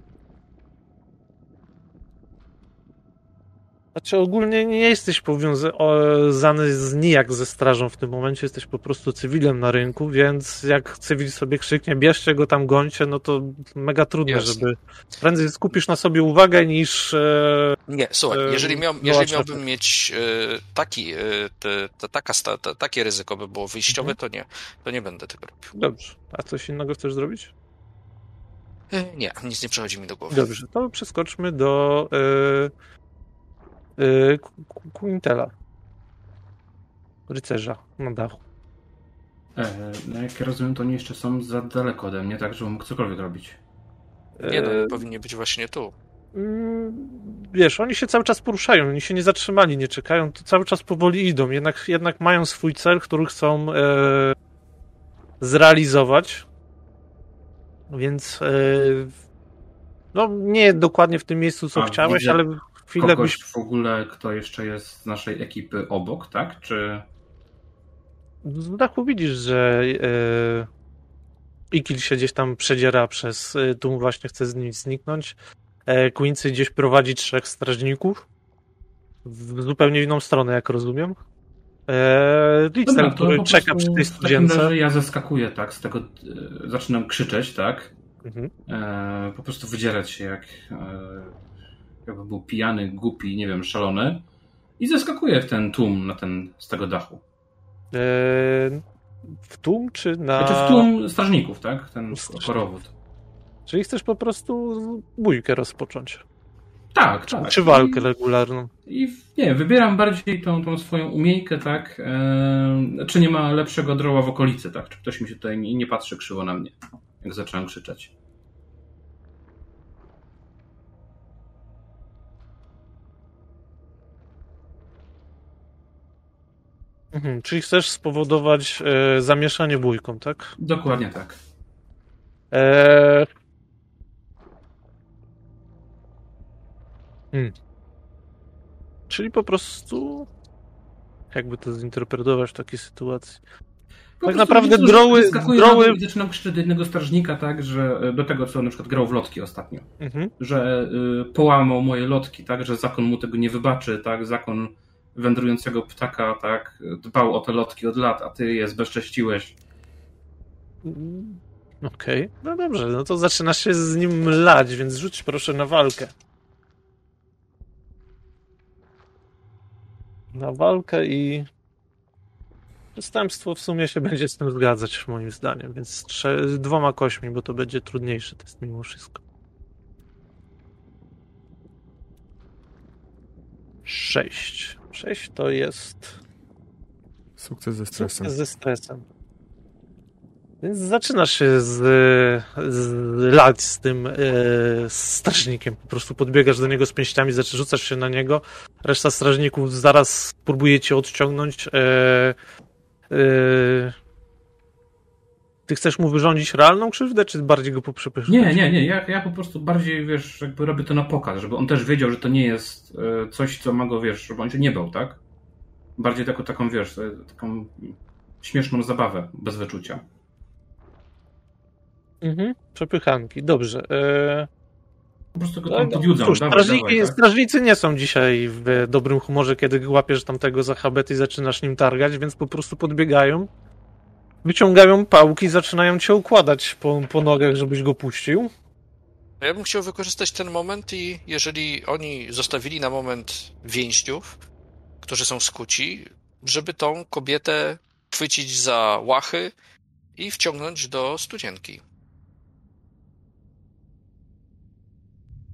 Znaczy ogólnie nie jesteś powiązany z nijak ze strażą w tym momencie, jesteś po prostu cywilem na rynku, więc jak cywil sobie krzyknie, bierzcie go tam, gońcie, no to mega trudno, Jasne. żeby prędzej skupisz na sobie uwagę niż e, Nie, słuchaj, E, jeżeli, miał, jeżeli miałbym mieć e, taki, te, te, taka, te, takie ryzyko by było wyjściowe, Mhm. to nie, to nie będę tego robił. Dobrze. A coś innego chcesz zrobić? Nie, nic nie przychodzi mi do głowy. Dobrze, to przeskoczmy do e, Ku- Ku- Quintela. Rycerza na dachu. E, no jak rozumiem, to oni jeszcze są za daleko ode mnie, tak, żebym mógł cokolwiek robić. Nie no, E, powinni być właśnie tu. Mm, Wiesz, oni się cały czas poruszają, oni się nie zatrzymali, nie czekają, to cały czas powoli idą, jednak, jednak mają swój cel, który chcą e, zrealizować. Więc e, no nie dokładnie w tym miejscu, co A, chciałeś, widzę ale chwilę Kogoś byś... w ogóle, kto jeszcze jest z naszej ekipy obok, tak? Czy... Z dachu widzisz, że e, Ikil się gdzieś tam przedziera przez e, tłum, właśnie chce z nim zniknąć. E, Quincy gdzieś prowadzi trzech strażników w zupełnie inną stronę, jak rozumiem. E, Lister, który czeka przy tej studience. ja zeskakuję, tak, z tego, e, zaczynam krzyczeć, tak, Mhm. e, po prostu wydzierać się jak, e, jakby był pijany, głupi, nie wiem, szalony i zeskakuję w ten tłum na ten, z tego dachu. E, w tłum czy na... Znaczy w tłum strażników, tak, ten korowód. Czyli chcesz po prostu bójkę rozpocząć. Tak, tak. Czy walkę regularną. I, i nie, wybieram bardziej tą, tą swoją umiejkę, tak, e, czy nie ma lepszego droła w okolicy, tak, czy ktoś mi się tutaj nie, nie patrzy krzywo na mnie, jak zacząłem krzyczeć. Mhm. Czyli chcesz spowodować e, zamieszanie bójką, tak? Dokładnie tak. Eee... Hmm. Czyli po prostu. Jakby to zinterpretować w takiej sytuacji? Po Tak naprawdę droły- droły- krzyczeć do jednego strażnika, tak, że e, do tego, co na przykład grał w lotki ostatnio, Mhm. że y, połamał moje lotki, tak, że zakon mu tego nie wybaczy, tak, zakon wędrującego ptaka, tak, dbał o te lotki od lat, a ty je zbezcześciłeś. Mm, Okej, no dobrze, no to zaczynasz się z nim lać, więc rzuć proszę na walkę. Na walkę i. Przestępstwo w sumie się będzie z tym zgadzać, moim zdaniem, więc trze- dwoma kośćmi, bo to będzie trudniejszy test mimo wszystko. Sześć. Sześć to jest Sukces ze stresem. ze stresem. Więc zaczynasz się z, z lać z tym e, strażnikiem. Po prostu podbiegasz do niego z pięściami, rzucasz się na niego. Reszta strażników zaraz próbuje cię odciągnąć. E, e, ty chcesz mu wyrządzić realną krzywdę, czy bardziej go poprzepychać? Nie, nie, nie, ja, ja po prostu bardziej, wiesz, jakby robię to na pokaz, żeby on też wiedział, że to nie jest e, coś, co ma go, wiesz, żeby on się nie bał, tak? Bardziej taką, taką wiesz, e, taką śmieszną zabawę, bez wyczucia. Mhm, przepychanki, dobrze. E, Po prostu go No, tam no, podjudzam. cóż, dawaj, strażniki, dawaj, tak? strażnicy nie są dzisiaj w dobrym humorze, kiedy łapiesz tamtego za habet i zaczynasz nim targać, więc po prostu podbiegają, wyciągają pałki i zaczynają cię układać po, po nogach, żebyś go puścił. Ja bym chciał wykorzystać ten moment i jeżeli oni zostawili na moment więźniów, którzy są skuci, żeby tą kobietę chwycić za łachy i wciągnąć do studzienki.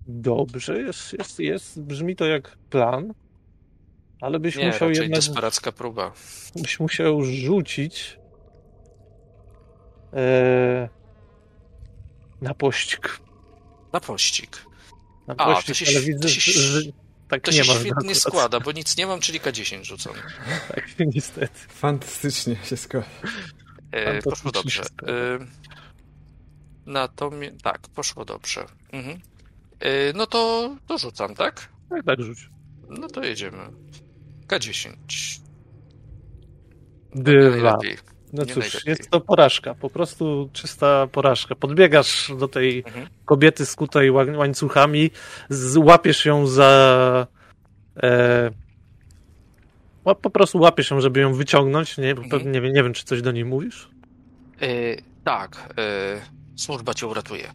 Dobrze, jest, jest, jest, brzmi to jak plan, ale byś Nie, musiał jednak desperacka próba. byś musiał rzucić e, na pościg. Na pościg. Na A, to pościg, się ale widzę, to się że, tak To nie się świetnie składa, bo nic nie mam, czyli K10 rzucam. Tak, niestety. Fantastycznie się składa. E, poszło dobrze. E, natomiast tak, poszło dobrze. Mhm. E, no to, to rzucam, tak? Tak, tak, rzuć. No to jedziemy. K10. Dwa. Najlepiej. No Nie cóż, jest to porażka, po prostu czysta porażka. Podbiegasz do tej Mhm. kobiety skutej łań- łańcuchami, złapiesz ją za... E, po prostu łapiesz ją, żeby ją wyciągnąć, nie, Mhm. pewnie, nie, wiem, nie wiem, czy coś do niej mówisz. E, tak, e, służba cię uratuje.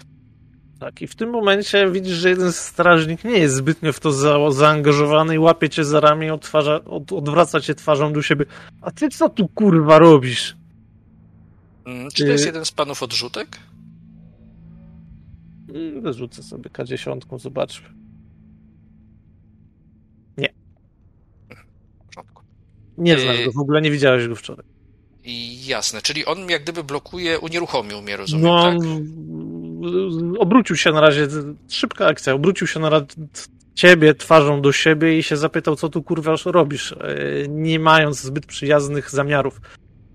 Tak, i w tym momencie widzisz, że jeden strażnik nie jest zbytnio w to za, zaangażowany i łapie cię za ramię, odtwarza, od, odwraca cię twarzą do siebie. A ty co tu kurwa robisz? Mm, Czy to jest Y- jeden z panów odrzutek? Mm, Wyrzucę sobie K10, zobaczmy. W porządku. Nie znasz Y- go, w ogóle nie widziałeś go wczoraj. Jasne, czyli on jak gdyby blokuje, unieruchomił mnie, rozumiem, No, tak? obrócił się na razie, szybka akcja, obrócił się na razie ciebie twarzą do siebie i się zapytał, co tu kurwa robisz, e, nie mając zbyt przyjaznych zamiarów.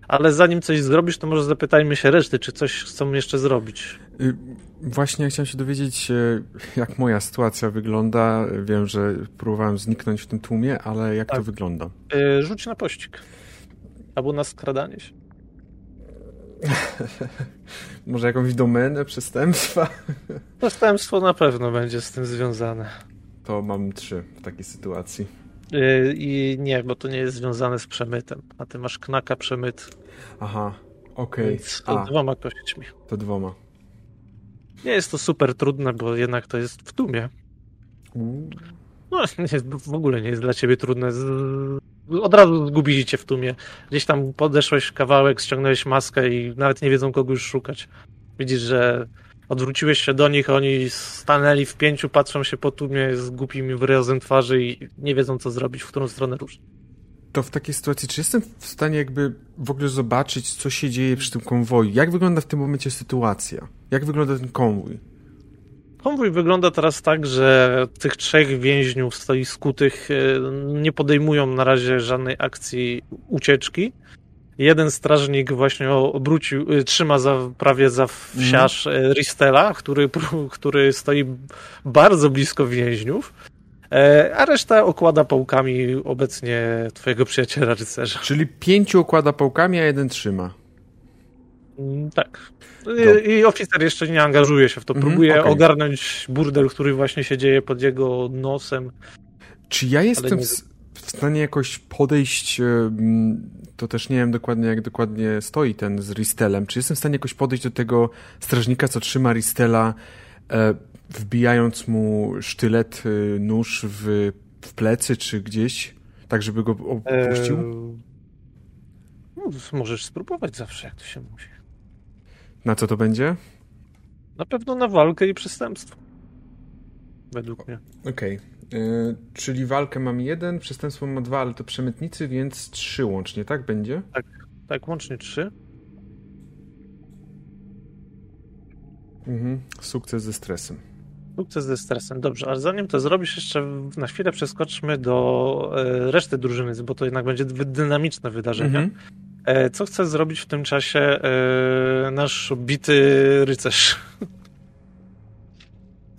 Ale zanim coś zrobisz, to może zapytajmy się reszty, czy coś chcą jeszcze zrobić. Y, Właśnie chciałem się dowiedzieć, e, jak moja sytuacja wygląda. Wiem, że próbowałem zniknąć w tym tłumie, ale jak to Tak. wygląda? E, Rzuć na pościg. Albo na skradanie się. Może jakąś domenę przestępstwa? Przestępstwo na pewno będzie z tym związane. To mam trzy w takiej sytuacji. E, I nie, bo to nie jest związane z przemytem. A ty masz knaka przemyt. Aha, okej. Więc to A, dwoma kośćmi. to dwoma. Nie jest to super trudne, bo jednak to jest w tłumie. U, No, nie, w ogóle nie jest dla ciebie trudne. Od razu zgubili cię w tłumie. Gdzieś tam podeszłeś kawałek, ściągnąłeś maskę i nawet nie wiedzą, kogo już szukać. Widzisz, że odwróciłeś się do nich, oni stanęli w pięciu, patrzą się po tłumie z głupim wyrazem twarzy i nie wiedzą, co zrobić, w którą stronę ruszyć. To w takiej sytuacji, czy jestem w stanie jakby w ogóle zobaczyć, co się dzieje przy tym konwoju? Jak wygląda w tym momencie sytuacja? Jak wygląda ten konwój? Konwój wygląda teraz tak, że tych trzech więźniów stoi skutych e, nie podejmują na razie żadnej akcji ucieczki. Jeden strażnik właśnie obrócił, e, trzyma za, prawie za wsiarz mm. Ristela, który, który stoi bardzo blisko więźniów, e, a reszta okłada pałkami obecnie twojego przyjaciela rycerza. Czyli pięciu okłada pałkami, a jeden trzyma. Mm, Tak. I, I oficer jeszcze nie angażuje się w to. Mhm, Próbuje okej. ogarnąć burdel, który właśnie się dzieje pod jego nosem. Czy ja jestem nie- w, stanie jakoś podejść, to też nie wiem dokładnie jak dokładnie stoi ten z Ristelem, czy jestem w stanie jakoś podejść do tego strażnika, co trzyma Ristela, e, wbijając mu sztylet, e, nóż w, w plecy, czy gdzieś, tak żeby go opuścił? Eee, możesz spróbować zawsze, jak to się mówi. Na co to będzie? Na pewno na walkę i przestępstwo. Według mnie. Okej. E, Czyli walkę mam jeden, przestępstwo mam dwa, ale to przemytnicy, więc trzy łącznie, tak będzie? Tak, łącznie trzy. Mhm. Sukces ze stresem. Sukces ze stresem. Dobrze, ale zanim to zrobisz, jeszcze na chwilę przeskoczmy do e, reszty drużyny, bo to jednak będzie dynamiczne wydarzenie. Mhm. E, co chce zrobić w tym czasie e, nasz bity rycerz?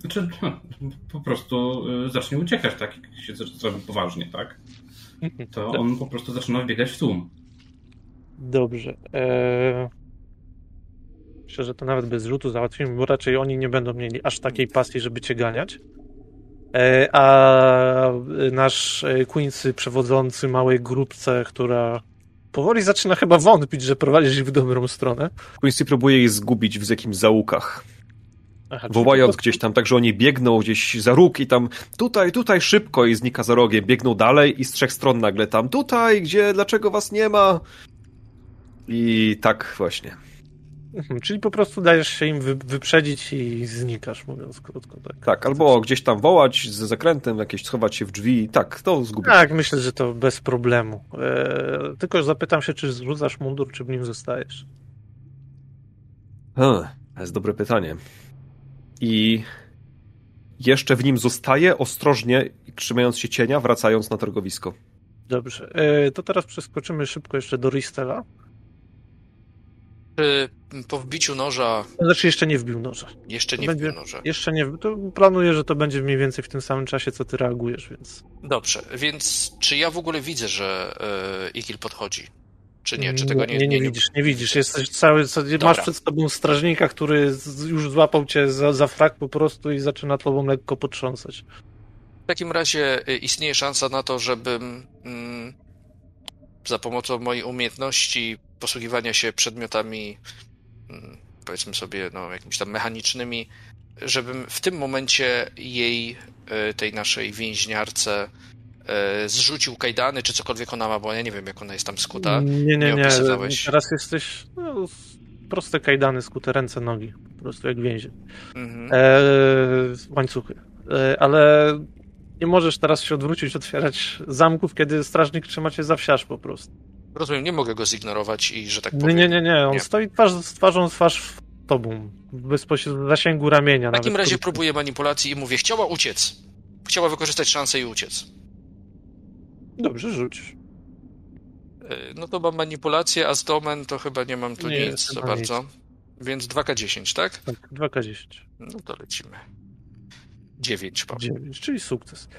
Znaczy, no, po prostu y, zacznie uciekać, tak? Jak się zro- zrobi poważnie, tak? To on po prostu zaczyna wbiegać w tłum. Dobrze. E... Myślę, że to nawet bez rzutu załatwimy, bo raczej oni nie będą mieli aż takiej pasji, żeby cię ganiać. E, a nasz e, Quincy przewodzący małej grupce, która powoli zaczyna chyba wątpić, że prowadzisz ich w dobrą stronę. Quincy próbuje je zgubić w jakimś zaułkach. Aha, Wołając gdzieś tam, tak że oni biegną gdzieś za róg i tam tutaj, tutaj szybko i znika za rogiem. Biegną dalej i z trzech stron nagle tam tutaj, gdzie, dlaczego was nie ma? I tak właśnie. Mhm, Czyli po prostu dajesz się im wy, wyprzedzić i znikasz, mówiąc krótko. Tak, Tak, albo gdzieś tam wołać z zakrętem, jakieś schować się w drzwi. Tak, to zgubić. tak myślę, że to bez problemu. E, tylko zapytam się, czy zrzucasz mundur, czy w nim zostajesz. Hmm, to jest dobre pytanie. I jeszcze w nim zostaje, ostrożnie, trzymając się cienia, wracając na targowisko. Dobrze. E, to teraz przeskoczymy szybko jeszcze do Ristela. Czy po wbiciu noża Znaczy jeszcze nie wbił noża. jeszcze To nie będzie- wbił noża? Jeszcze nie. To planuję, że to będzie mniej więcej w tym samym czasie, co ty reagujesz, więc. Dobrze, więc czy ja w ogóle widzę, że y, Ikil podchodzi? Czy nie? Czy tego nie, nie, nie widzisz, nie widzisz. Jesteś cały, Dobra. masz przed sobą strażnika, który już złapał cię za, za frak po prostu i zaczyna tobą lekko potrząsać. W takim razie y, istnieje szansa na to, żebym mm, za pomocą mojej umiejętności posługiwania się przedmiotami, mm, powiedzmy sobie, no, jakimiś tam mechanicznymi, żebym w tym momencie jej, y, tej naszej więźniarce, zrzucił kajdany, czy cokolwiek ona ma, bo ja nie wiem, jak ona jest tam skuta. Nie, nie, nie. Teraz jesteś. No, proste kajdany, skute ręce, nogi. Po prostu jak więzień. Mhm. E, łańcuchy. E, ale nie możesz teraz się odwrócić, otwierać zamków, kiedy strażnik trzyma cię za wsiarz po prostu. Rozumiem, nie mogę go zignorować i że tak Nie, powiem. nie, nie, nie. On Nie. stoi twarz, z twarzą twarz w tobą. Bezpośrednio w zasięgu ramienia. W takim razie próbuję manipulacji i mówię, chciała uciec. Chciała wykorzystać szansę i uciec. Dobrze, rzuć. Yy, No to mam manipulację, a z domen to chyba nie mam tu Nie, nic za bardzo. Więc 2K10, tak? Tak, 2K10. No to lecimy. 9 mam. 9, czyli sukces.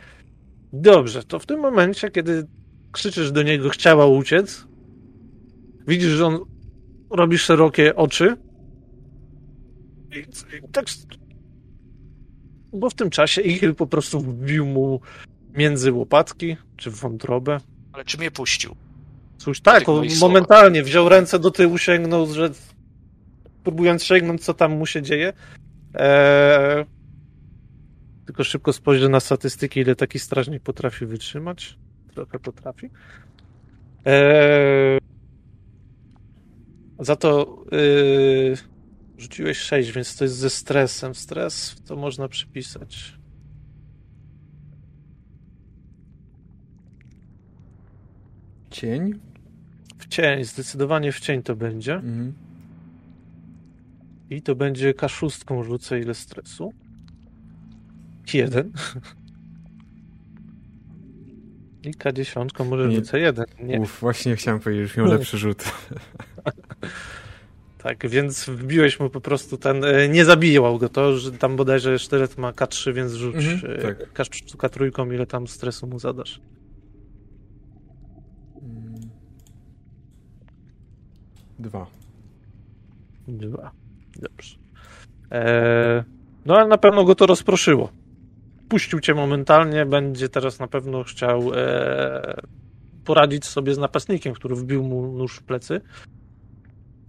Dobrze, to w tym momencie, kiedy krzyczysz do niego, chciała uciec, widzisz, że on robi szerokie oczy. I, i tak. Bo w tym czasie Ichil po prostu wbił mu między łopatki, czy w wątrobę. Ale czy mnie puścił? Cóż, tak, on momentalnie wziął ręce do tyłu, sięgnął, że próbując sięgnąć, co tam mu się dzieje. Eee... Tylko szybko spojrzę na statystyki, ile taki strażnik potrafi wytrzymać. Trochę potrafi. Eee... Za to yy... rzuciłeś 6, więc to jest ze stresem. Stres to można przypisać. Cień? W cień, zdecydowanie w cień to będzie. Mhm. I to będzie K6 rzucę ile stresu. Jeden. I K10 może Nie. rzucę jeden. Nie. Uf, właśnie chciałem powiedzieć, że miał lepszy rzut. Tak, więc wbiłeś mu po prostu ten. e, Nie zabijał go to, że tam bodajże sztylet ma K3, więc rzuć Mhm, e, tak. K- K3, ile tam stresu mu zadasz. Dwa. Dwa. Dobrze. E, no ale na pewno go to rozproszyło. Puścił cię momentalnie, będzie teraz na pewno chciał e, poradzić sobie z napastnikiem, który wbił mu nóż w plecy.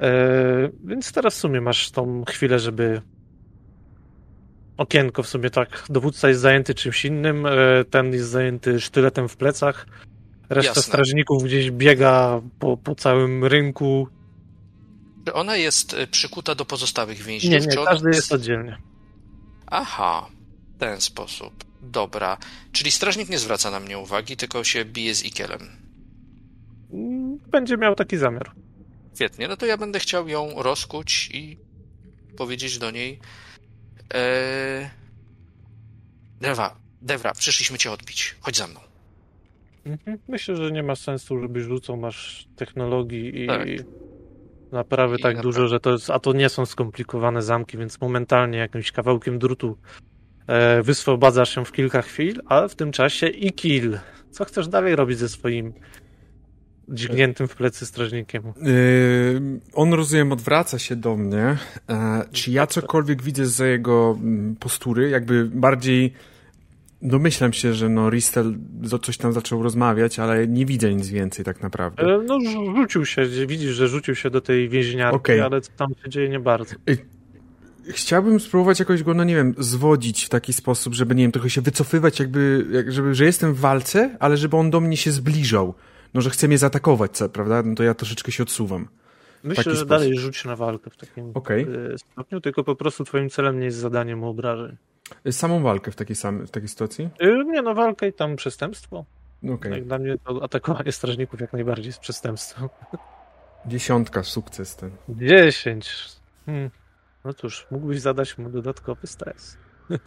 E, więc teraz w sumie masz tą chwilę, żeby okienko w sumie tak. Dowódca jest zajęty czymś innym, e, ten jest zajęty sztyletem w plecach. Reszta Jasne. strażników gdzieś biega po, po całym rynku. Czy ona jest y, przykuta do pozostałych więźniów? Nie, nie, każdy jest oddzielnie. Aha, w ten sposób. Dobra. Czyli strażnik nie zwraca na mnie uwagi, tylko się bije z Ikielem. Będzie miał taki zamiar. Świetnie, no to ja będę chciał ją rozkuć i powiedzieć do niej eee... Dewa, Devra, przyszliśmy cię odbić. Chodź za mną. Mhm. Myślę, że nie ma sensu, żebyś rzucał, masz technologii i Tak. Naprawy I tak dużo, że to jest, a to nie są skomplikowane zamki, więc momentalnie jakimś kawałkiem drutu e, wyswobadzasz się w kilka chwil, a w tym czasie i kill. Co chcesz dalej robić ze swoim dźgniętym w plecy strażnikiem. Yy, on, rozumiem, odwraca się do mnie. E, czy ja cokolwiek widzę za jego mm, postury? Jakby bardziej domyślam się, że no Ristel coś tam zaczął rozmawiać, ale nie widzę nic więcej tak naprawdę. E, no rzucił się, widzisz, że rzucił się do tej więźniarki, okay. ale co tam się dzieje nie bardzo. Yy, chciałbym spróbować jakoś go, no nie wiem, zwodzić w taki sposób, żeby, nie wiem, trochę się wycofywać, jakby, żeby, że jestem w walce, ale żeby on do mnie się zbliżał no, że chce mnie zaatakować, co, prawda? No to ja troszeczkę się odsuwam. Myślę, że sposób. dalej rzuć na walkę w takim okay. stopniu, tylko po prostu twoim celem nie jest zadanie mu obrażeń. Samą walkę w takiej, samej, w takiej sytuacji? Y, nie, no walkę i tam przestępstwo. Okay. Jak dla mnie to atakowanie strażników jak najbardziej jest przestępstwem. Dziesiątka, sukces ten. Dziesięć. Hmm. No cóż, mógłbyś zadać mu dodatkowy stres.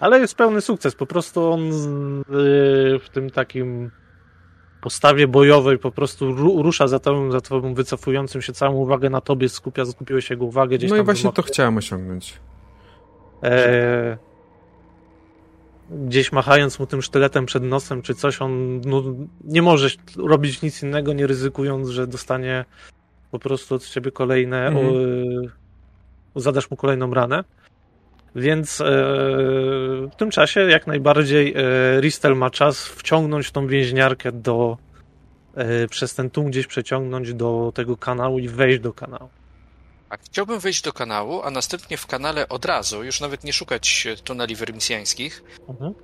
Ale jest pełny sukces. Po prostu on y, w tym takim postawie bojowej po prostu rusza za tobą, za tobą wycofującym się całą uwagę na tobie, skupia, skupiłeś jego uwagę gdzieś No i właśnie to chciałem osiągnąć. E... Gdzieś machając mu tym sztyletem przed nosem czy coś, on no, nie może robić nic innego, nie ryzykując, że dostanie po prostu od ciebie kolejne, mhm. o, zadasz mu kolejną ranę. Więc e, w tym czasie jak najbardziej e, Ristel ma czas wciągnąć tą więźniarkę do e, przez ten tłum gdzieś przeciągnąć do tego kanału i wejść do kanału. Tak, chciałbym wejść do kanału, a następnie w kanale od razu, już nawet nie szukać tuneli wermisjańskich, mhm.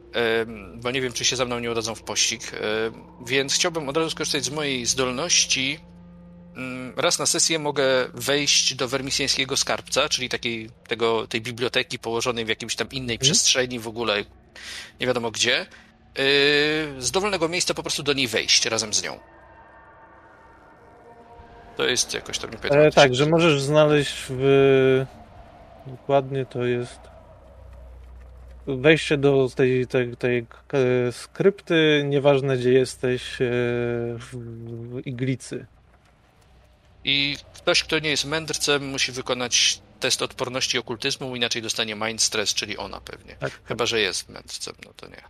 bo nie wiem, czy się za mną nie udadzą w pościg, więc chciałbym od razu skorzystać z mojej zdolności Mm, raz na sesję mogę wejść do wermisjańskiego skarbca, czyli takiej, tego, tej biblioteki położonej w jakiejś tam innej mhm. przestrzeni w ogóle, nie wiadomo gdzie, yy, z dowolnego miejsca po prostu do niej wejść razem z nią. To jest jakoś tam nie pamiętam. E, tak, że możesz znaleźć w. Dokładnie to jest. Wejście do tej, tej, tej skrypty, nieważne gdzie jesteś, e, w Iglicy. I ktoś, kto nie jest mędrcem, musi wykonać test odporności okultyzmu, inaczej dostanie mind stress, czyli ona pewnie. Tak. Chyba, że jest mędrcem, no to nie.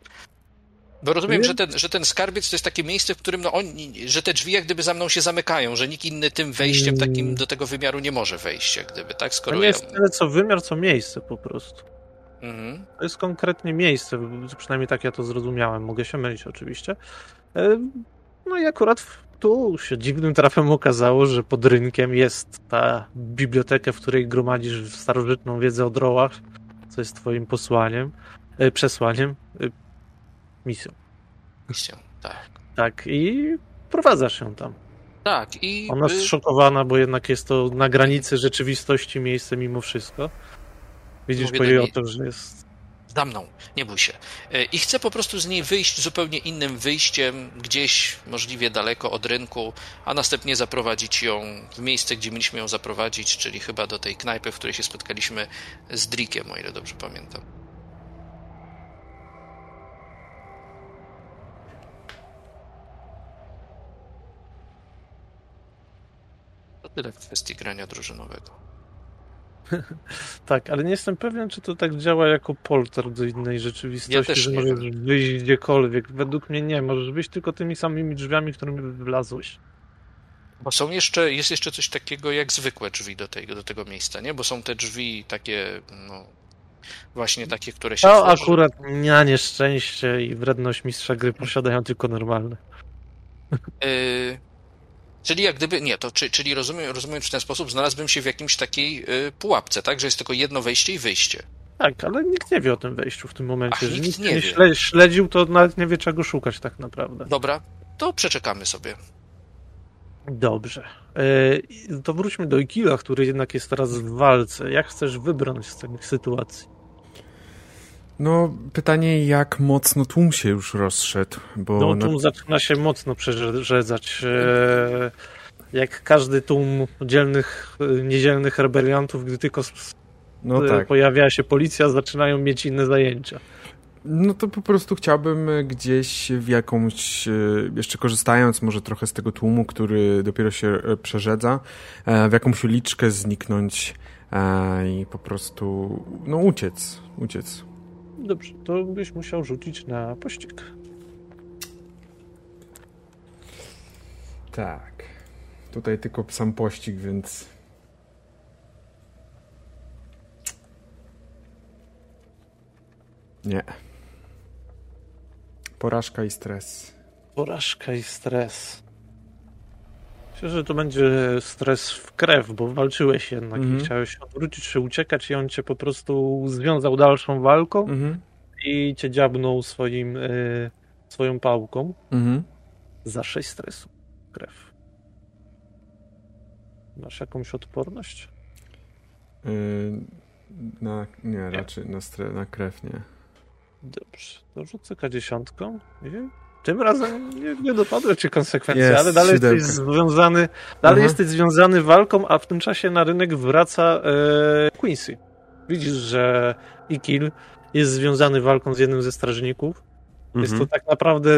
Bo rozumiem, że ten, że ten skarbiec to jest takie miejsce, w którym no on, że te drzwi jak gdyby za mną się zamykają, że nikt inny tym wejściem mm. takim do tego wymiaru nie może wejść, jak gdyby, tak? Skoro to nie jest tyle co wymiar, co miejsce po prostu. Mhm. To jest konkretnie miejsce, przynajmniej tak ja to zrozumiałem. Mogę się mylić oczywiście. E, no i akurat tu się dziwnym trafem okazało, że pod rynkiem jest ta biblioteka, w której gromadzisz starożytną wiedzę o drołach, co jest twoim posłaniem, e, przesłaniem, e, misją. Misją, tak. Tak, i prowadzasz ją tam. Tak, i... Ona jest szokowana, bo jednak jest to na granicy rzeczywistości miejsce mimo wszystko. Widzisz po jej oto, że jest za mną, nie bój się. E, I chcę po prostu z niej wyjść zupełnie innym wyjściem, gdzieś możliwie daleko od rynku, a następnie zaprowadzić ją w miejsce, gdzie mieliśmy ją zaprowadzić, czyli chyba do tej knajpy, w której się spotkaliśmy z Drickiem, o ile dobrze pamiętam. To tyle w kwestii grania drużynowego. tak, ale nie jestem pewien, czy to tak działa jako polter do innej rzeczywistości, ja że możesz wiem. wyjść gdziekolwiek. Według mnie nie, możesz wyjść tylko tymi samymi drzwiami, którymi wlazłeś. Bo są jeszcze, jest jeszcze coś takiego jak zwykłe drzwi do tego, do tego miejsca, nie? Bo są te drzwi takie, no, właśnie takie, które się No tworzy. akurat na nieszczęście i wredność mistrza gry posiadają tylko normalne. Yy, Czyli jak gdyby, nie, to czy, czyli rozumiem, rozumiem w ten sposób, znalazłbym się w jakimś takiej y, pułapce, tak? Że jest tylko jedno wejście i wyjście. Tak, ale nikt nie wie o tym wejściu w tym momencie. Ach, że nikt nie, nie śle, śledził, to nawet nie wie czego szukać tak naprawdę. Dobra, to przeczekamy sobie. Dobrze. E, to wróćmy do Ikila, który jednak jest teraz w walce. Jak chcesz wybrnąć z tej sytuacji? No, pytanie, jak mocno tłum się już rozszedł, bo... No, tłum na... zaczyna się mocno przerzedzać. E, jak każdy tłum dzielnych, niedzielnych rebeliantów, gdy tylko no e, tak. pojawia się policja, zaczynają mieć inne zajęcia. No to po prostu chciałbym gdzieś w jakąś, e, jeszcze korzystając może trochę z tego tłumu, który dopiero się przerzedza, w jakąś uliczkę zniknąć i po prostu, no uciec, uciec. Dobrze, to byś musiał rzucić na pościg. Tak. Tutaj tylko sam pościg, więc. Nie. Porażka i stres. Porażka i stres. Myślę, że to będzie stres w krew, bo walczyłeś jednak Mhm. i chciałeś się odwrócić czy uciekać i on cię po prostu związał dalszą walką Mhm. i cię dziabnął swoim, y, swoją pałką Mhm. za 6 stresu. Krew. Masz jakąś odporność? Yy, na, nie, raczej na, stre, na krew nie. Dobrze, to rzucę K10 i tym razem nie, nie dopadły ci konsekwencje, Jest, ale dalej jesteś związany, dalej Aha. jesteś związany walką, a w tym czasie na rynek wraca e, Quincy. Widzisz, że Ikil jest związany walką z jednym ze strażników. Jest to Mhm. tak naprawdę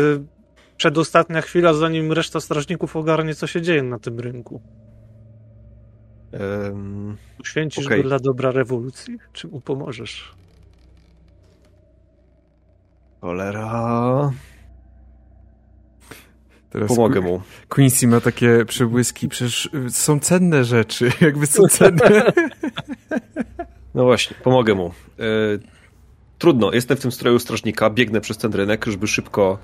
przedostatnia chwila, zanim reszta strażników ogarnie, co się dzieje na tym rynku. Em, Uświęcisz Okej. go dla dobra rewolucji, czy mu pomożesz? cholera. Teraz Pomogę mu. Quincy ma takie przebłyski, przecież y, są cenne rzeczy, jakby są cenne. No właśnie, pomogę mu. E, trudno, jestem w tym stroju strażnika, biegnę przez ten rynek, żeby szybko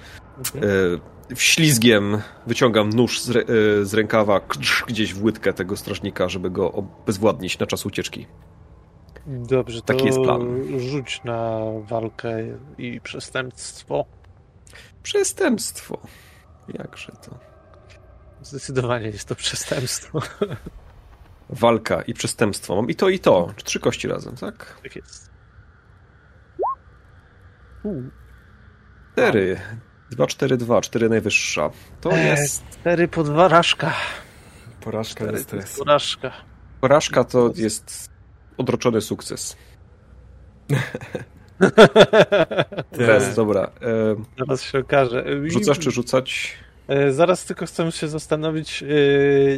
e, wślizgiem wyciągam nóż z, re, e, z rękawa gdzieś w łydkę tego strażnika, żeby go obezwładnić na czas ucieczki. Dobrze, to Taki jest plan. rzuć na walkę i przestępstwo. Przestępstwo. Jakże to? Zdecydowanie jest to przestępstwo. Walka i przestępstwo. Mam i to, i to. Trzy kości razem, tak? Tak jest. Cztery. Dwa, cztery, dwa. Cztery najwyższa. To Eee, jest... Cztery podwarażka. Porażka ze Cztery stresu. podwarażka. Porażka to jest odroczony sukces. Teraz, dobra. E, Zaraz się okaże. I- rzucasz czy rzucać? Zaraz tylko chcę się zastanowić,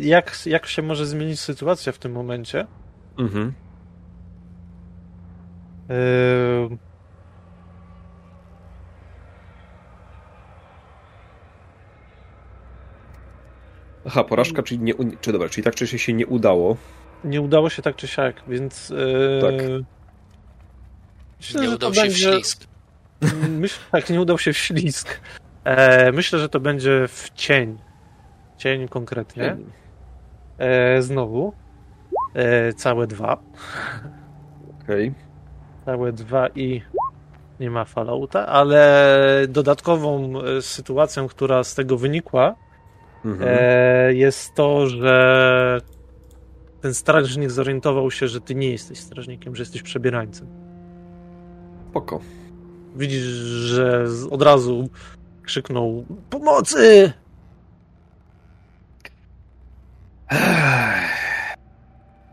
jak, jak się może zmienić sytuacja w tym momencie. Mhm. E, Aha, porażka, czyli nie... Czy dobra, czyli tak, czy się nie udało. Nie udało się tak czy siak, więc. Tak. Myślę, Nie że udał to się będzie. wślizg. Myślę, tak, nie udał się w ślizg. E, myślę, że to będzie w cień. Cień konkretnie. E, znowu. E, całe dwa. Okej. Całe dwa i nie ma Fallouta, ale dodatkową e, sytuacją, która z tego wynikła, Mhm. e, jest to, że ten strażnik zorientował się, że ty nie jesteś strażnikiem, że jesteś przebierańcem. Spoko. Widzisz, że od razu krzyknął pomocy!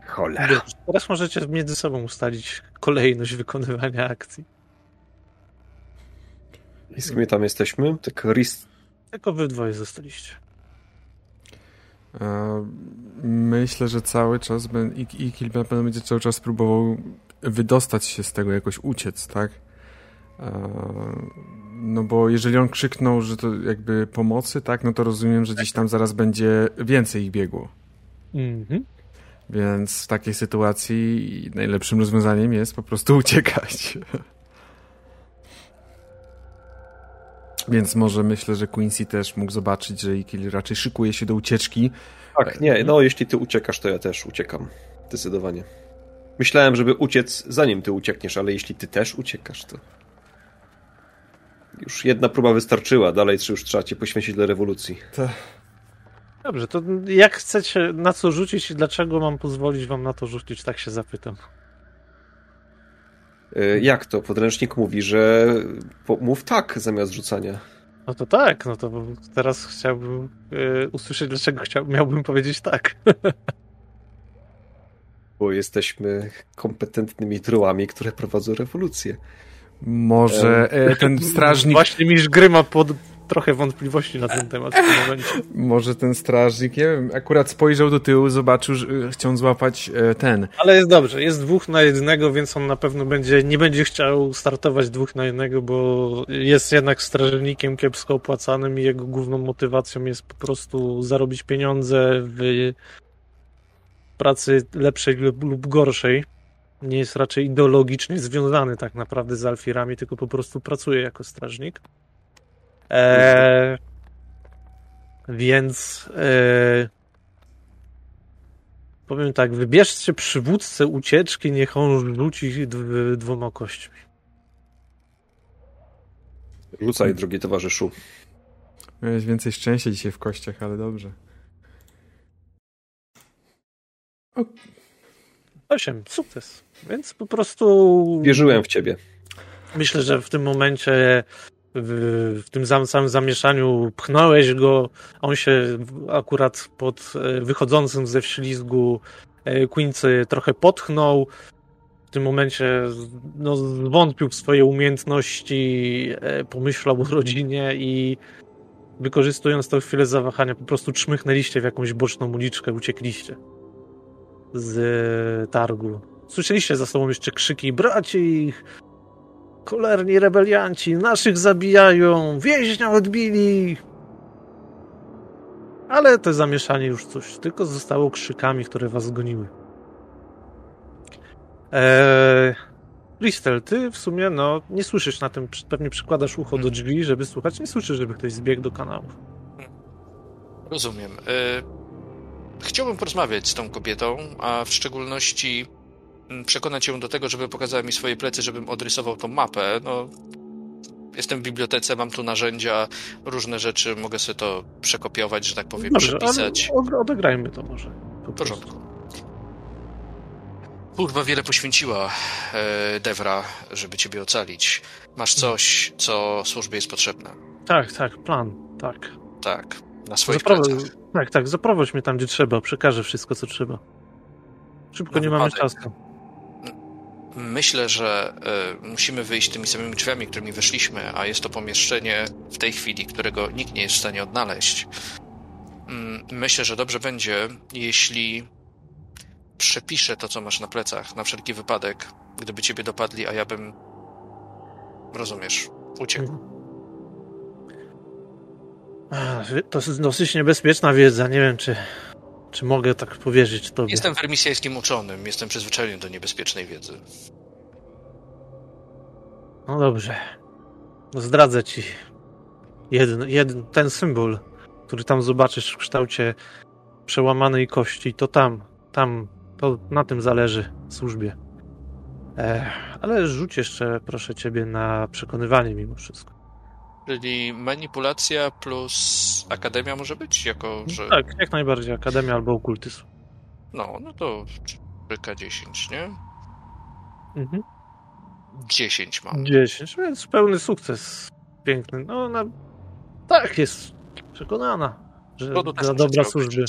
Cholera. Dobrze, Teraz możecie między sobą ustalić kolejność wykonywania akcji. I z kim tam jesteśmy? Tak Rist... Tylko wy dwoje zostaliście. E, Myślę, że cały czas ben- I- Ikil na pewno będzie cały czas próbował wydostać się z tego, jakoś uciec, tak? E, No bo jeżeli on krzyknął, że to jakby pomocy, tak, no to rozumiem, że gdzieś tam zaraz będzie więcej ich biegło. Mhm. Więc w takiej sytuacji najlepszym rozwiązaniem jest po prostu uciekać. Więc może myślę, że Quincy też mógł zobaczyć, że Ikil raczej szykuje się do ucieczki. Tak, nie, no jeśli ty uciekasz, to ja też uciekam. Zdecydowanie. Myślałem, żeby uciec zanim ty uciekniesz, ale jeśli ty też uciekasz, to... Już jedna próba wystarczyła, dalej już trzeba cię poświęcić dla rewolucji. Dobrze, to jak chcecie na co rzucić i dlaczego mam pozwolić wam na to rzucić, tak się zapytam. E, Jak to? Podręcznik mówi, że mów tak zamiast rzucania. No to tak, no to teraz chciałbym e, usłyszeć, dlaczego chciał, miałbym powiedzieć tak. Bo jesteśmy kompetentnymi druami, które prowadzą rewolucję. Może e, ten strażnik Właśnie mistrz gry ma pod, trochę wątpliwości na ten temat w tym momencie. Może ten strażnik, nie wiem, akurat spojrzał do tyłu, zobaczył, że e, chciał złapać e, ten. Ale jest dobrze, jest dwóch na jednego, więc on na pewno będzie, nie będzie chciał startować dwóch na jednego, bo jest jednak strażnikiem kiepsko opłacanym i jego główną motywacją jest po prostu zarobić pieniądze w pracy lepszej lub, lub gorszej. Nie jest raczej ideologicznie związany tak naprawdę z Alfirami, tylko po prostu pracuje jako strażnik. E, więc e, powiem tak, wybierzcie przywódcę ucieczki, niech on rzuci dw- dwoma kośćmi. Rzucaj, drogi towarzyszu. Miałeś więcej szczęścia dzisiaj w kościach, ale dobrze. Osiem, sukces. Więc po prostu Wierzyłem w ciebie. myślę, że w tym momencie w, w tym sam- samym zamieszaniu pchnąłeś go, on się akurat pod e, wychodzącym ze wślizgu e, Quincy trochę potchnął. W tym momencie no, zwątpił w swoje umiejętności, e, pomyślał o rodzinie i wykorzystując tę chwilę zawahania, po prostu czmychnęliście w jakąś boczną uliczkę, uciekliście z e, targu. Słyszeliście za sobą jeszcze krzyki braci, Cholerni rebelianci, naszych zabijają, więźnia odbili. Ale to zamieszanie już coś, tylko zostało krzykami, które was zgoniły. Eee, Ristel, ty w sumie no, nie słyszysz na tym, pewnie przykładasz ucho do drzwi, żeby słuchać, nie słyszysz, żeby ktoś zbiegł do kanałów. Rozumiem. Y, Chciałbym porozmawiać z tą kobietą, a w szczególności mm, przekonać ją do tego, żeby pokazała mi swoje plecy, żebym odrysował tą mapę. No, jestem w bibliotece, mam tu narzędzia, różne rzeczy, mogę sobie to przekopiować, że tak powiem, Dobrze, ale przepisać. od- odegrajmy to może. W porządku. Kurwa, wiele poświęciła e, Devra, żeby ciebie ocalić. Masz coś, co służbie jest potrzebne. Tak, tak, plan, tak. Tak, na swoich Zaprowadź, tak, tak, zaprowadź mnie tam, gdzie trzeba, przekażę wszystko, co trzeba. Szybko, nie mamy wypadek. czasu. Myślę, że e, musimy wyjść tymi samymi drzwiami, którymi weszliśmy, a jest to pomieszczenie w tej chwili, którego nikt nie jest w stanie odnaleźć. Mm, Myślę, że dobrze będzie, jeśli przepiszę to, co masz na plecach, na wszelki wypadek, gdyby ciebie dopadli, a ja bym, rozumiesz, uciekł. To jest dosyć niebezpieczna wiedza. Nie wiem, czy, czy mogę tak powierzyć tobie. Jestem wermisjańskim uczonym, jestem przyzwyczajony do niebezpiecznej wiedzy. No dobrze. Zdradzę ci jeden, jeden, ten symbol, który tam zobaczysz w kształcie przełamanej kości. To tam, tam, to na tym zależy służbie. Ech, ale rzuć jeszcze, proszę ciebie, na przekonywanie mimo wszystko. Czyli manipulacja plus akademia może być, jako że... Tak, jak najbardziej Akademia albo Okultyzm. No, no to 3K10, nie? Mhm. 10 mam. 10, więc pełny sukces. Piękny. No ona tak jest przekonana, że No dla dobra służby.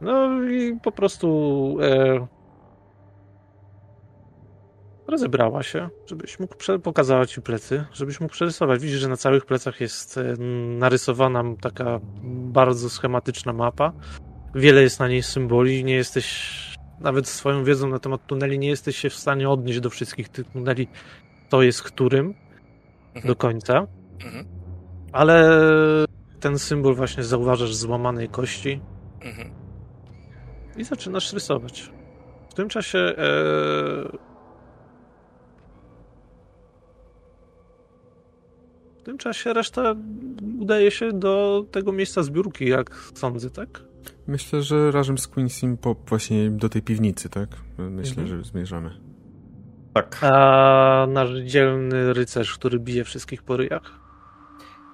No i po prostu e, rozebrała się, żebyś mógł prze- pokazała ci plecy, żebyś mógł przerysować. Widzisz, że na całych plecach jest narysowana taka bardzo schematyczna mapa. Wiele jest na niej symboli, nie jesteś nawet swoją wiedzą na temat tuneli nie jesteś się w stanie odnieść do wszystkich tych tuneli, to jest którym Mhm. do końca, Mhm. ale ten symbol właśnie zauważasz złamanej kości Mhm. i zaczynasz rysować. W tym czasie e... w tym czasie reszta udaje się do tego miejsca zbiórki, jak sądzę, tak? Myślę, że razem z Quincy po właśnie do tej piwnicy, tak? Myślę, Mhm. że zmierzamy. Tak. A nasz dzielny rycerz, który bije wszystkich po ryjach?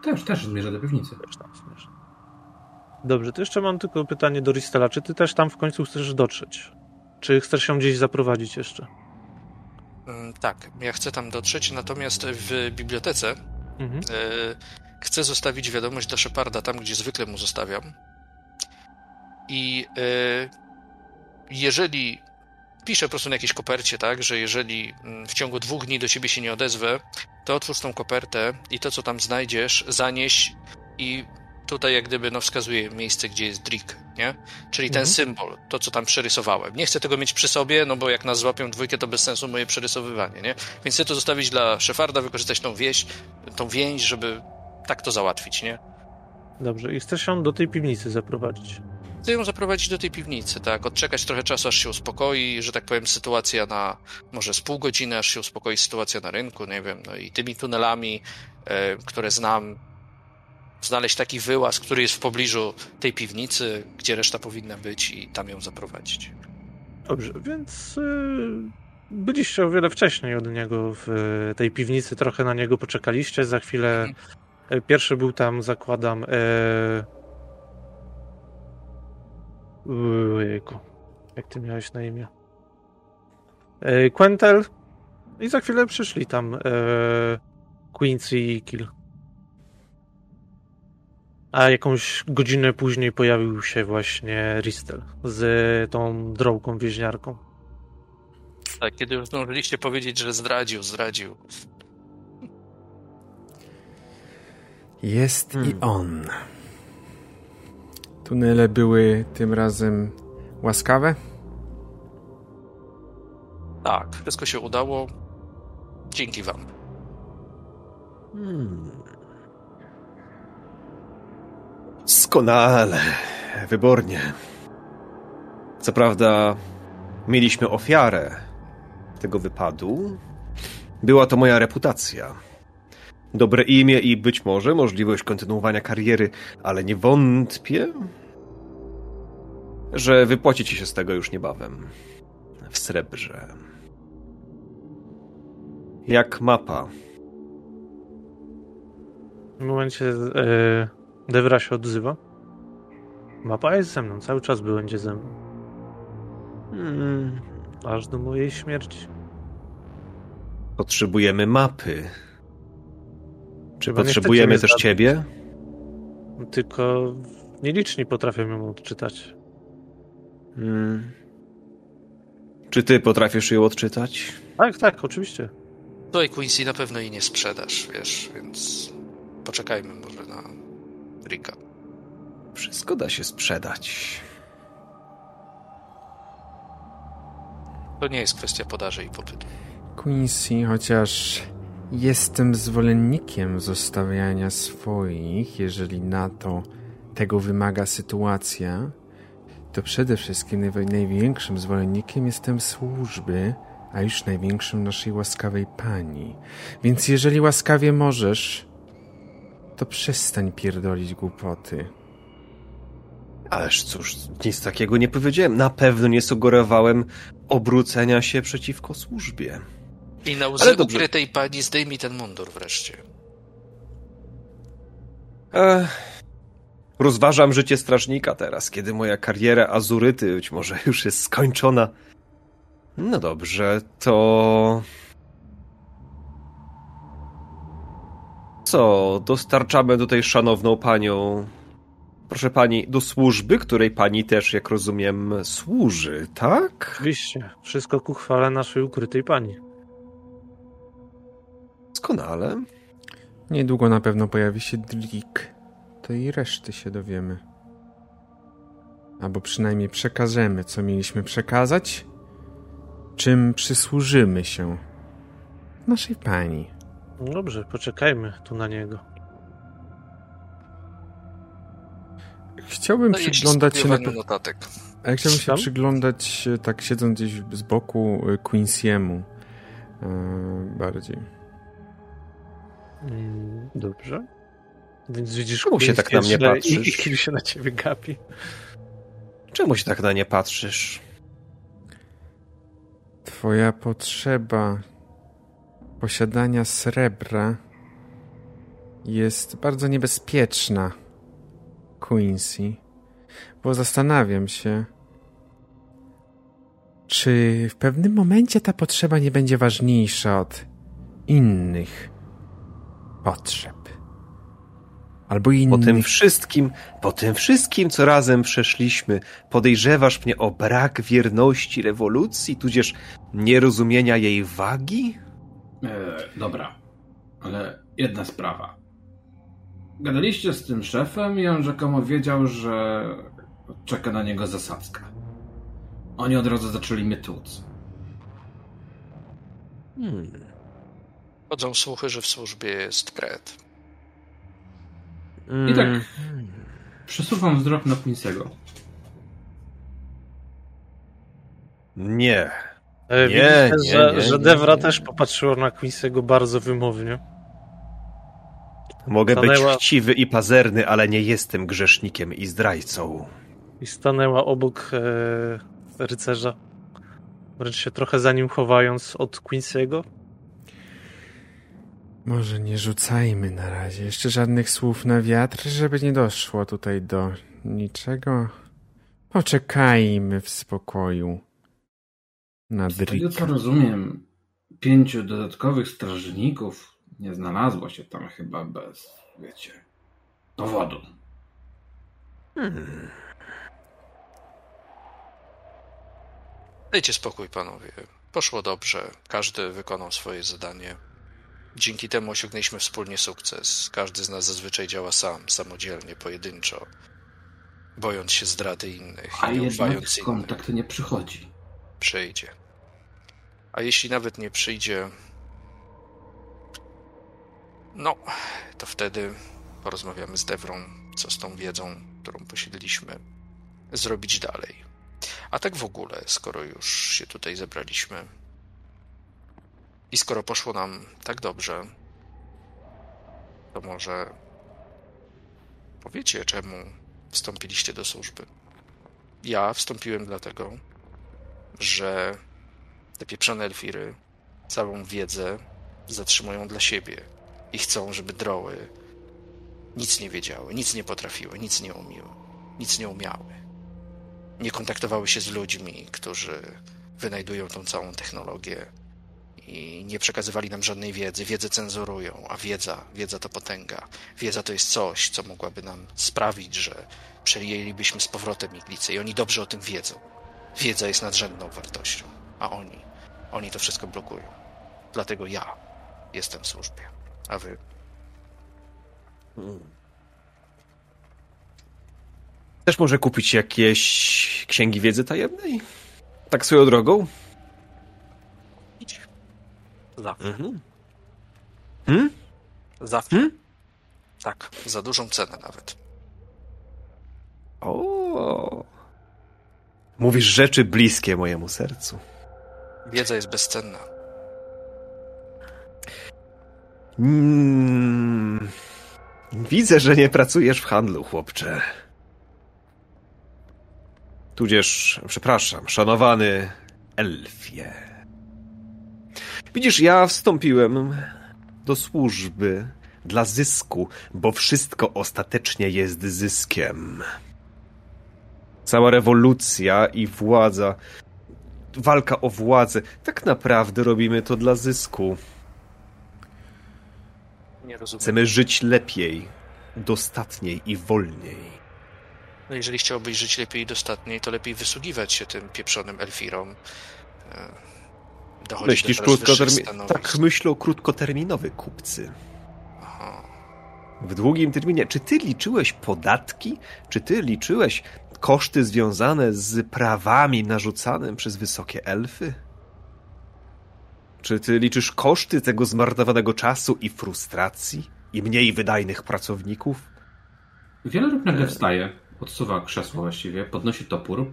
Też, też zmierza do piwnicy. Też tam zmierza. Dobrze, to jeszcze mam tylko pytanie do Ristela. Czy ty też tam w końcu chcesz dotrzeć? Czy chcesz się gdzieś zaprowadzić jeszcze? Mm, Tak, ja chcę tam dotrzeć, natomiast w bibliotece Mhm. e, chcę zostawić wiadomość do Sheparda tam, gdzie zwykle mu zostawiam. I e, jeżeli piszę po prostu na jakiejś kopercie, tak, że jeżeli mm, w ciągu dwóch dni do ciebie się nie odezwę, to otwórz tą kopertę i to, co tam znajdziesz, zanieś i tutaj jak gdyby no, wskazuje miejsce, gdzie jest Drik, nie? Czyli ten Mhm. symbol, to co tam przerysowałem. Nie chcę tego mieć przy sobie, no bo jak nas złapią dwójkę, to bez sensu moje przerysowywanie, nie? Więc chcę to zostawić dla Szefarda, wykorzystać tą wieś, tą więź, żeby tak to załatwić, nie? Dobrze, i chcesz ją do tej piwnicy zaprowadzić. Chcę ją zaprowadzić do tej piwnicy, tak? Odczekać trochę czasu, aż się uspokoi, że tak powiem, sytuacja na może z pół godziny, aż się uspokoi sytuacja na rynku, nie wiem, no i tymi tunelami, e, które znam, znaleźć taki wyłaz, który jest w pobliżu tej piwnicy, gdzie reszta powinna być i tam ją zaprowadzić. Dobrze, więc y, byliście o wiele wcześniej od niego w y, tej piwnicy, trochę na niego poczekaliście. Za chwilę y, pierwszy był tam, zakładam. Ojejku, jak ty miałeś na imię? Quentel. I za chwilę przyszli tam Quincy i Kill. A jakąś godzinę później pojawił się właśnie Ristel z tą drogą wieźniarką. Tak, kiedy już zdążyliście powiedzieć, że zdradził, zdradził. Jest Hmm. i on. Tunele były tym razem łaskawe? Tak, wszystko się udało. Dzięki wam. Hmm. Doskonale. Wybornie. Co prawda, mieliśmy ofiarę tego wypadu. Była to moja reputacja. Dobre imię i być może możliwość kontynuowania kariery, ale nie wątpię, że wypłaci ci się z tego już niebawem. W srebrze. Jak mapa. W momencie e, Devra się odzywa. Mapa jest ze mną, cały czas będzie ze mną. Hmm. Aż do mojej śmierci. Potrzebujemy mapy. Czy Chyba potrzebujemy też ciebie? Tylko nieliczni potrafią ją odczytać. Hmm. Czy ty potrafisz ją odczytać? Tak, tak, oczywiście. Tutaj Quincy na pewno jej nie sprzedasz, wiesz, więc poczekajmy może na Rika. Wszystko da się sprzedać. To nie jest kwestia podaży i popytu. Quincy, chociaż jestem zwolennikiem zostawiania swoich, jeżeli na to tego wymaga sytuacja, to przede wszystkim największym zwolennikiem jestem służby, a już największym naszej łaskawej pani. Więc jeżeli łaskawie możesz, to przestań pierdolić głupoty. Ależ cóż, nic takiego nie powiedziałem. Na pewno nie sugerowałem obrócenia się przeciwko służbie. I na łzy ukrytej pani zdejmij ten mundur wreszcie. Ech, rozważam życie strażnika teraz, kiedy moja kariera azuryty być może już jest skończona. No dobrze, to. Co, dostarczamy tutaj szanowną panią. Proszę pani, do służby, której pani też, jak rozumiem, służy, tak? Oczywiście. Wszystko ku chwale naszej ukrytej pani. Doskonale. Niedługo na pewno pojawi się Drik. To i reszty się dowiemy. Albo przynajmniej przekażemy, co mieliśmy przekazać, czym przysłużymy się naszej pani. No Dobrze, poczekajmy tu na niego. Chciałbym ci przyglądać się na pe- notatek. a ja chciałbym się Tam? przyglądać e, tak siedząc gdzieś z boku e, Quincy'emu e, bardziej. Mm, Dobrze. Więc widzisz, Czemu się tak na mnie patrzysz? I, i się na ciebie gapi. Czemu się tak na nie patrzysz? Twoja potrzeba posiadania srebra jest bardzo niebezpieczna, Quincy, bo zastanawiam się, czy w pewnym momencie ta potrzeba nie będzie ważniejsza od innych potrzeb. Albo Po innych. tym wszystkim, po tym wszystkim, co razem przeszliśmy, podejrzewasz mnie o brak wierności rewolucji, tudzież nierozumienia jej wagi? E, dobra. Ale jedna sprawa. Gadaliście z tym szefem i on rzekomo wiedział, że czeka na niego zasadzka. Oni od razu zaczęli mnie tłuc. Hmm. Chodzą słuchy, że w służbie jest kret. I tak przesuwam wzrok na Quincy'ego. Nie. E, Nie, Widzicie, nie, że, nie, że Devra nie. też popatrzyła na Quincy'ego bardzo wymownie. Mogę Stanęła- być chciwy i pazerny, ale nie jestem grzesznikiem i zdrajcą. I stanęła obok e, rycerza, wręcz się trochę za nim chowając od Quincy'ego. Może nie rzucajmy na razie jeszcze żadnych słów na wiatr, żeby nie doszło tutaj do niczego. Poczekajmy w spokoju. Na Z tego co Drika. rozumiem, pięciu dodatkowych strażników nie znalazło się tam chyba bez, wiecie, dowodu. Dajcie spokój, panowie. Poszło dobrze. Każdy wykonał swoje zadanie. Dzięki temu osiągnęliśmy wspólnie sukces. Każdy z nas zazwyczaj działa sam, samodzielnie, pojedynczo. Bojąc się zdrady innych A i nie jednak ufając innym. kontakt nie przychodzi. Przyjdzie. A jeśli nawet nie przyjdzie, no, to wtedy porozmawiamy z Dewrą, co z tą wiedzą, którą posiedliśmy, zrobić dalej. A tak w ogóle, skoro już się tutaj zebraliśmy i skoro poszło nam tak dobrze, to może powiecie, czemu wstąpiliście do służby. Ja wstąpiłem dlatego, że te pieprzone elfiry całą wiedzę zatrzymują dla siebie i chcą, żeby droły nic nie wiedziały, nic nie potrafiły, nic nie umiły, nic nie umiały. Nie kontaktowały się z ludźmi, którzy wynajdują tą całą technologię i nie przekazywali nam żadnej wiedzy. Wiedzę cenzurują, a wiedza, wiedza to potęga. Wiedza to jest coś, co mogłaby nam sprawić, że przejęlibyśmy z powrotem iglicę i oni dobrze o tym wiedzą. Wiedza jest nadrzędną wartością, a oni, oni to wszystko blokują. Dlatego ja jestem w służbie, a wy Też może kupić jakieś księgi wiedzy tajemnej? Tak swoją drogą? idź. Zawsze. Mhm. Hmm? Zawsze. Hmm? Tak, za dużą cenę nawet. O. Mówisz rzeczy bliskie mojemu sercu. Wiedza jest bezcenna. Mm. Widzę, że nie pracujesz w handlu, chłopcze. Tudzież, przepraszam, szanowany elfie. Widzisz, ja wstąpiłem do służby dla zysku, bo wszystko ostatecznie jest zyskiem. Cała rewolucja i władza, walka o władzę, tak naprawdę robimy to dla zysku. Nie rozumiem. Chcemy żyć lepiej, dostatniej i wolniej. No jeżeli chciałbyś żyć lepiej i dostatniej, to lepiej wysługiwać się tym pieprzonym elfirom. E, Dochodzić Myślisz do krótkoterminowy? Tak, myślą krótkoterminowy kupcy. Aha. W długim terminie. Czy ty liczyłeś podatki? Czy ty liczyłeś koszty związane z prawami narzucanym przez wysokie elfy? Czy ty liczysz koszty tego zmarnowanego czasu i frustracji? I mniej wydajnych pracowników? Wieloryb nagle wstaje, odsuwa krzesło właściwie, podnosi topór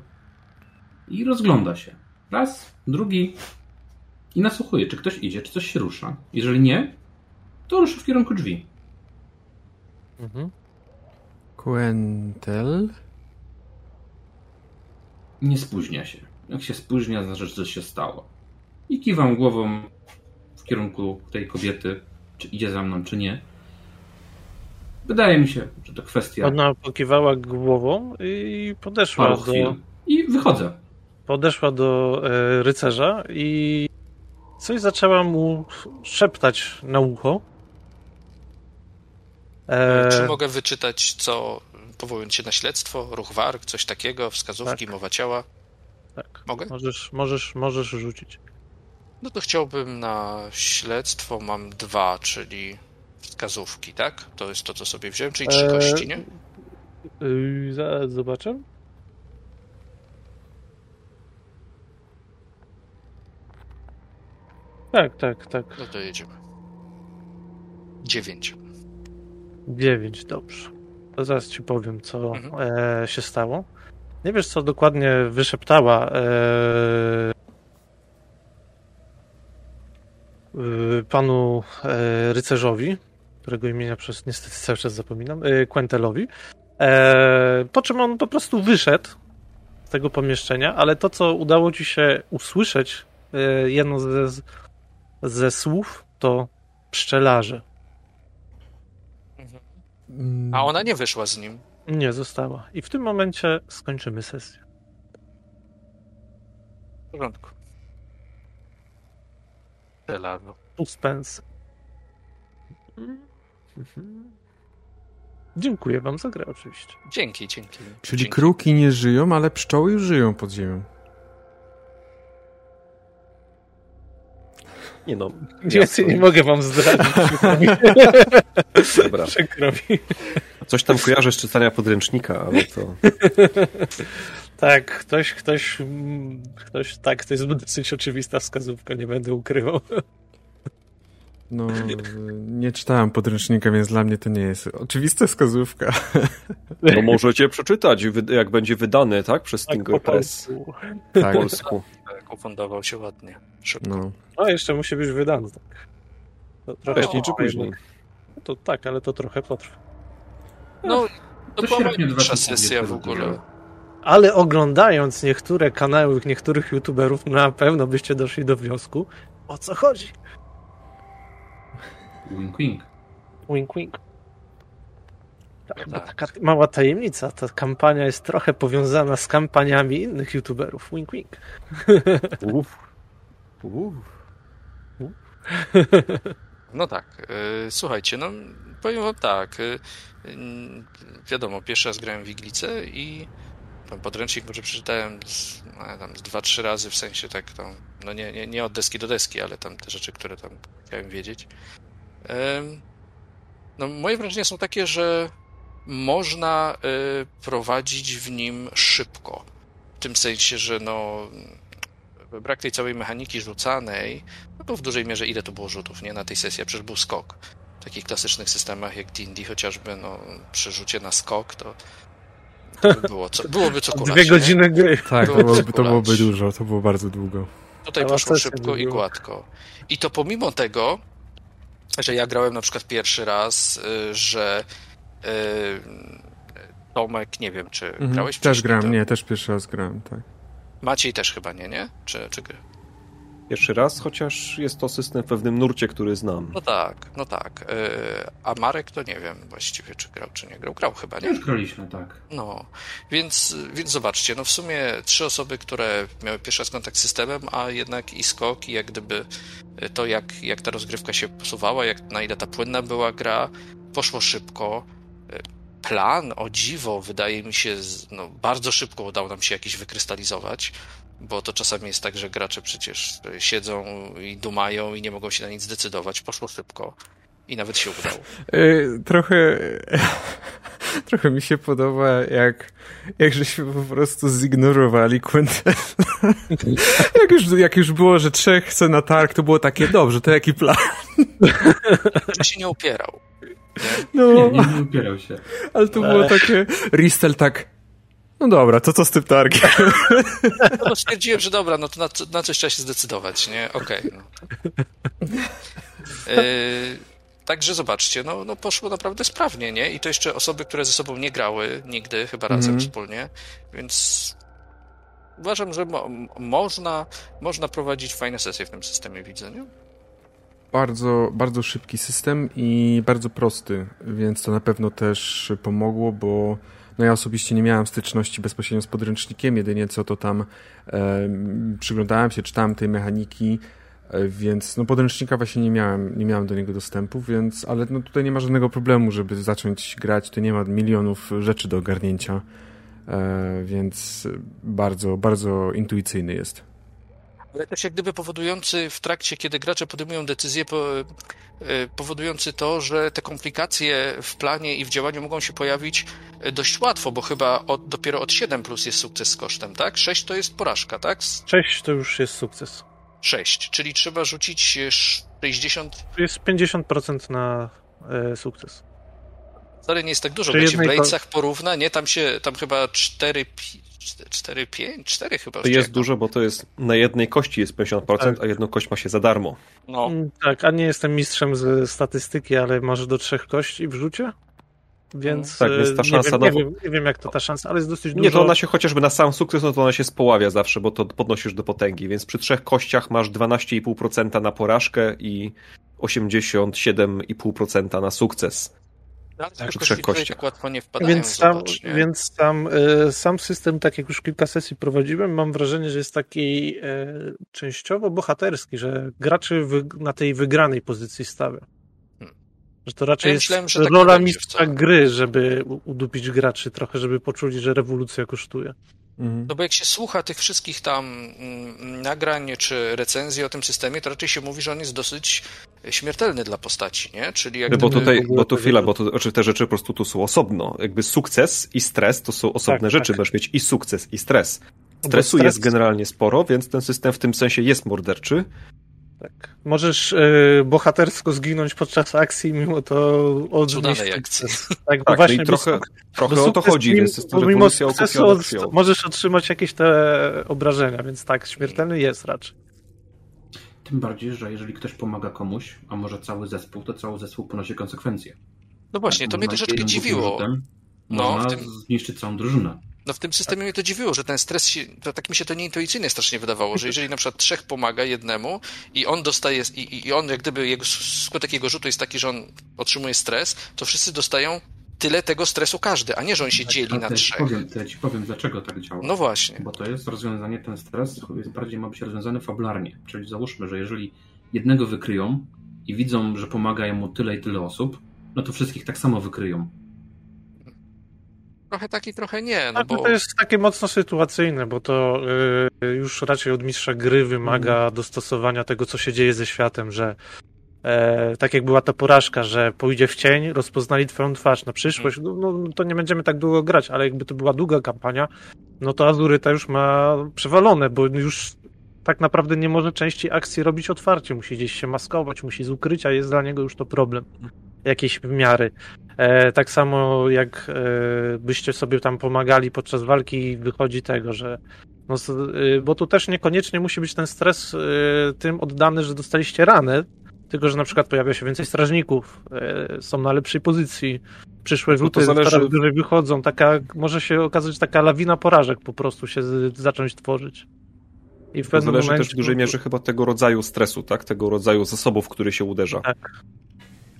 i rozgląda się. Raz, drugi i nasłuchuje, czy ktoś idzie, czy coś się rusza. Jeżeli nie, to rusza w kierunku drzwi. Mhm. Quentel? Nie spóźnia się. Jak się spóźnia, znaczy, że coś się stało. I kiwam głową w kierunku tej kobiety, czy idzie za mną, czy nie. Wydaje mi się, że to kwestia Ona pokiwała głową i podeszła do, chwil. I wychodzę. podeszła do e, rycerza i coś zaczęła mu szeptać na ucho. E, Czy mogę wyczytać, co, powołując się na śledztwo, ruch warg, coś takiego, wskazówki, Tak. mowa ciała? tak. Mogę? Możesz, możesz, możesz rzucić. No to chciałbym na śledztwo mam dwa, czyli wskazówki, tak? To jest to, co sobie wziąłem, czyli trzy Eee, kości, nie? Yy, zaraz zobaczę. Tak, tak, tak. No to jedziemy. Dziewięć. Dziewięć, dobrze. To zaraz ci powiem, co Mhm. e, się stało. Nie wiesz, co dokładnie wyszeptała e, y, panu e, rycerzowi, którego imienia przez niestety cały czas zapominam, e, Quentelowi. E, po czym on po prostu wyszedł z tego pomieszczenia, ale to, co udało ci się usłyszeć, e, jedno ze, ze słów, to pszczelarze. Mm, A ona nie wyszła z nim. Nie została. I w tym momencie skończymy sesję. W porządku. Telano. Suspens. Dziękuję wam za grę oczywiście. Dzięki, dzięki. Czyli dzięki. kruki nie żyją, ale pszczoły już żyją pod ziemią. Nie no. Więcej jasne. nie mogę wam zdradzić. Dobra. Przykro mi. Coś tam kojarzę z czytania podręcznika, ale to... Tak, ktoś, ktoś, ktoś, tak, to jest dosyć oczywista wskazówka, nie będę ukrywał. No, nie czytałem podręcznika, więc dla mnie to nie jest oczywista wskazówka. No możecie przeczytać, jak będzie wydany, tak? Przez Tak, Stinger po Press polsku. po Tak, polsku. Ufundował się ładnie. Szybko. no. No, jeszcze musi być wydany, tak. To trochę Wcześniej czy później. jednak. To tak, ale to trochę potrwa. No, to To najlepsza 2022 sesja w ogóle. Ale oglądając niektóre kanały niektórych youtuberów, na pewno byście doszli do wniosku, o co chodzi. Wink, wink. Wink, wink. Tak, Tak. taka mała tajemnica. Ta kampania jest trochę powiązana z kampaniami innych youtuberów. Wink, wink. Uff. Uff. No tak, y, słuchajcie, no powiem wam tak, y, y, wiadomo, pierwszy raz grałem w Iglicę i ten podręcznik może przeczytałem z, no, tam z dwa, trzy razy, w sensie tak tam, no nie, nie, nie od deski do deski, ale tam te rzeczy, które tam chciałem wiedzieć. No moje wrażenia są takie, że można y, prowadzić w nim szybko. W tym sensie, że no brak tej całej mechaniki rzucanej, no bo w dużej mierze ile to było rzutów, nie? Na tej sesji, a przecież był skok. W takich klasycznych systemach jak D&D chociażby, no przy rzucie na skok, to, to by było co, byłoby co kulać, Dwie nie? godziny gry. Tak, to Byłoby byłoby, to byłoby dużo, to było bardzo długo. Tutaj Cała poszło szybko i gładko. I to pomimo tego, że ja grałem na przykład pierwszy raz, y, że Tomek, nie wiem, czy Mhm, grałeś też wcześniej, grałem, to- nie, też pierwszy raz grałem, tak. Maciej też chyba nie, nie? Czy, czy gry? Pierwszy raz, chociaż jest to system w pewnym nurcie, który znam. No tak, no tak. Y, A Marek to nie wiem właściwie, czy grał, czy nie grał. Grał chyba, nie? Już graliśmy, tak. No, więc, więc zobaczcie, no w sumie trzy osoby, które miały pierwszy raz kontakt z systemem, a jednak i skok, i jak gdyby to, jak, jak ta rozgrywka się posuwała, jak na ile ta płynna była gra, poszło szybko. Plan, o dziwo, wydaje mi się, no, bardzo szybko udało nam się jakiś wykrystalizować, bo to czasami jest tak, że gracze przecież siedzą i dumają i nie mogą się na nic zdecydować. Poszło szybko i nawet się udało. Y, trochę, trochę mi się podoba, jak, jak żeśmy po prostu zignorowali Quentin. jak, już, jak już było, że trzech chce na targ, to było takie, dobrze, to jaki plan? Że się nie upierał. No, Nie, nie, nie upierał się. ale to było takie, Ristel tak, no dobra, to co z tym targiem? No stwierdziłem, że dobra, no to na, na coś trzeba się zdecydować, nie? Okej. no. Yy, także zobaczcie, no, no poszło naprawdę sprawnie, nie? I to jeszcze osoby, które ze sobą nie grały nigdy, chyba razem Mhm. wspólnie, więc uważam, że mo można, można prowadzić fajne sesje w tym systemie, widzę, nie? Bardzo, bardzo szybki system i bardzo prosty, więc to na pewno też pomogło, bo no ja osobiście nie miałem styczności bezpośrednio z podręcznikiem, jedynie co to tam e, przyglądałem się, czytałem tej mechaniki, e, więc no podręcznika właśnie nie miałem, nie miałem do niego dostępu, więc, ale no tutaj nie ma żadnego problemu, żeby zacząć grać, tu nie ma milionów rzeczy do ogarnięcia, e, więc bardzo, bardzo intuicyjny jest. Ale też jak gdyby powodujący w trakcie, kiedy gracze podejmują decyzje, e, powodujący to, że te komplikacje w planie i w działaniu mogą się pojawić e, dość łatwo, bo chyba od, dopiero od 7 plus jest sukces z kosztem, tak? 6 to jest porażka, tak? 6 to już jest sukces. 6, czyli trzeba rzucić 60. To jest 50% na e, sukces. Wcale nie jest tak dużo, się w Bladesach porówna, nie? Tam się, tam chyba 4, 4, 5, 4 chyba. To jest dużo, bo to jest na jednej kości jest 50%, Tak. a jedną kość ma się za darmo. No, Mm, Tak, a nie jestem mistrzem z statystyki, ale masz do trzech kości w rzucie? Więc Tak, więc ta e, szansa nie, wiem, nie, wiem, nie wiem, jak to ta szansa, ale jest dosyć Nie, dużo. to ona się chociażby na sam sukces, no to ona się spławia zawsze, bo to podnosisz do potęgi, więc przy trzech kościach masz 12,5% na porażkę i 87,5% na sukces. Tak, trzech kościach. tak łatwo nie wpadają, Więc sam, więc sam, e, sam system, tak jak już kilka sesji prowadziłem, mam wrażenie, że jest taki e, częściowo bohaterski, że graczy wy, na tej wygranej pozycji stawia. Hmm. Że to raczej Ja jest myślałem, że nie rola mistrza gry, żeby udupić graczy trochę, żeby poczuli, że rewolucja kosztuje. Mhm. No bo jak się słucha tych wszystkich tam mm, nagrań czy recenzji o tym systemie, to raczej się mówi, że on jest dosyć śmiertelny dla postaci, nie? Czyli jak No bo tutaj, bo tu chwila, bo to, znaczy te rzeczy po prostu tu są osobno. Jakby sukces i stres to są osobne Tak, rzeczy. tak. Możesz mieć i sukces, i stres. bo Stresu stres- jest generalnie sporo, więc ten system w tym sensie jest morderczy. Tak. Możesz e, bohatersko zginąć podczas akcji, mimo to odnieść sukces. Tak, Tak, no właśnie i bo trochę, trochę o to chodzi, mimo- więc jest to mimo sukcesu od- możesz otrzymać jakieś te obrażenia, więc tak, śmiertelny jest raczej. Tym bardziej, że jeżeli ktoś pomaga komuś, a może cały zespół, to cały zespół ponosi konsekwencje. No właśnie, to mnie Można troszeczkę dziwiło. rzutem No, Można w tym- zniszczyć całą drużynę. No w tym systemie mnie to dziwiło, że ten stres się, to tak mi się to nieintuicyjnie strasznie wydawało, że jeżeli na przykład trzech pomaga jednemu i on dostaje, i, i- on jak gdyby jego skutek jego rzutu jest taki, że on otrzymuje stres, to wszyscy dostają tyle tego stresu każdy, a nie, że on się dzieli na ja ci trzech. powiem, ja ci powiem, dlaczego tak działa. No właśnie. Bo to jest rozwiązanie, ten stres jest bardziej ma być rozwiązany fabularnie. Czyli załóżmy, że jeżeli jednego wykryją i widzą, że pomaga mu tyle i tyle osób, no to wszystkich tak samo wykryją. Trochę tak i trochę nie, no bo to jest takie mocno sytuacyjne, bo to y, już raczej od mistrza gry wymaga Mhm. dostosowania tego, co się dzieje ze światem, że e, tak jak była ta porażka, że pójdzie w cień, rozpoznali twoją twarz na przyszłość, Mhm. no, no to nie będziemy tak długo grać, ale jakby to była długa kampania, no to Azuryta już ma przewalone, bo już tak naprawdę nie może części akcji robić otwarcie, musi gdzieś się maskować, musi z ukrycia, jest dla niego już to problem jakiejś miary. E, tak samo jak e, byście sobie tam pomagali podczas walki, wychodzi tego, że no, y, bo tu też niekoniecznie musi być ten stres y, tym oddany, że dostaliście ranę, tylko że na przykład pojawia się więcej strażników, e, są na lepszej pozycji, przyszłe No to rzuty zależy- coraz dłużej wychodzą, taka, może się okazać taka lawina porażek po prostu się z, zacząć tworzyć. I w To pewnym zależy momencie... też w dużej mierze chyba tego rodzaju stresu, tak? Tego rodzaju zasobów, który się uderza. Tak.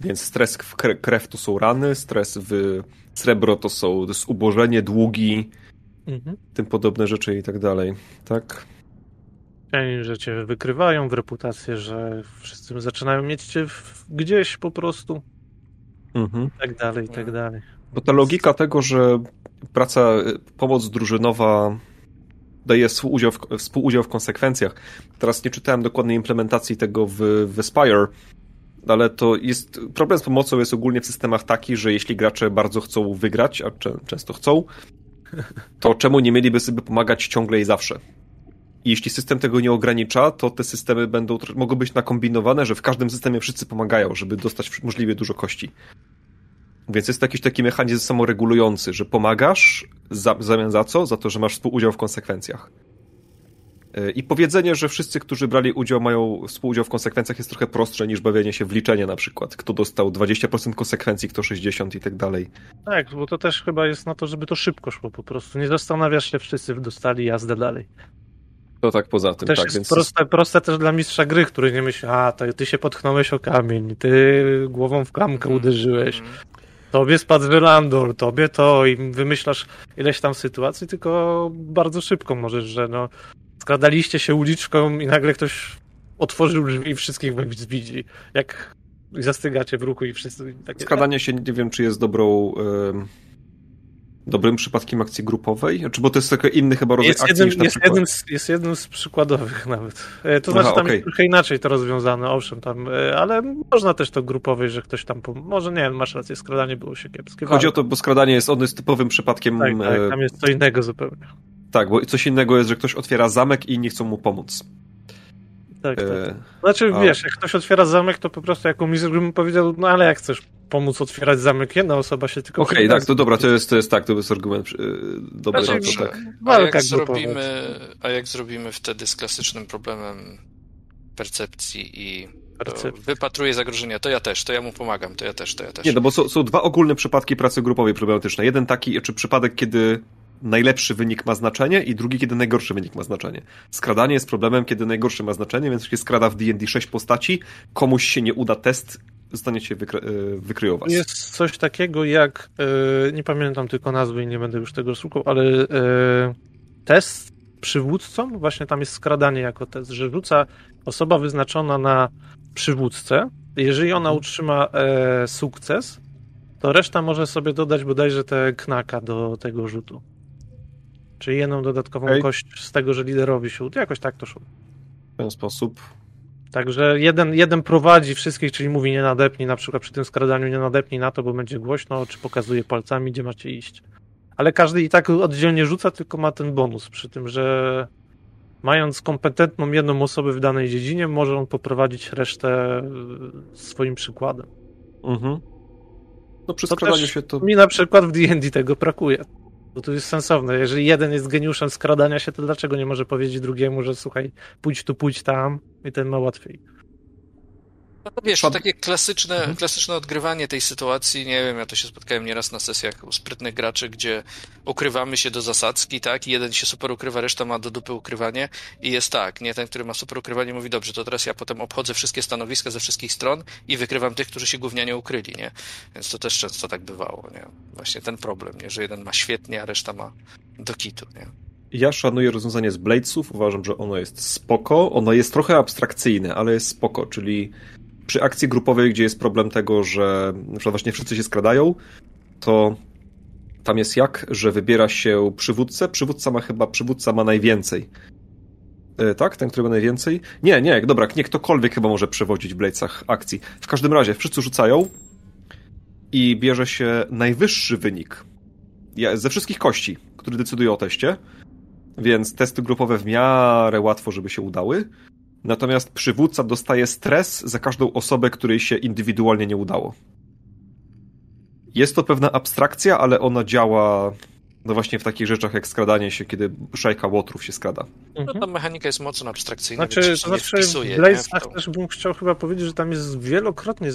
Więc stres w kre- krew to są rany, stres w srebro to są zubożenie, długi, Mhm. tym podobne rzeczy i tak dalej. Tak? Że cię wykrywają w reputację, że wszyscy zaczynają mieć cię gdzieś po prostu, Mhm. i tak dalej, i tak dalej. Bo ta logika tego, że praca, pomoc drużynowa daje współudział w, współudział w konsekwencjach. Teraz nie czytałem dokładnej implementacji tego w, w Spire, ale to jest. Problem z pomocą jest ogólnie w systemach taki, że jeśli gracze bardzo chcą wygrać, a często chcą, to czemu nie mieliby sobie pomagać ciągle i zawsze? I jeśli system tego nie ogranicza, to te systemy będą, mogą być nakombinowane, że w każdym systemie wszyscy pomagają, żeby dostać możliwie dużo kości. Więc jest jakiś taki mechanizm samoregulujący, że pomagasz za, w zamian za co? Za to, że masz współudział w konsekwencjach. I powiedzenie, że wszyscy, którzy brali udział, mają współudział w konsekwencjach jest trochę prostsze niż bawienie się w liczenie na przykład. Kto dostał 20% konsekwencji, kto 60 i tak dalej. Tak, bo to też chyba jest na to, żeby to szybko szło po prostu. Nie zastanawiasz się, wszyscy dostali jazdę dalej. To tak poza tym, Też tak, jest więc proste, proste też dla mistrza gry, który nie myśli, a to ty się potknąłeś o kamień, ty głową w klamkę Mhm. uderzyłeś, Mhm. tobie spadł Wylandor, tobie to i wymyślasz ileś tam sytuacji, tylko bardzo szybko możesz, że no skradaliście się uliczką i nagle ktoś otworzył drzwi i wszystkich was widzi. Jak zastygacie w ruchu i wszyscy takie... skradanie się nie wiem, czy jest dobrą em, dobrym przypadkiem akcji grupowej? Czy bo to jest tylko inny chyba rodzaj Jest, akcji jednym, jest, przykład... jednym z, jest jednym z przykładowych nawet. E, To Aha, znaczy tam okej. jest trochę inaczej to rozwiązane, owszem, tam, e, ale można też to grupowej, że ktoś tam, może nie wiem, masz rację, skradanie było się kiepskie. Chodzi o to, bo skradanie jest, on jest typowym przypadkiem... Tak, tak, e, tam jest co innego zupełnie. Tak, bo coś innego jest, że ktoś otwiera zamek i inni chcą mu pomóc. Tak, tak. E, Znaczy, a- wiesz, jak ktoś otwiera zamek, to po prostu jako mistrz bym powiedział, no ale jak chcesz pomóc otwierać zamek, jedna osoba się tylko... Okej, przyda. tak, to dobra, to jest, to jest tak, to jest argument e, dobry, Znaczy, no to tak. A jak, zrobimy, a jak zrobimy wtedy z klasycznym problemem percepcji i Percepcji. wypatruje zagrożenia, to ja też, to ja mu pomagam, to ja też, to ja też. Nie, no bo są, są dwa ogólne przypadki pracy grupowej problematycznej. Jeden taki, czy przypadek, kiedy najlepszy wynik ma znaczenie i drugi, kiedy najgorszy wynik ma znaczenie. Skradanie jest problemem, kiedy najgorszy ma znaczenie, więc się skrada w D&D 6 postaci, komuś się nie uda test, zostaniecie wykry, e, wykryją was. Jest coś takiego jak, e, nie pamiętam tylko nazwy i nie będę już tego szukał, ale e, test przywódcą, właśnie tam jest skradanie jako test, że rzuca osoba wyznaczona na przywódcę. Jeżeli ona utrzyma e, sukces, to reszta może sobie dodać bodajże te knaka do tego rzutu. Czyli jedną dodatkową Okej. kość z tego, że liderowi się uda. Jakoś tak to szło. W ten sposób. Także jeden, jeden prowadzi wszystkich, czyli mówi nie nadepnij, na przykład przy tym skradaniu nie nadepnij na to, bo będzie głośno, czy pokazuje palcami, gdzie macie iść. Ale każdy i tak oddzielnie rzuca, tylko ma ten bonus przy tym, że mając kompetentną jedną osobę w danej dziedzinie, może on poprowadzić resztę y, swoim przykładem. Mhm. No przy skradaniu się to... Mi na przykład w D&D tego brakuje. Bo to jest sensowne. Jeżeli jeden jest geniuszem skradania się, to dlaczego nie może powiedzieć drugiemu, że słuchaj, pójdź tu, pójdź tam i ten ma łatwiej. No to wiesz, takie klasyczne, Mhm. klasyczne odgrywanie tej sytuacji, nie wiem, ja to się spotkałem nieraz na sesjach u sprytnych graczy, gdzie ukrywamy się do zasadzki, tak, i jeden się super ukrywa, reszta ma do dupy ukrywanie i jest tak, nie, ten, który ma super ukrywanie mówi, dobrze, to teraz ja potem obchodzę wszystkie stanowiska ze wszystkich stron i wykrywam tych, którzy się gównianie ukryli, nie, więc to też często tak bywało, nie, właśnie ten problem, nie, że jeden ma świetnie, a reszta ma do kitu, nie. Ja szanuję rozwiązanie z Bladesów, uważam, że ono jest spoko. Ono jest trochę abstrakcyjne, ale jest spoko, czyli przy akcji grupowej, gdzie jest problem tego, że właśnie wszyscy się skradają, to tam jest jak, że wybiera się przywódcę. Przywódca ma chyba, przywódca ma najwięcej. E, tak? Ten, który ma najwięcej? Nie, nie, dobra, nie ktokolwiek chyba może przewodzić w Bladesach akcji. W każdym razie, wszyscy rzucają i bierze się najwyższy wynik ze wszystkich kości, który decyduje o teście więc testy grupowe w miarę łatwo, żeby się udały. Natomiast przywódca dostaje stres za każdą osobę, której się indywidualnie nie udało. Jest to pewna abstrakcja, ale ona działa no właśnie w takich rzeczach jak skradanie się, kiedy szajka łotrów się skrada. No ta mechanika jest mocno abstrakcyjna, Znaczy, więc się to nie znaczy wpisuje, w to. też bym chciał chyba powiedzieć, że tam jest wielokrotnie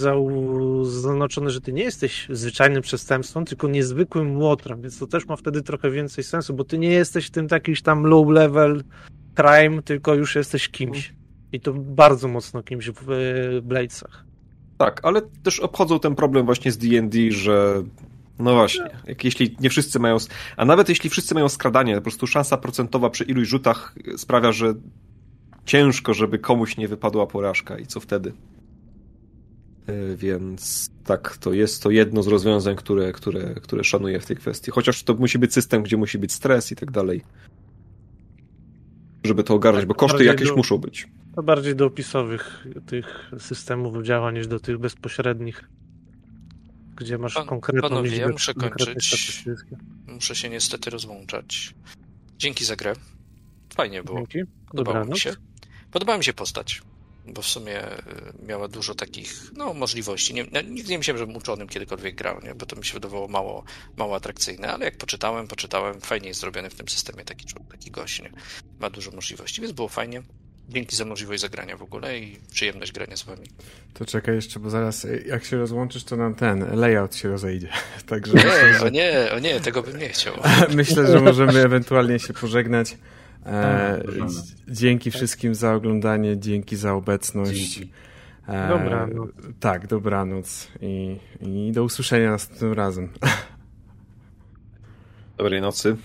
zaznaczone, że ty nie jesteś zwyczajnym przestępstwem, tylko niezwykłym łotrem, więc to też ma wtedy trochę więcej sensu, bo ty nie jesteś tym takiś tam low level crime, tylko już jesteś kimś. I to bardzo mocno kimś w e, Bladesach. Tak, ale też obchodzą ten problem właśnie z D&D, że no właśnie, jak jeśli nie wszyscy mają, a nawet jeśli wszyscy mają skradanie, po prostu szansa procentowa przy iluś rzutach sprawia, że ciężko, żeby komuś nie wypadła porażka i co wtedy? Yy, Więc tak, to jest to jedno z rozwiązań, które, które, które szanuję w tej kwestii. Chociaż to musi być system, gdzie musi być stres i tak dalej. Żeby to ogarnąć, bo koszty jakieś do- muszą być. To bardziej do opisowych tych systemów działa niż do tych bezpośrednich, gdzie masz Pan- konkretną panowie, ja liczbę muszę konkretnych kończyć. Muszę się niestety rozłączać. Dzięki za grę. Fajnie było. Dzięki. Podobało mi Dobranoc. się. Podobała mi się postać, bo w sumie y, miała dużo takich no, możliwości. Nie, nigdy nie myślałem, żebym uczonym kiedykolwiek grał, nie? bo to mi się wydawało mało, mało atrakcyjne, ale jak poczytałem, poczytałem, fajnie jest zrobiony w tym systemie taki, człowiek, taki gość, nie? Ma dużo możliwości, więc było fajnie. Dzięki za możliwość zagrania w ogóle i przyjemność grania z wami. To czekaj jeszcze, bo zaraz y, jak się rozłączysz, to nam ten layout się rozejdzie. Także Nie, myślę, o że, nie, o nie, tego bym nie chciał. myślę, że możemy ewentualnie się pożegnać. E, Tak, możemy. dzięki wszystkim za oglądanie, dzięki za obecność. Dzięki. E, Dobranoc. Tak, dobranoc i, i do usłyszenia następnym razem. Dobrej nocy.